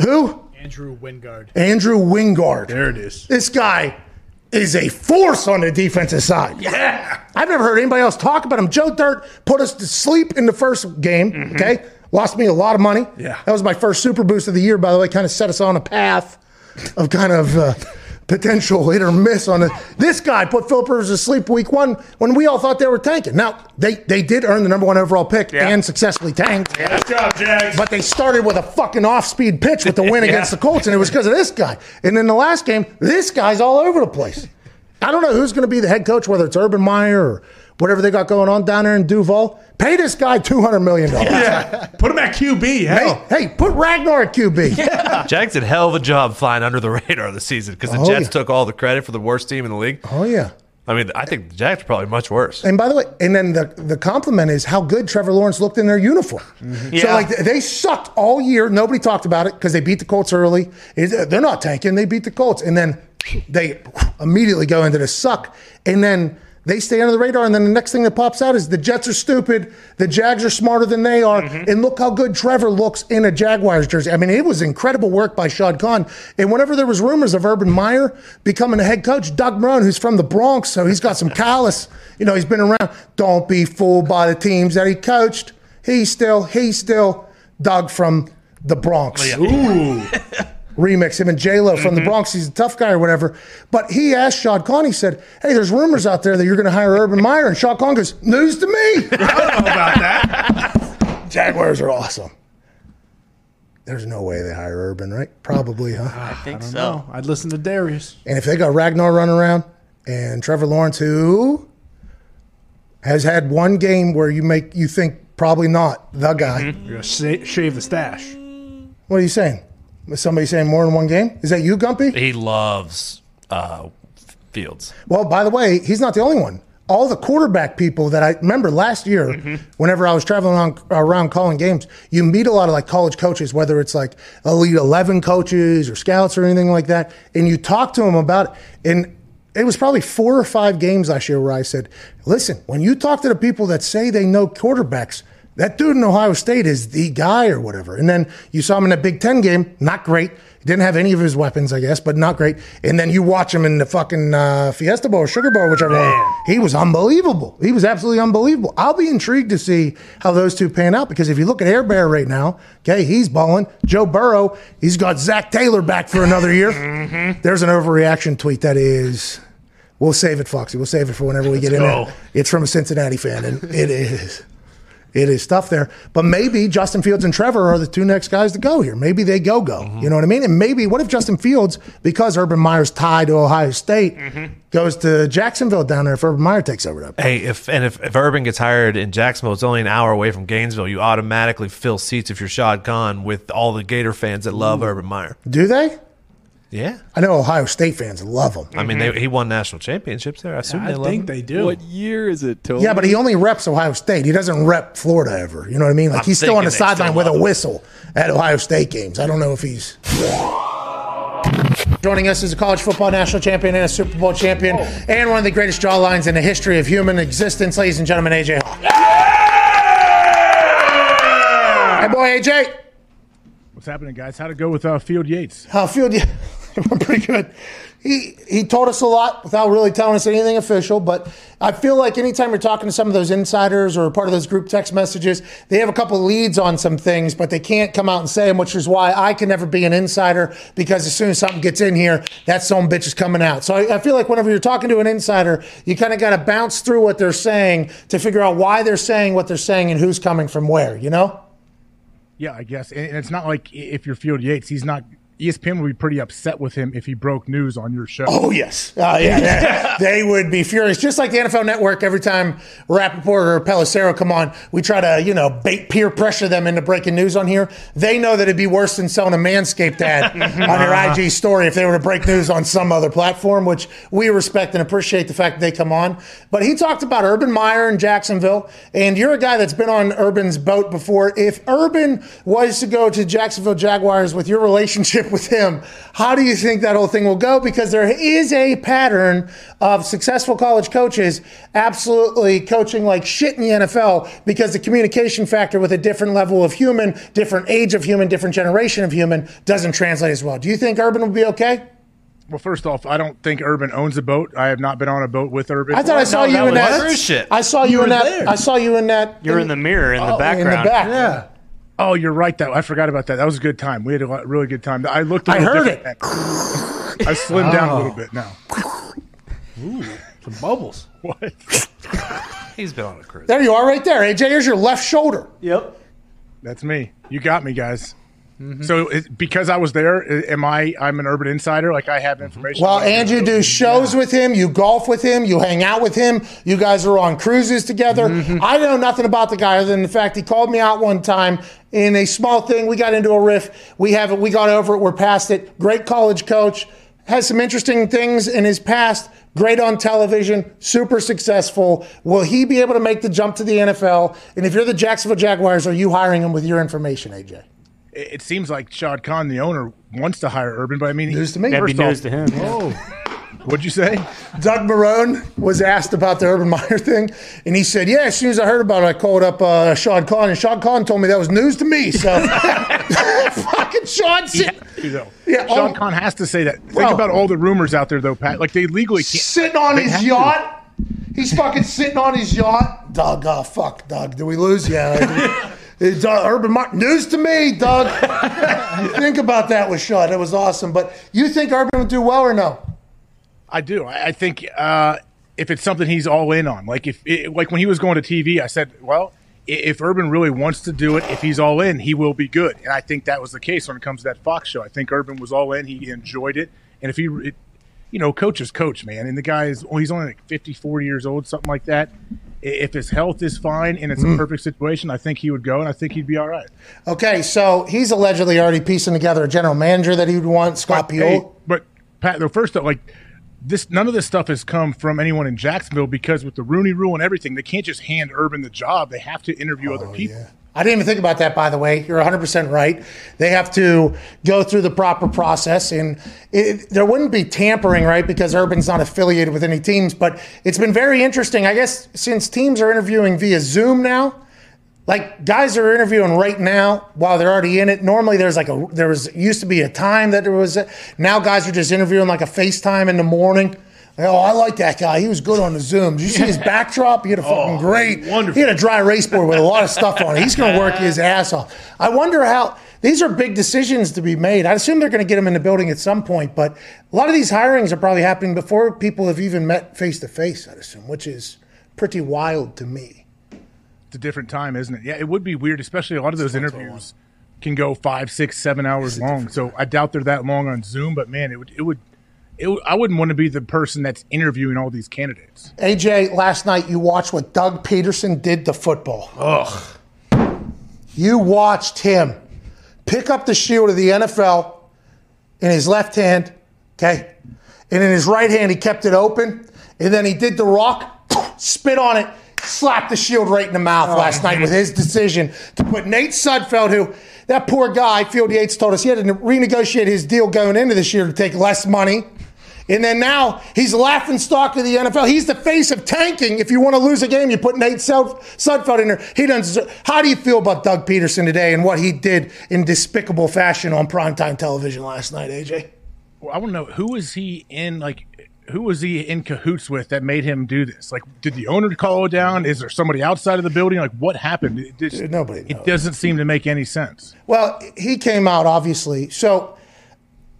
Who? Andrew Wingard. Andrew Wingard. There it is. This guy is a force on the defensive side. Yeah. I've never heard anybody else talk about him. Joe Dirt put us to sleep in the first game. Okay, lost me a lot of money. Yeah. that was my first super boost of the year. By the way, kind of set us on a path of kind of uh, potential hit or miss on it. This guy put Philip Rivers to sleep week one when we all thought they were tanking. Now they they did earn the number one overall pick Yeah. and successfully tanked. Yeah. Good job, Jags. But they started with a fucking off-speed pitch with the win Yeah. against the Colts, and it was because of this guy. And then the last game, this guy's all over the place. I don't know who's going to be the head coach, whether it's Urban Meyer or whatever they got going on down there in Duval. Pay this guy two hundred million dollars. yeah. Put him at QB. Hell. Hey, hey, put Ragnar at QB. Jags did hell of a job flying under the radar this season because the Oh, Jets yeah. took all the credit for the worst team in the league. Oh yeah. I mean, I think the Jags are probably much worse. And by the way, and then the, the compliment is how good Trevor Lawrence looked in their uniform. Mm-hmm. So Yeah. like they sucked all year. Nobody talked about it because they beat the Colts early. They're not tanking. They beat the Colts, and then they immediately go into the suck, and then they stay under the radar. And then the next thing that pops out is the Jets are stupid. The Jags are smarter than they are. Mm-hmm. And look how good Trevor looks in a Jaguars jersey. I mean, it was incredible work by Shad Khan. And whenever there was rumors of Urban Meyer becoming a head coach, Doug Marrone, who's from the Bronx, so he's got some callous. You know, he's been around. Don't be fooled by the teams that he coached. He's still, he's still Doug from the Bronx Ooh. remix him and J Lo from the mm-hmm. Bronx. He's a tough guy or whatever. But he asked Shad Khan. He said, "Hey, there's rumors out there that you're going to hire Urban Meyer." And Shad Khan goes, "News to me." I don't know about that. Jaguars are awesome. There's no way they hire Urban, right? Probably, huh? I think so. No, I'd listen to Darius. And if they got Ragnar running around and Trevor Lawrence, who has had one game where you make you think probably not the guy. Mm-hmm. You're gonna sa- shave the stash. What are you saying? Somebody saying more than one game? Is that you, Gumpy? He loves uh, Fields. Well, by the way, he's not the only one. All the quarterback people that I remember last year, whenever I was traveling on, around calling games, you meet a lot of like college coaches, whether it's like Elite 11 coaches or scouts or anything like that, and you talk to them about it. And it was probably four or five games last year where I said, listen, when you talk to the people that say they know quarterbacks, that dude in Ohio State is the guy or whatever. And then you saw him in a Big Ten game, not great. He didn't have any of his weapons, I guess, but not great. And then you watch him in the fucking uh, Fiesta Bowl or Sugar Bowl, whichever one. He was unbelievable. He was absolutely unbelievable. I'll be intrigued to see how those two pan out because if you look at Air Bear right now, okay, he's balling. Joe Burrow, he's got Zac Taylor back for another year. There's an overreaction tweet that is. We'll save it, Foxy. We'll save it for whenever we get in there. It's from a Cincinnati fan, and it is. It is tough there. But maybe Justin Fields and Trevor are the two next guys to go here. Maybe they go go. You mm-hmm. know what I mean? And maybe what if Justin Fields, because Urban Meyer's tied to Ohio State, mm-hmm. goes to Jacksonville down there if Urban Meyer takes over that? Hey, if and if, if Urban gets hired in Jacksonville, it's only an hour away from Gainesville. You automatically fill seats if you're Shad Khan with all the Gator fans that love Urban Meyer. Do they? Yeah, I know Ohio State fans love him. I mean, they, he won national championships there. I assume they love him. I think they do. What year is it, Tony? Yeah, but he only reps Ohio State. He doesn't rep Florida ever. You know what I mean? Like I'm he's still on the thinking they sideline still with a love him. whistle at Ohio State games. I don't know if he's. Joining us is a college football national champion and a Super Bowl champion, and one of the greatest jawlines in the history of human existence, ladies and gentlemen, AJ Hawk. Hey, boy, AJ. What's happening, guys? How'd it go with uh, Field Yates? How Field? Pretty good. He he told us a lot without really telling us anything official. But I feel like anytime you're talking to some of those insiders or part of those group text messages, they have a couple leads on some things, but they can't come out and say them. Which is why I can never be an insider because as soon as something gets in here, that some bitch is coming out. So I, I feel like whenever you're talking to an insider, you kind of got to bounce through what they're saying to figure out why they're saying what they're saying and who's coming from where. You know. Yeah, I guess. And it's not like if you're Field Yates, he's not. ESPN would be pretty upset with him if he broke news on your show. Oh yes, uh, yeah, they, they would be furious. Just like the NFL Network, every time Rapoport or Pelissero come on, we try to you know bait peer pressure them into breaking news on here. They know that it'd be worse than selling a Manscaped ad on their IG story if they were to break news on some other platform, which we respect and appreciate the fact that they come on. But he talked about Urban Meyer in Jacksonville, and you're a guy that's been on Urban's boat before. If Urban was to go to Jacksonville Jaguars with your relationship with him, how do you think that whole thing will go? Because there is a pattern of successful college coaches absolutely coaching like shit in the NFL because the communication factor with a different level of human, different age of human, different generation of human doesn't translate as well. Do you think Urban will be okay? Well, first off, I don't think Urban owns a boat. I have not been on a boat with Urban. I thought I saw you in that. cruise ship. I saw you, You in that. there. I saw you in that. You're in the mirror in the oh, background. In the back. Yeah. Oh, you're right. That I forgot about that. That was a good time. We had a lot, really good time. I looked. a I heard it. I slimmed down a little bit now. Ooh, some bubbles. What? He's been on a cruise. There you are, right there. AJ, here's your left shoulder. Yep. That's me. You got me, guys. Mm-hmm. So it, because I was there, am I? I'm an Urban insider. Like I have mm-hmm. information. Well, on and you do shows with him, you golf with him, you hang out with him, you guys are on cruises together. Mm-hmm. I know nothing about the guy other than the fact he called me out one time in a small thing. We got into a riff. We have it. We got over it. We're past it. Great college coach. Has some interesting things in his past. Great on television. Super successful. Will he be able to make the jump to the NFL? And if you're the Jacksonville Jaguars, are you hiring him with your information, AJ? It, it seems like Shad Khan, the owner, wants to hire Urban, but I mean, News to me. That'd be first off- news to him. Whoa. What'd you say? Doug Marrone was asked about the Urban Meyer thing, and he said, "Yeah, as soon as I heard about it, I called up uh, Sean Khan, and Sean Khan told me that was news to me." So, fucking Sean, sit, You know, Yeah, Sean oh. Khan has to say that. Think Well- about all the rumors out there, though, Pat. Like they legally can't. sitting on his have to. yacht. He's fucking sitting on his yacht. Doug, oh fuck, Doug, did we lose? Yeah. It's uh, Urban Meyer. News to me, Doug. think about that with Sean. It was awesome. But you think Urban would do well or no? I do. I, I think uh, if it's something he's all in on, like if it, like when he was going to TV, I said, well, if Urban really wants to do it, if he's all in, he will be good. And I think that was the case when it comes to that Fox show. I think Urban was all in. He enjoyed it. And if he, it, you know, coach is coach, man. And the guy is, well, he's only like 54 years old, something like that. If his health is fine and it's a hmm. perfect situation, I think he would go and I think he'd be all right. Okay, so he's allegedly already piecing together a general manager that he would want, Scott But, Peel. hey, but Pat, the first, though, like this, none of this stuff has come from anyone in Jacksonville because with the Rooney Rule and everything, they can't just hand Urban the job. They have to interview oh, other people. I didn't even think about that, by the way. You're 100% right. They have to go through the proper process, and it, there wouldn't be tampering, right? Because Urban's not affiliated with any teams. But it's been very interesting, I guess, since teams are interviewing via Zoom now. Like guys are interviewing right now while they're already in it. Normally, there's like a there was used to be a time that there was. A, now guys are just interviewing like a FaceTime in the morning. Oh, I like that guy. He was good on the Zoom. Did you see his backdrop? He had a oh, fucking Oh, great. wonderful. He had a dry race board with a lot of stuff on it. He's going to work his ass off. I wonder how. These are big decisions to be made. I assume they're going to get him in the building at some point, but a lot of these hirings are probably happening before people have even met face to face. I'd assume, which is pretty wild to me. It's a different time, isn't it? Yeah, it would be weird, especially a lot of those interviews can go five, six, seven hours long. So I doubt they're that long on Zoom. But man, it would, it would, it I wouldn't want to be the person that's interviewing all these candidates. AJ, last night you watched what Doug Pederson did to football. Ugh. You watched him pick up the shield of the NFL in his left hand, okay? And in his right hand, he kept it open. And then he did the rock, spit on it, slapped the shield right in the mouth oh. last night with his decision to put Nate Sudfeld, who that poor guy, Field Yates told us he had to renegotiate his deal going into this year to take less money. And then now he's laughing stock of the NFL. He's the face of tanking. If you want to lose a game, you put Nate Sud- Sudfeld in there. He doesn't. deserve- How do you feel about Doug Pederson today and what he did in despicable fashion on primetime television last night, AJ? Well, I want to know who was he in like. Who was he in cahoots with that made him do this? Like, did the owner call it down? Is there somebody outside of the building? Like, what happened? It just, Nobody It doesn't seem to make any sense. Well, he came out obviously. So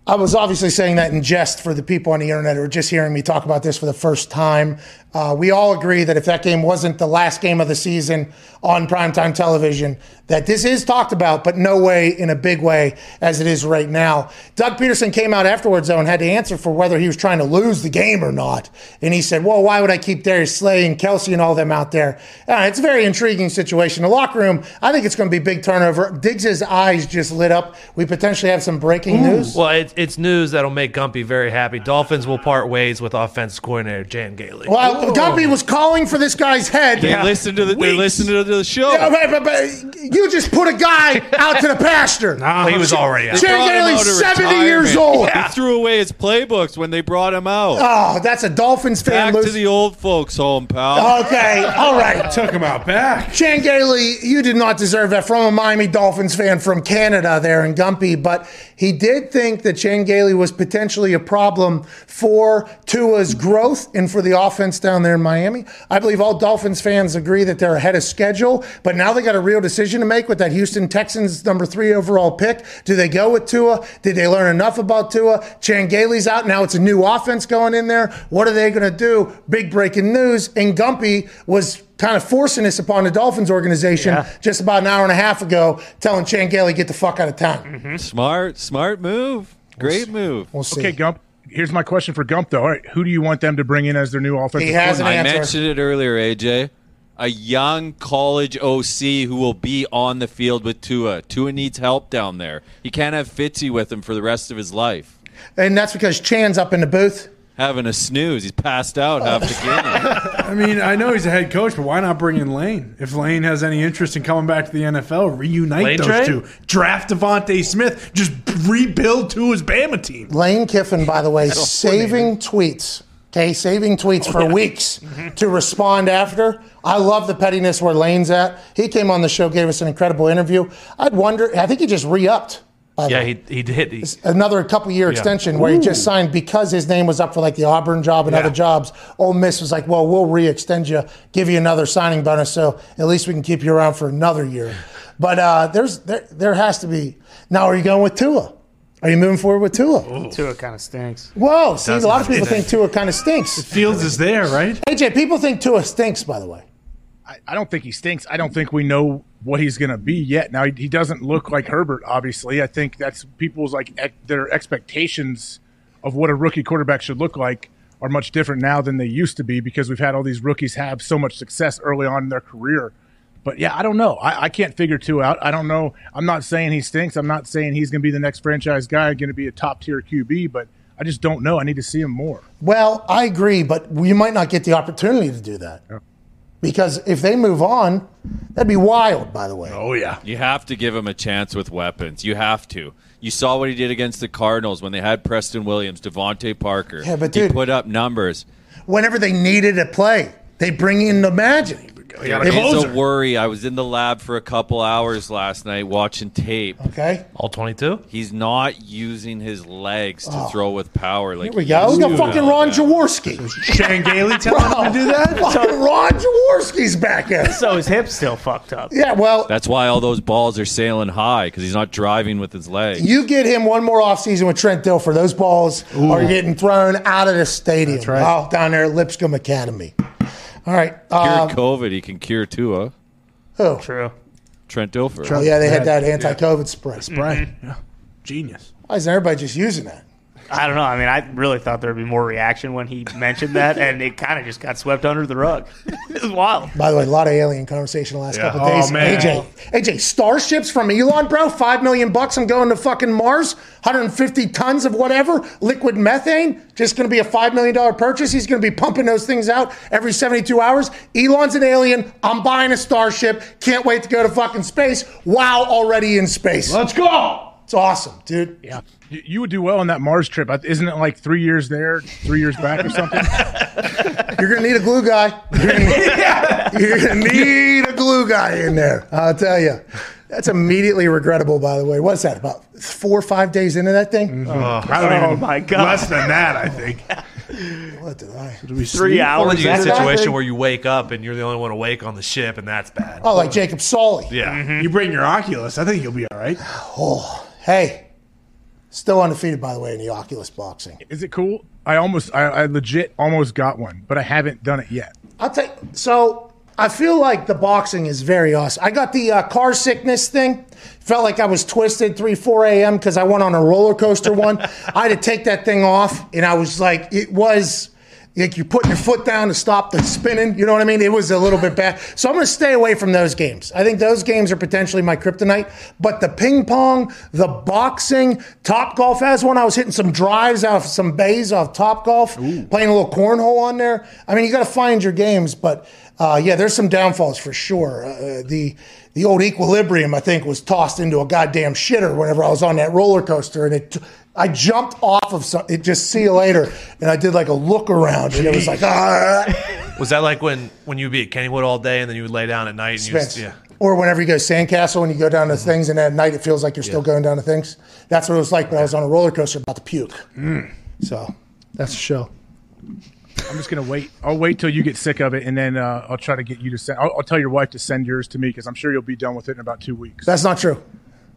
I was obviously saying that in jest for the people on the internet who are just hearing me talk about this for the first time. Uh, we all agree that if that game wasn't the last game of the season on primetime television, that this is talked about, but no way in a big way as it is right now. Doug Pederson came out afterwards, though, and had to answer for whether he was trying to lose the game or not. And he said, Well, why would I keep Darius Slay and Kelce and all them out there? Uh, it's a very intriguing situation. The locker room, I think it's going to be big turnover. Diggs' eyes just lit up. We potentially have some breaking news. Well, it, it's news that'll make Gumpy very happy. Dolphins will part ways with offense coordinator Chan Gailey. Well, Gumpy was calling for this guy's head. They listen to the they listen to the show. Yeah, but, but- but you just put a guy out to the pasture. he was already out. They brought Chan Gailey's of 70 years retirement. old. He threw away his playbooks when they brought him out. Oh, that's a Dolphins fan. Back to the old folks' home, pal. Okay, all right. Took him out back. Chan Gailey, you did not deserve that from a Miami Dolphins fan from Canada there in Gumpy, but he did think that Chan Gailey was potentially a problem for Tua's growth and for the offense down there in Miami. I believe all Dolphins fans agree that they're ahead of schedule, but now they got a real decision to make with that Houston Texans number three overall pick. Do they go with Tua? Did they learn enough about Tua? Chan Gailey's out. Now it's a new offense going in there. What are they going to do? Big breaking news. And Gumpy was kind of forcing this upon the Dolphins organization just about an hour and a half ago, telling Chan Gailey, get the fuck out of town. Mm-hmm. Smart, smart move. Great move. We'll see. Okay, Gump. Here's my question for Gump, though. All right, who do you want them to bring in as their new offensive He has an coordinator? I mentioned it earlier, AJ. A young college OC who will be on the field with Tua. Tua needs help down there. He can't have Fitzy with him for the rest of his life. And that's because Chan's up in the booth. Having a snooze. He's passed out half the game. I mean, I know he's a head coach, but why not bring in Lane? If Lane has any interest in coming back to the NFL, reunite Lane those train? two. Draft DeVonta Smith. Just rebuild to his Bama team. Lane Kiffin, by the way, saving tweets. Okay, saving tweets oh, for weeks to respond after. I love the pettiness where Lane's at. He came on the show, gave us an incredible interview. I'd wonder, I think he just re upped. Yeah, he, he did. He, another couple year extension where he just signed because his name was up for like the Auburn job and other jobs. Ole Miss was like, well, we'll re-extend you, give you another signing bonus, so at least we can keep you around for another year. But uh, there's there there has to be. Now, are you going with Tua? Are you moving forward with Tua? Tua kind of stinks. Whoa! See, a doesn't. lot of people think Tua kind of stinks. Fields is there, right? AJ, people think Tua stinks. By the way, I, I don't think he stinks. I don't think we know what he's going to be yet. Now he, he doesn't look like Herbert. Obviously, I think that's people's like ec- their expectations of what a rookie quarterback should look like are much different now than they used to be because we've had all these rookies have so much success early on in their career. But yeah, I don't know. I, I can't figure Tua out. I don't know. I'm not saying he stinks. I'm not saying he's going to be the next franchise guy, going to be a top tier QB. But I just don't know. I need to see him more. well, I agree, but you might not get the opportunity to do that. Because if they move on, that'd be wild. By the way. Oh yeah. You have to give him a chance with weapons. You have to. You saw what he did against the Cardinals when they had Preston Williams, DeVante Parker. Yeah, but dude, he put up numbers. Whenever they needed a play, they bring in the magic. Oh, it's a worry. I was in the lab for a couple hours last night watching tape. Okay. All 22? He's not using his legs to oh. throw with power. Like Here we go. We got fucking Ron Jaworski. Chan Gailey telling him to do that? Fucking Ron Jaworski's back there. So his hip's still fucked up. Yeah, well, That's why all those balls are sailing high because he's not driving with his legs. you get him one more offseason with Trent Dilfer. Those balls are getting thrown out of the stadium. That's right. Oh, down there at Lipscomb Academy. All right. Cure Um, COVID, he can cure too, huh? who? True. Trent Dilfer. Oh, yeah, they had that anti-COVID spray. Right. Yeah. Genius. Why isn't everybody just using that? I don't know. I mean, I really thought there would be more reaction when he mentioned that, and it kind of just got swept under the rug. it was wild. By the way, a lot of alien conversation the last Yeah. couple of Oh, days. man. AJ, AJ, starships from Elon, bro. Five million bucks. I'm going to fucking Mars. 150 tons of whatever liquid methane. Just going to be a five million dollar purchase. He's going to be pumping those things out every 72 hours. Elon's an alien. I'm buying a starship. Can't wait to go to fucking space. Wow, already in space. Let's go. It's awesome, dude. Yeah. You, you would do well on that Mars trip. Uh, Isn't it like three years there, three years back or something? You're gonna need a glue guy. You're gonna need, gonna need a glue guy in there. I'll tell you. That's immediately regrettable, by the way. What's that? About four or five days into that thing? I don't Oh, even. my God. Less than that, I think. What did I? Three hours. Well, you get a that situation where you wake up and you're the only one awake on the ship, and that's bad. Oh, like Jacob Soley. Yeah. You bring your Oculus. I think you'll be all right. Hey, still undefeated, by the way, in the Oculus boxing. Is it cool? I almost, I, I legit almost got one, but I haven't done it yet. I'll tell you. So I feel like the boxing is very awesome. I got the uh, car sickness thing. Felt like I was twisted 3, 4 a.m. because I went on a roller coaster one. I had to take that thing off, and I was like, it was like you're putting your foot down to stop the spinning. You know what I mean? It was a little bit bad. So I'm going to stay away from those games. I think those games are potentially my kryptonite. But the ping pong, the boxing, Top Golf has one. I was hitting some drives off some bays off Top Golf, playing a little cornhole on there. I mean, you got to find your games, but uh, yeah, there's some downfalls for sure. Uh, the the old equilibrium, I think, was tossed into a goddamn shitter whenever I was on that roller coaster, and it. I jumped off of some. It just see you later, and I did like a look around, and it was like ah. Was that like when, when you'd be at Kennywood all day and then you would lay down at night and you Spence. just, yeah. Or whenever you go to Sandcastle and you go down to things, and at night it feels like you're still going down to things. That's what it was like when I was on a roller coaster about to puke. So that's the show. I'm just gonna wait. I'll wait till you get sick of it, and then uh, I'll try to get you to send. I'll, I'll tell your wife to send yours to me because I'm sure you'll be done with it in about two weeks. That's not true.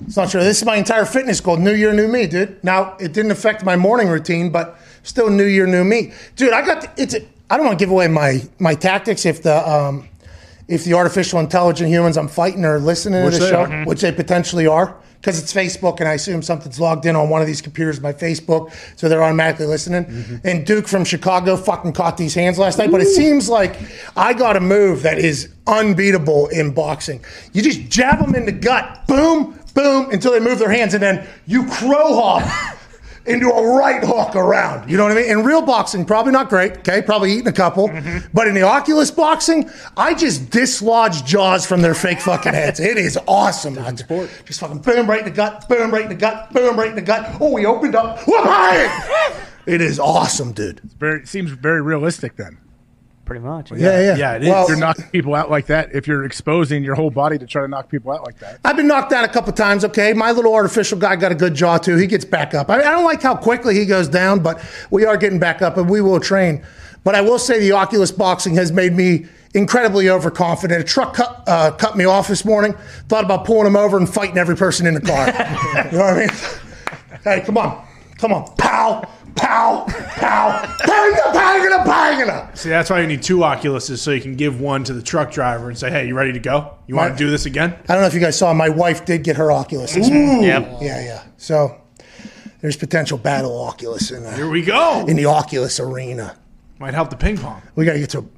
It's not true. This is my entire fitness goal. New year, new me, dude. Now it didn't affect my morning routine, but still, new year, new me, dude. I got the, it's. A, I don't want to give away my my tactics if the um, if the artificial intelligent humans I'm fighting are listening Which to the show, are. which they potentially are, because it's Facebook, and I assume something's logged in on one of these computers by Facebook, so they're automatically listening. Mm-hmm. And Duke from Chicago fucking caught these hands last night, but it seems like I got a move that is unbeatable in boxing. You just jab them in the gut, boom, boom, until they move their hands, and then you crow hop. Into a right hook around. You know what I mean? In real boxing, probably not great. Okay, probably eating a couple. Mm-hmm. But in the Oculus boxing, I just dislodge jaws from their fake fucking heads. It is awesome. Sport. Just fucking boom right in the gut, boom right in the gut, boom right in the gut. Oh, we opened up. It is awesome, dude. Very it seems very realistic then. Pretty much. Yeah, yeah. Yeah, it is. Well, If you're knocking people out like that, if you're exposing your whole body to try to knock people out like that, I've been knocked down a couple times. Okay, my little artificial guy got a good jaw too. He gets back up. I, I don't like how quickly he goes down, but we are getting back up, and we will train. But I will say the Oculus boxing has made me incredibly overconfident. A truck cut, uh, cut me off this morning. Thought about pulling him over and fighting every person in the car. you know what I mean? Hey, come on, come on, pow, pow, pow, bang, bang, bang, See, that's why you need two Oculuses so you can give one to the truck driver and say, "Hey, you ready to go? You want to do this again?" I don't know if you guys saw. My wife did get her Oculus. this morning. Yep. Yeah, yeah. So there's potential battle Oculus in, uh, Here we go. in the Oculus arena. Might help the ping pong. We got to get to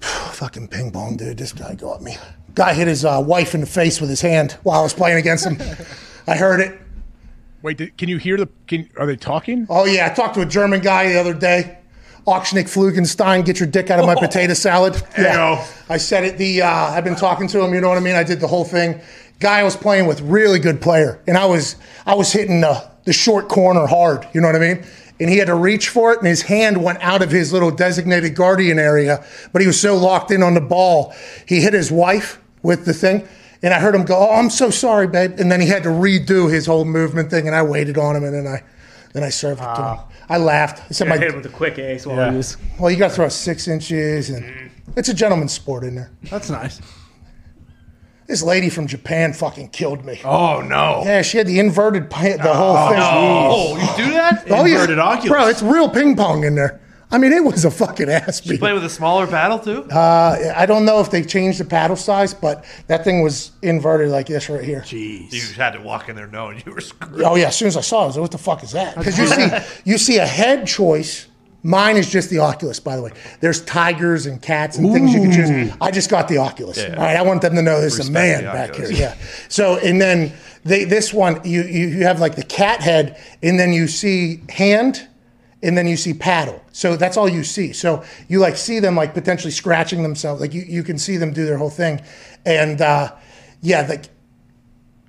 fucking ping pong, dude. This guy got me. Guy hit his uh, wife in the face with his hand while I was playing against him. I heard it. Wait, can you hear the? Can are they talking? Oh yeah, I talked to a German guy the other day. Auctionik Flugenstein, get your dick out of my potato salad. You. I said it. The uh, I've been talking to him. You know what I mean. I did the whole thing. Guy I was playing with, really good player, and I was I was hitting the the short corner hard. You know what I mean. And he had to reach for it, and his hand went out of his little designated guardian area. But he was so locked in on the ball, he hit his wife with the thing. And I heard him go, "Oh, I'm so sorry, babe." And then he had to redo his whole movement thing, and I waited on him, and then I then I served it to him. Ah. I laughed. I said, Yeah, "My hit him with a quick ace while Yeah. he was. well, you got to throw six inches, and mm. it's a gentleman's sport in there. That's nice. This lady from Japan fucking killed me. Oh no. Yeah, she had the inverted, pa- the whole oh, thing. Oh, you do that? Oh, yeah. Inverted Oculus. Bro, it's real ping pong in there. I mean, it was a fucking ass beat. You play with a smaller paddle too? Uh, I don't know if they changed the paddle size, but that thing was inverted like this right here. Jeez, you had to walk in there knowing you were screwed. Oh yeah, as soon as I saw it, I was like, "What the fuck is that?" Because you see, you see a head choice. Mine is just the Oculus, by the way. There's tigers and cats and things you can choose. I just got the Oculus. Yeah. All right, I want them to know there's a man the back here. Yeah. So and then they this one you, you you have like the cat head, and then you see hand, and then you see paddle. So that's all you see. So you like see them like potentially scratching themselves. Like you, you can see them do their whole thing, and uh, yeah, like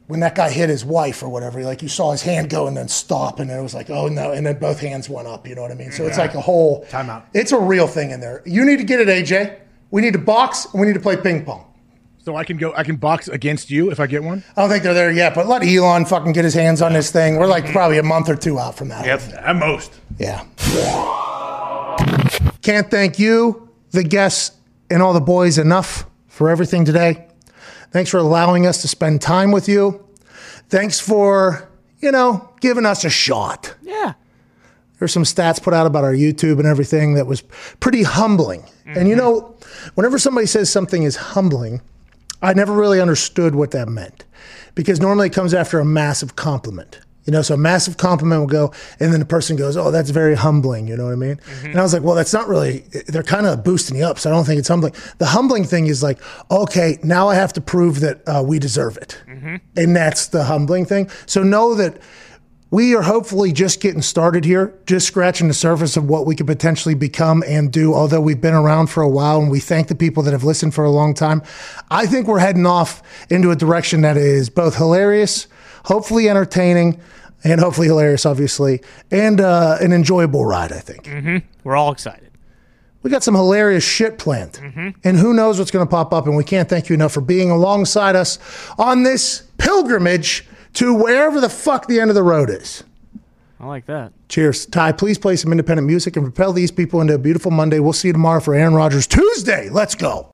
when that guy hit his wife or whatever, like you saw his hand go and then stop, and then it was like, oh no, and then both hands went up. You know what I mean? So it's like a whole Timeout. It's a real thing in there. You need to get it, AJ. We need to box and we need to play ping pong. So I can go. I can box against you if I get one. I don't think they're there yet, but let Elon fucking get his hands on this thing. We're like probably a month or two out from that. Yep. At most. Yeah. Can't thank you, the guests, and all the boys enough for everything today. Thanks for allowing us to spend time with you. Thanks for, you know, giving us a shot. Yeah. There's some stats put out about our YouTube and everything that was pretty humbling. And you mm-hmm. know, whenever somebody says something is humbling, I never really understood what that meant because normally it comes after a massive compliment. You know, so a massive compliment will go, and then the person goes, "Oh, that's very humbling." You know what I mean? And I was like, "Well, that's not really." They're kind of boosting you up, so I don't think it's humbling. The humbling thing is like, okay, now I have to prove that uh, we deserve it, and that's the humbling thing. So know that we are hopefully just getting started here, just scratching the surface of what we could potentially become and do, although we've been around for a while and we thank the people that have listened for a long time. I think we're heading off into a direction that is both hilarious, hopefully entertaining, and hopefully hilarious, obviously, and uh, an enjoyable ride, I think. Mm-hmm. We're all excited. We got some hilarious shit planned. And who knows what's going to pop up. And we can't thank you enough for being alongside us on this pilgrimage to wherever the fuck the end of the road is. I like that. Cheers. Ty, please play some independent music and propel these people into a beautiful Monday. We'll see you tomorrow for Aaron Rodgers Tuesday. Let's go.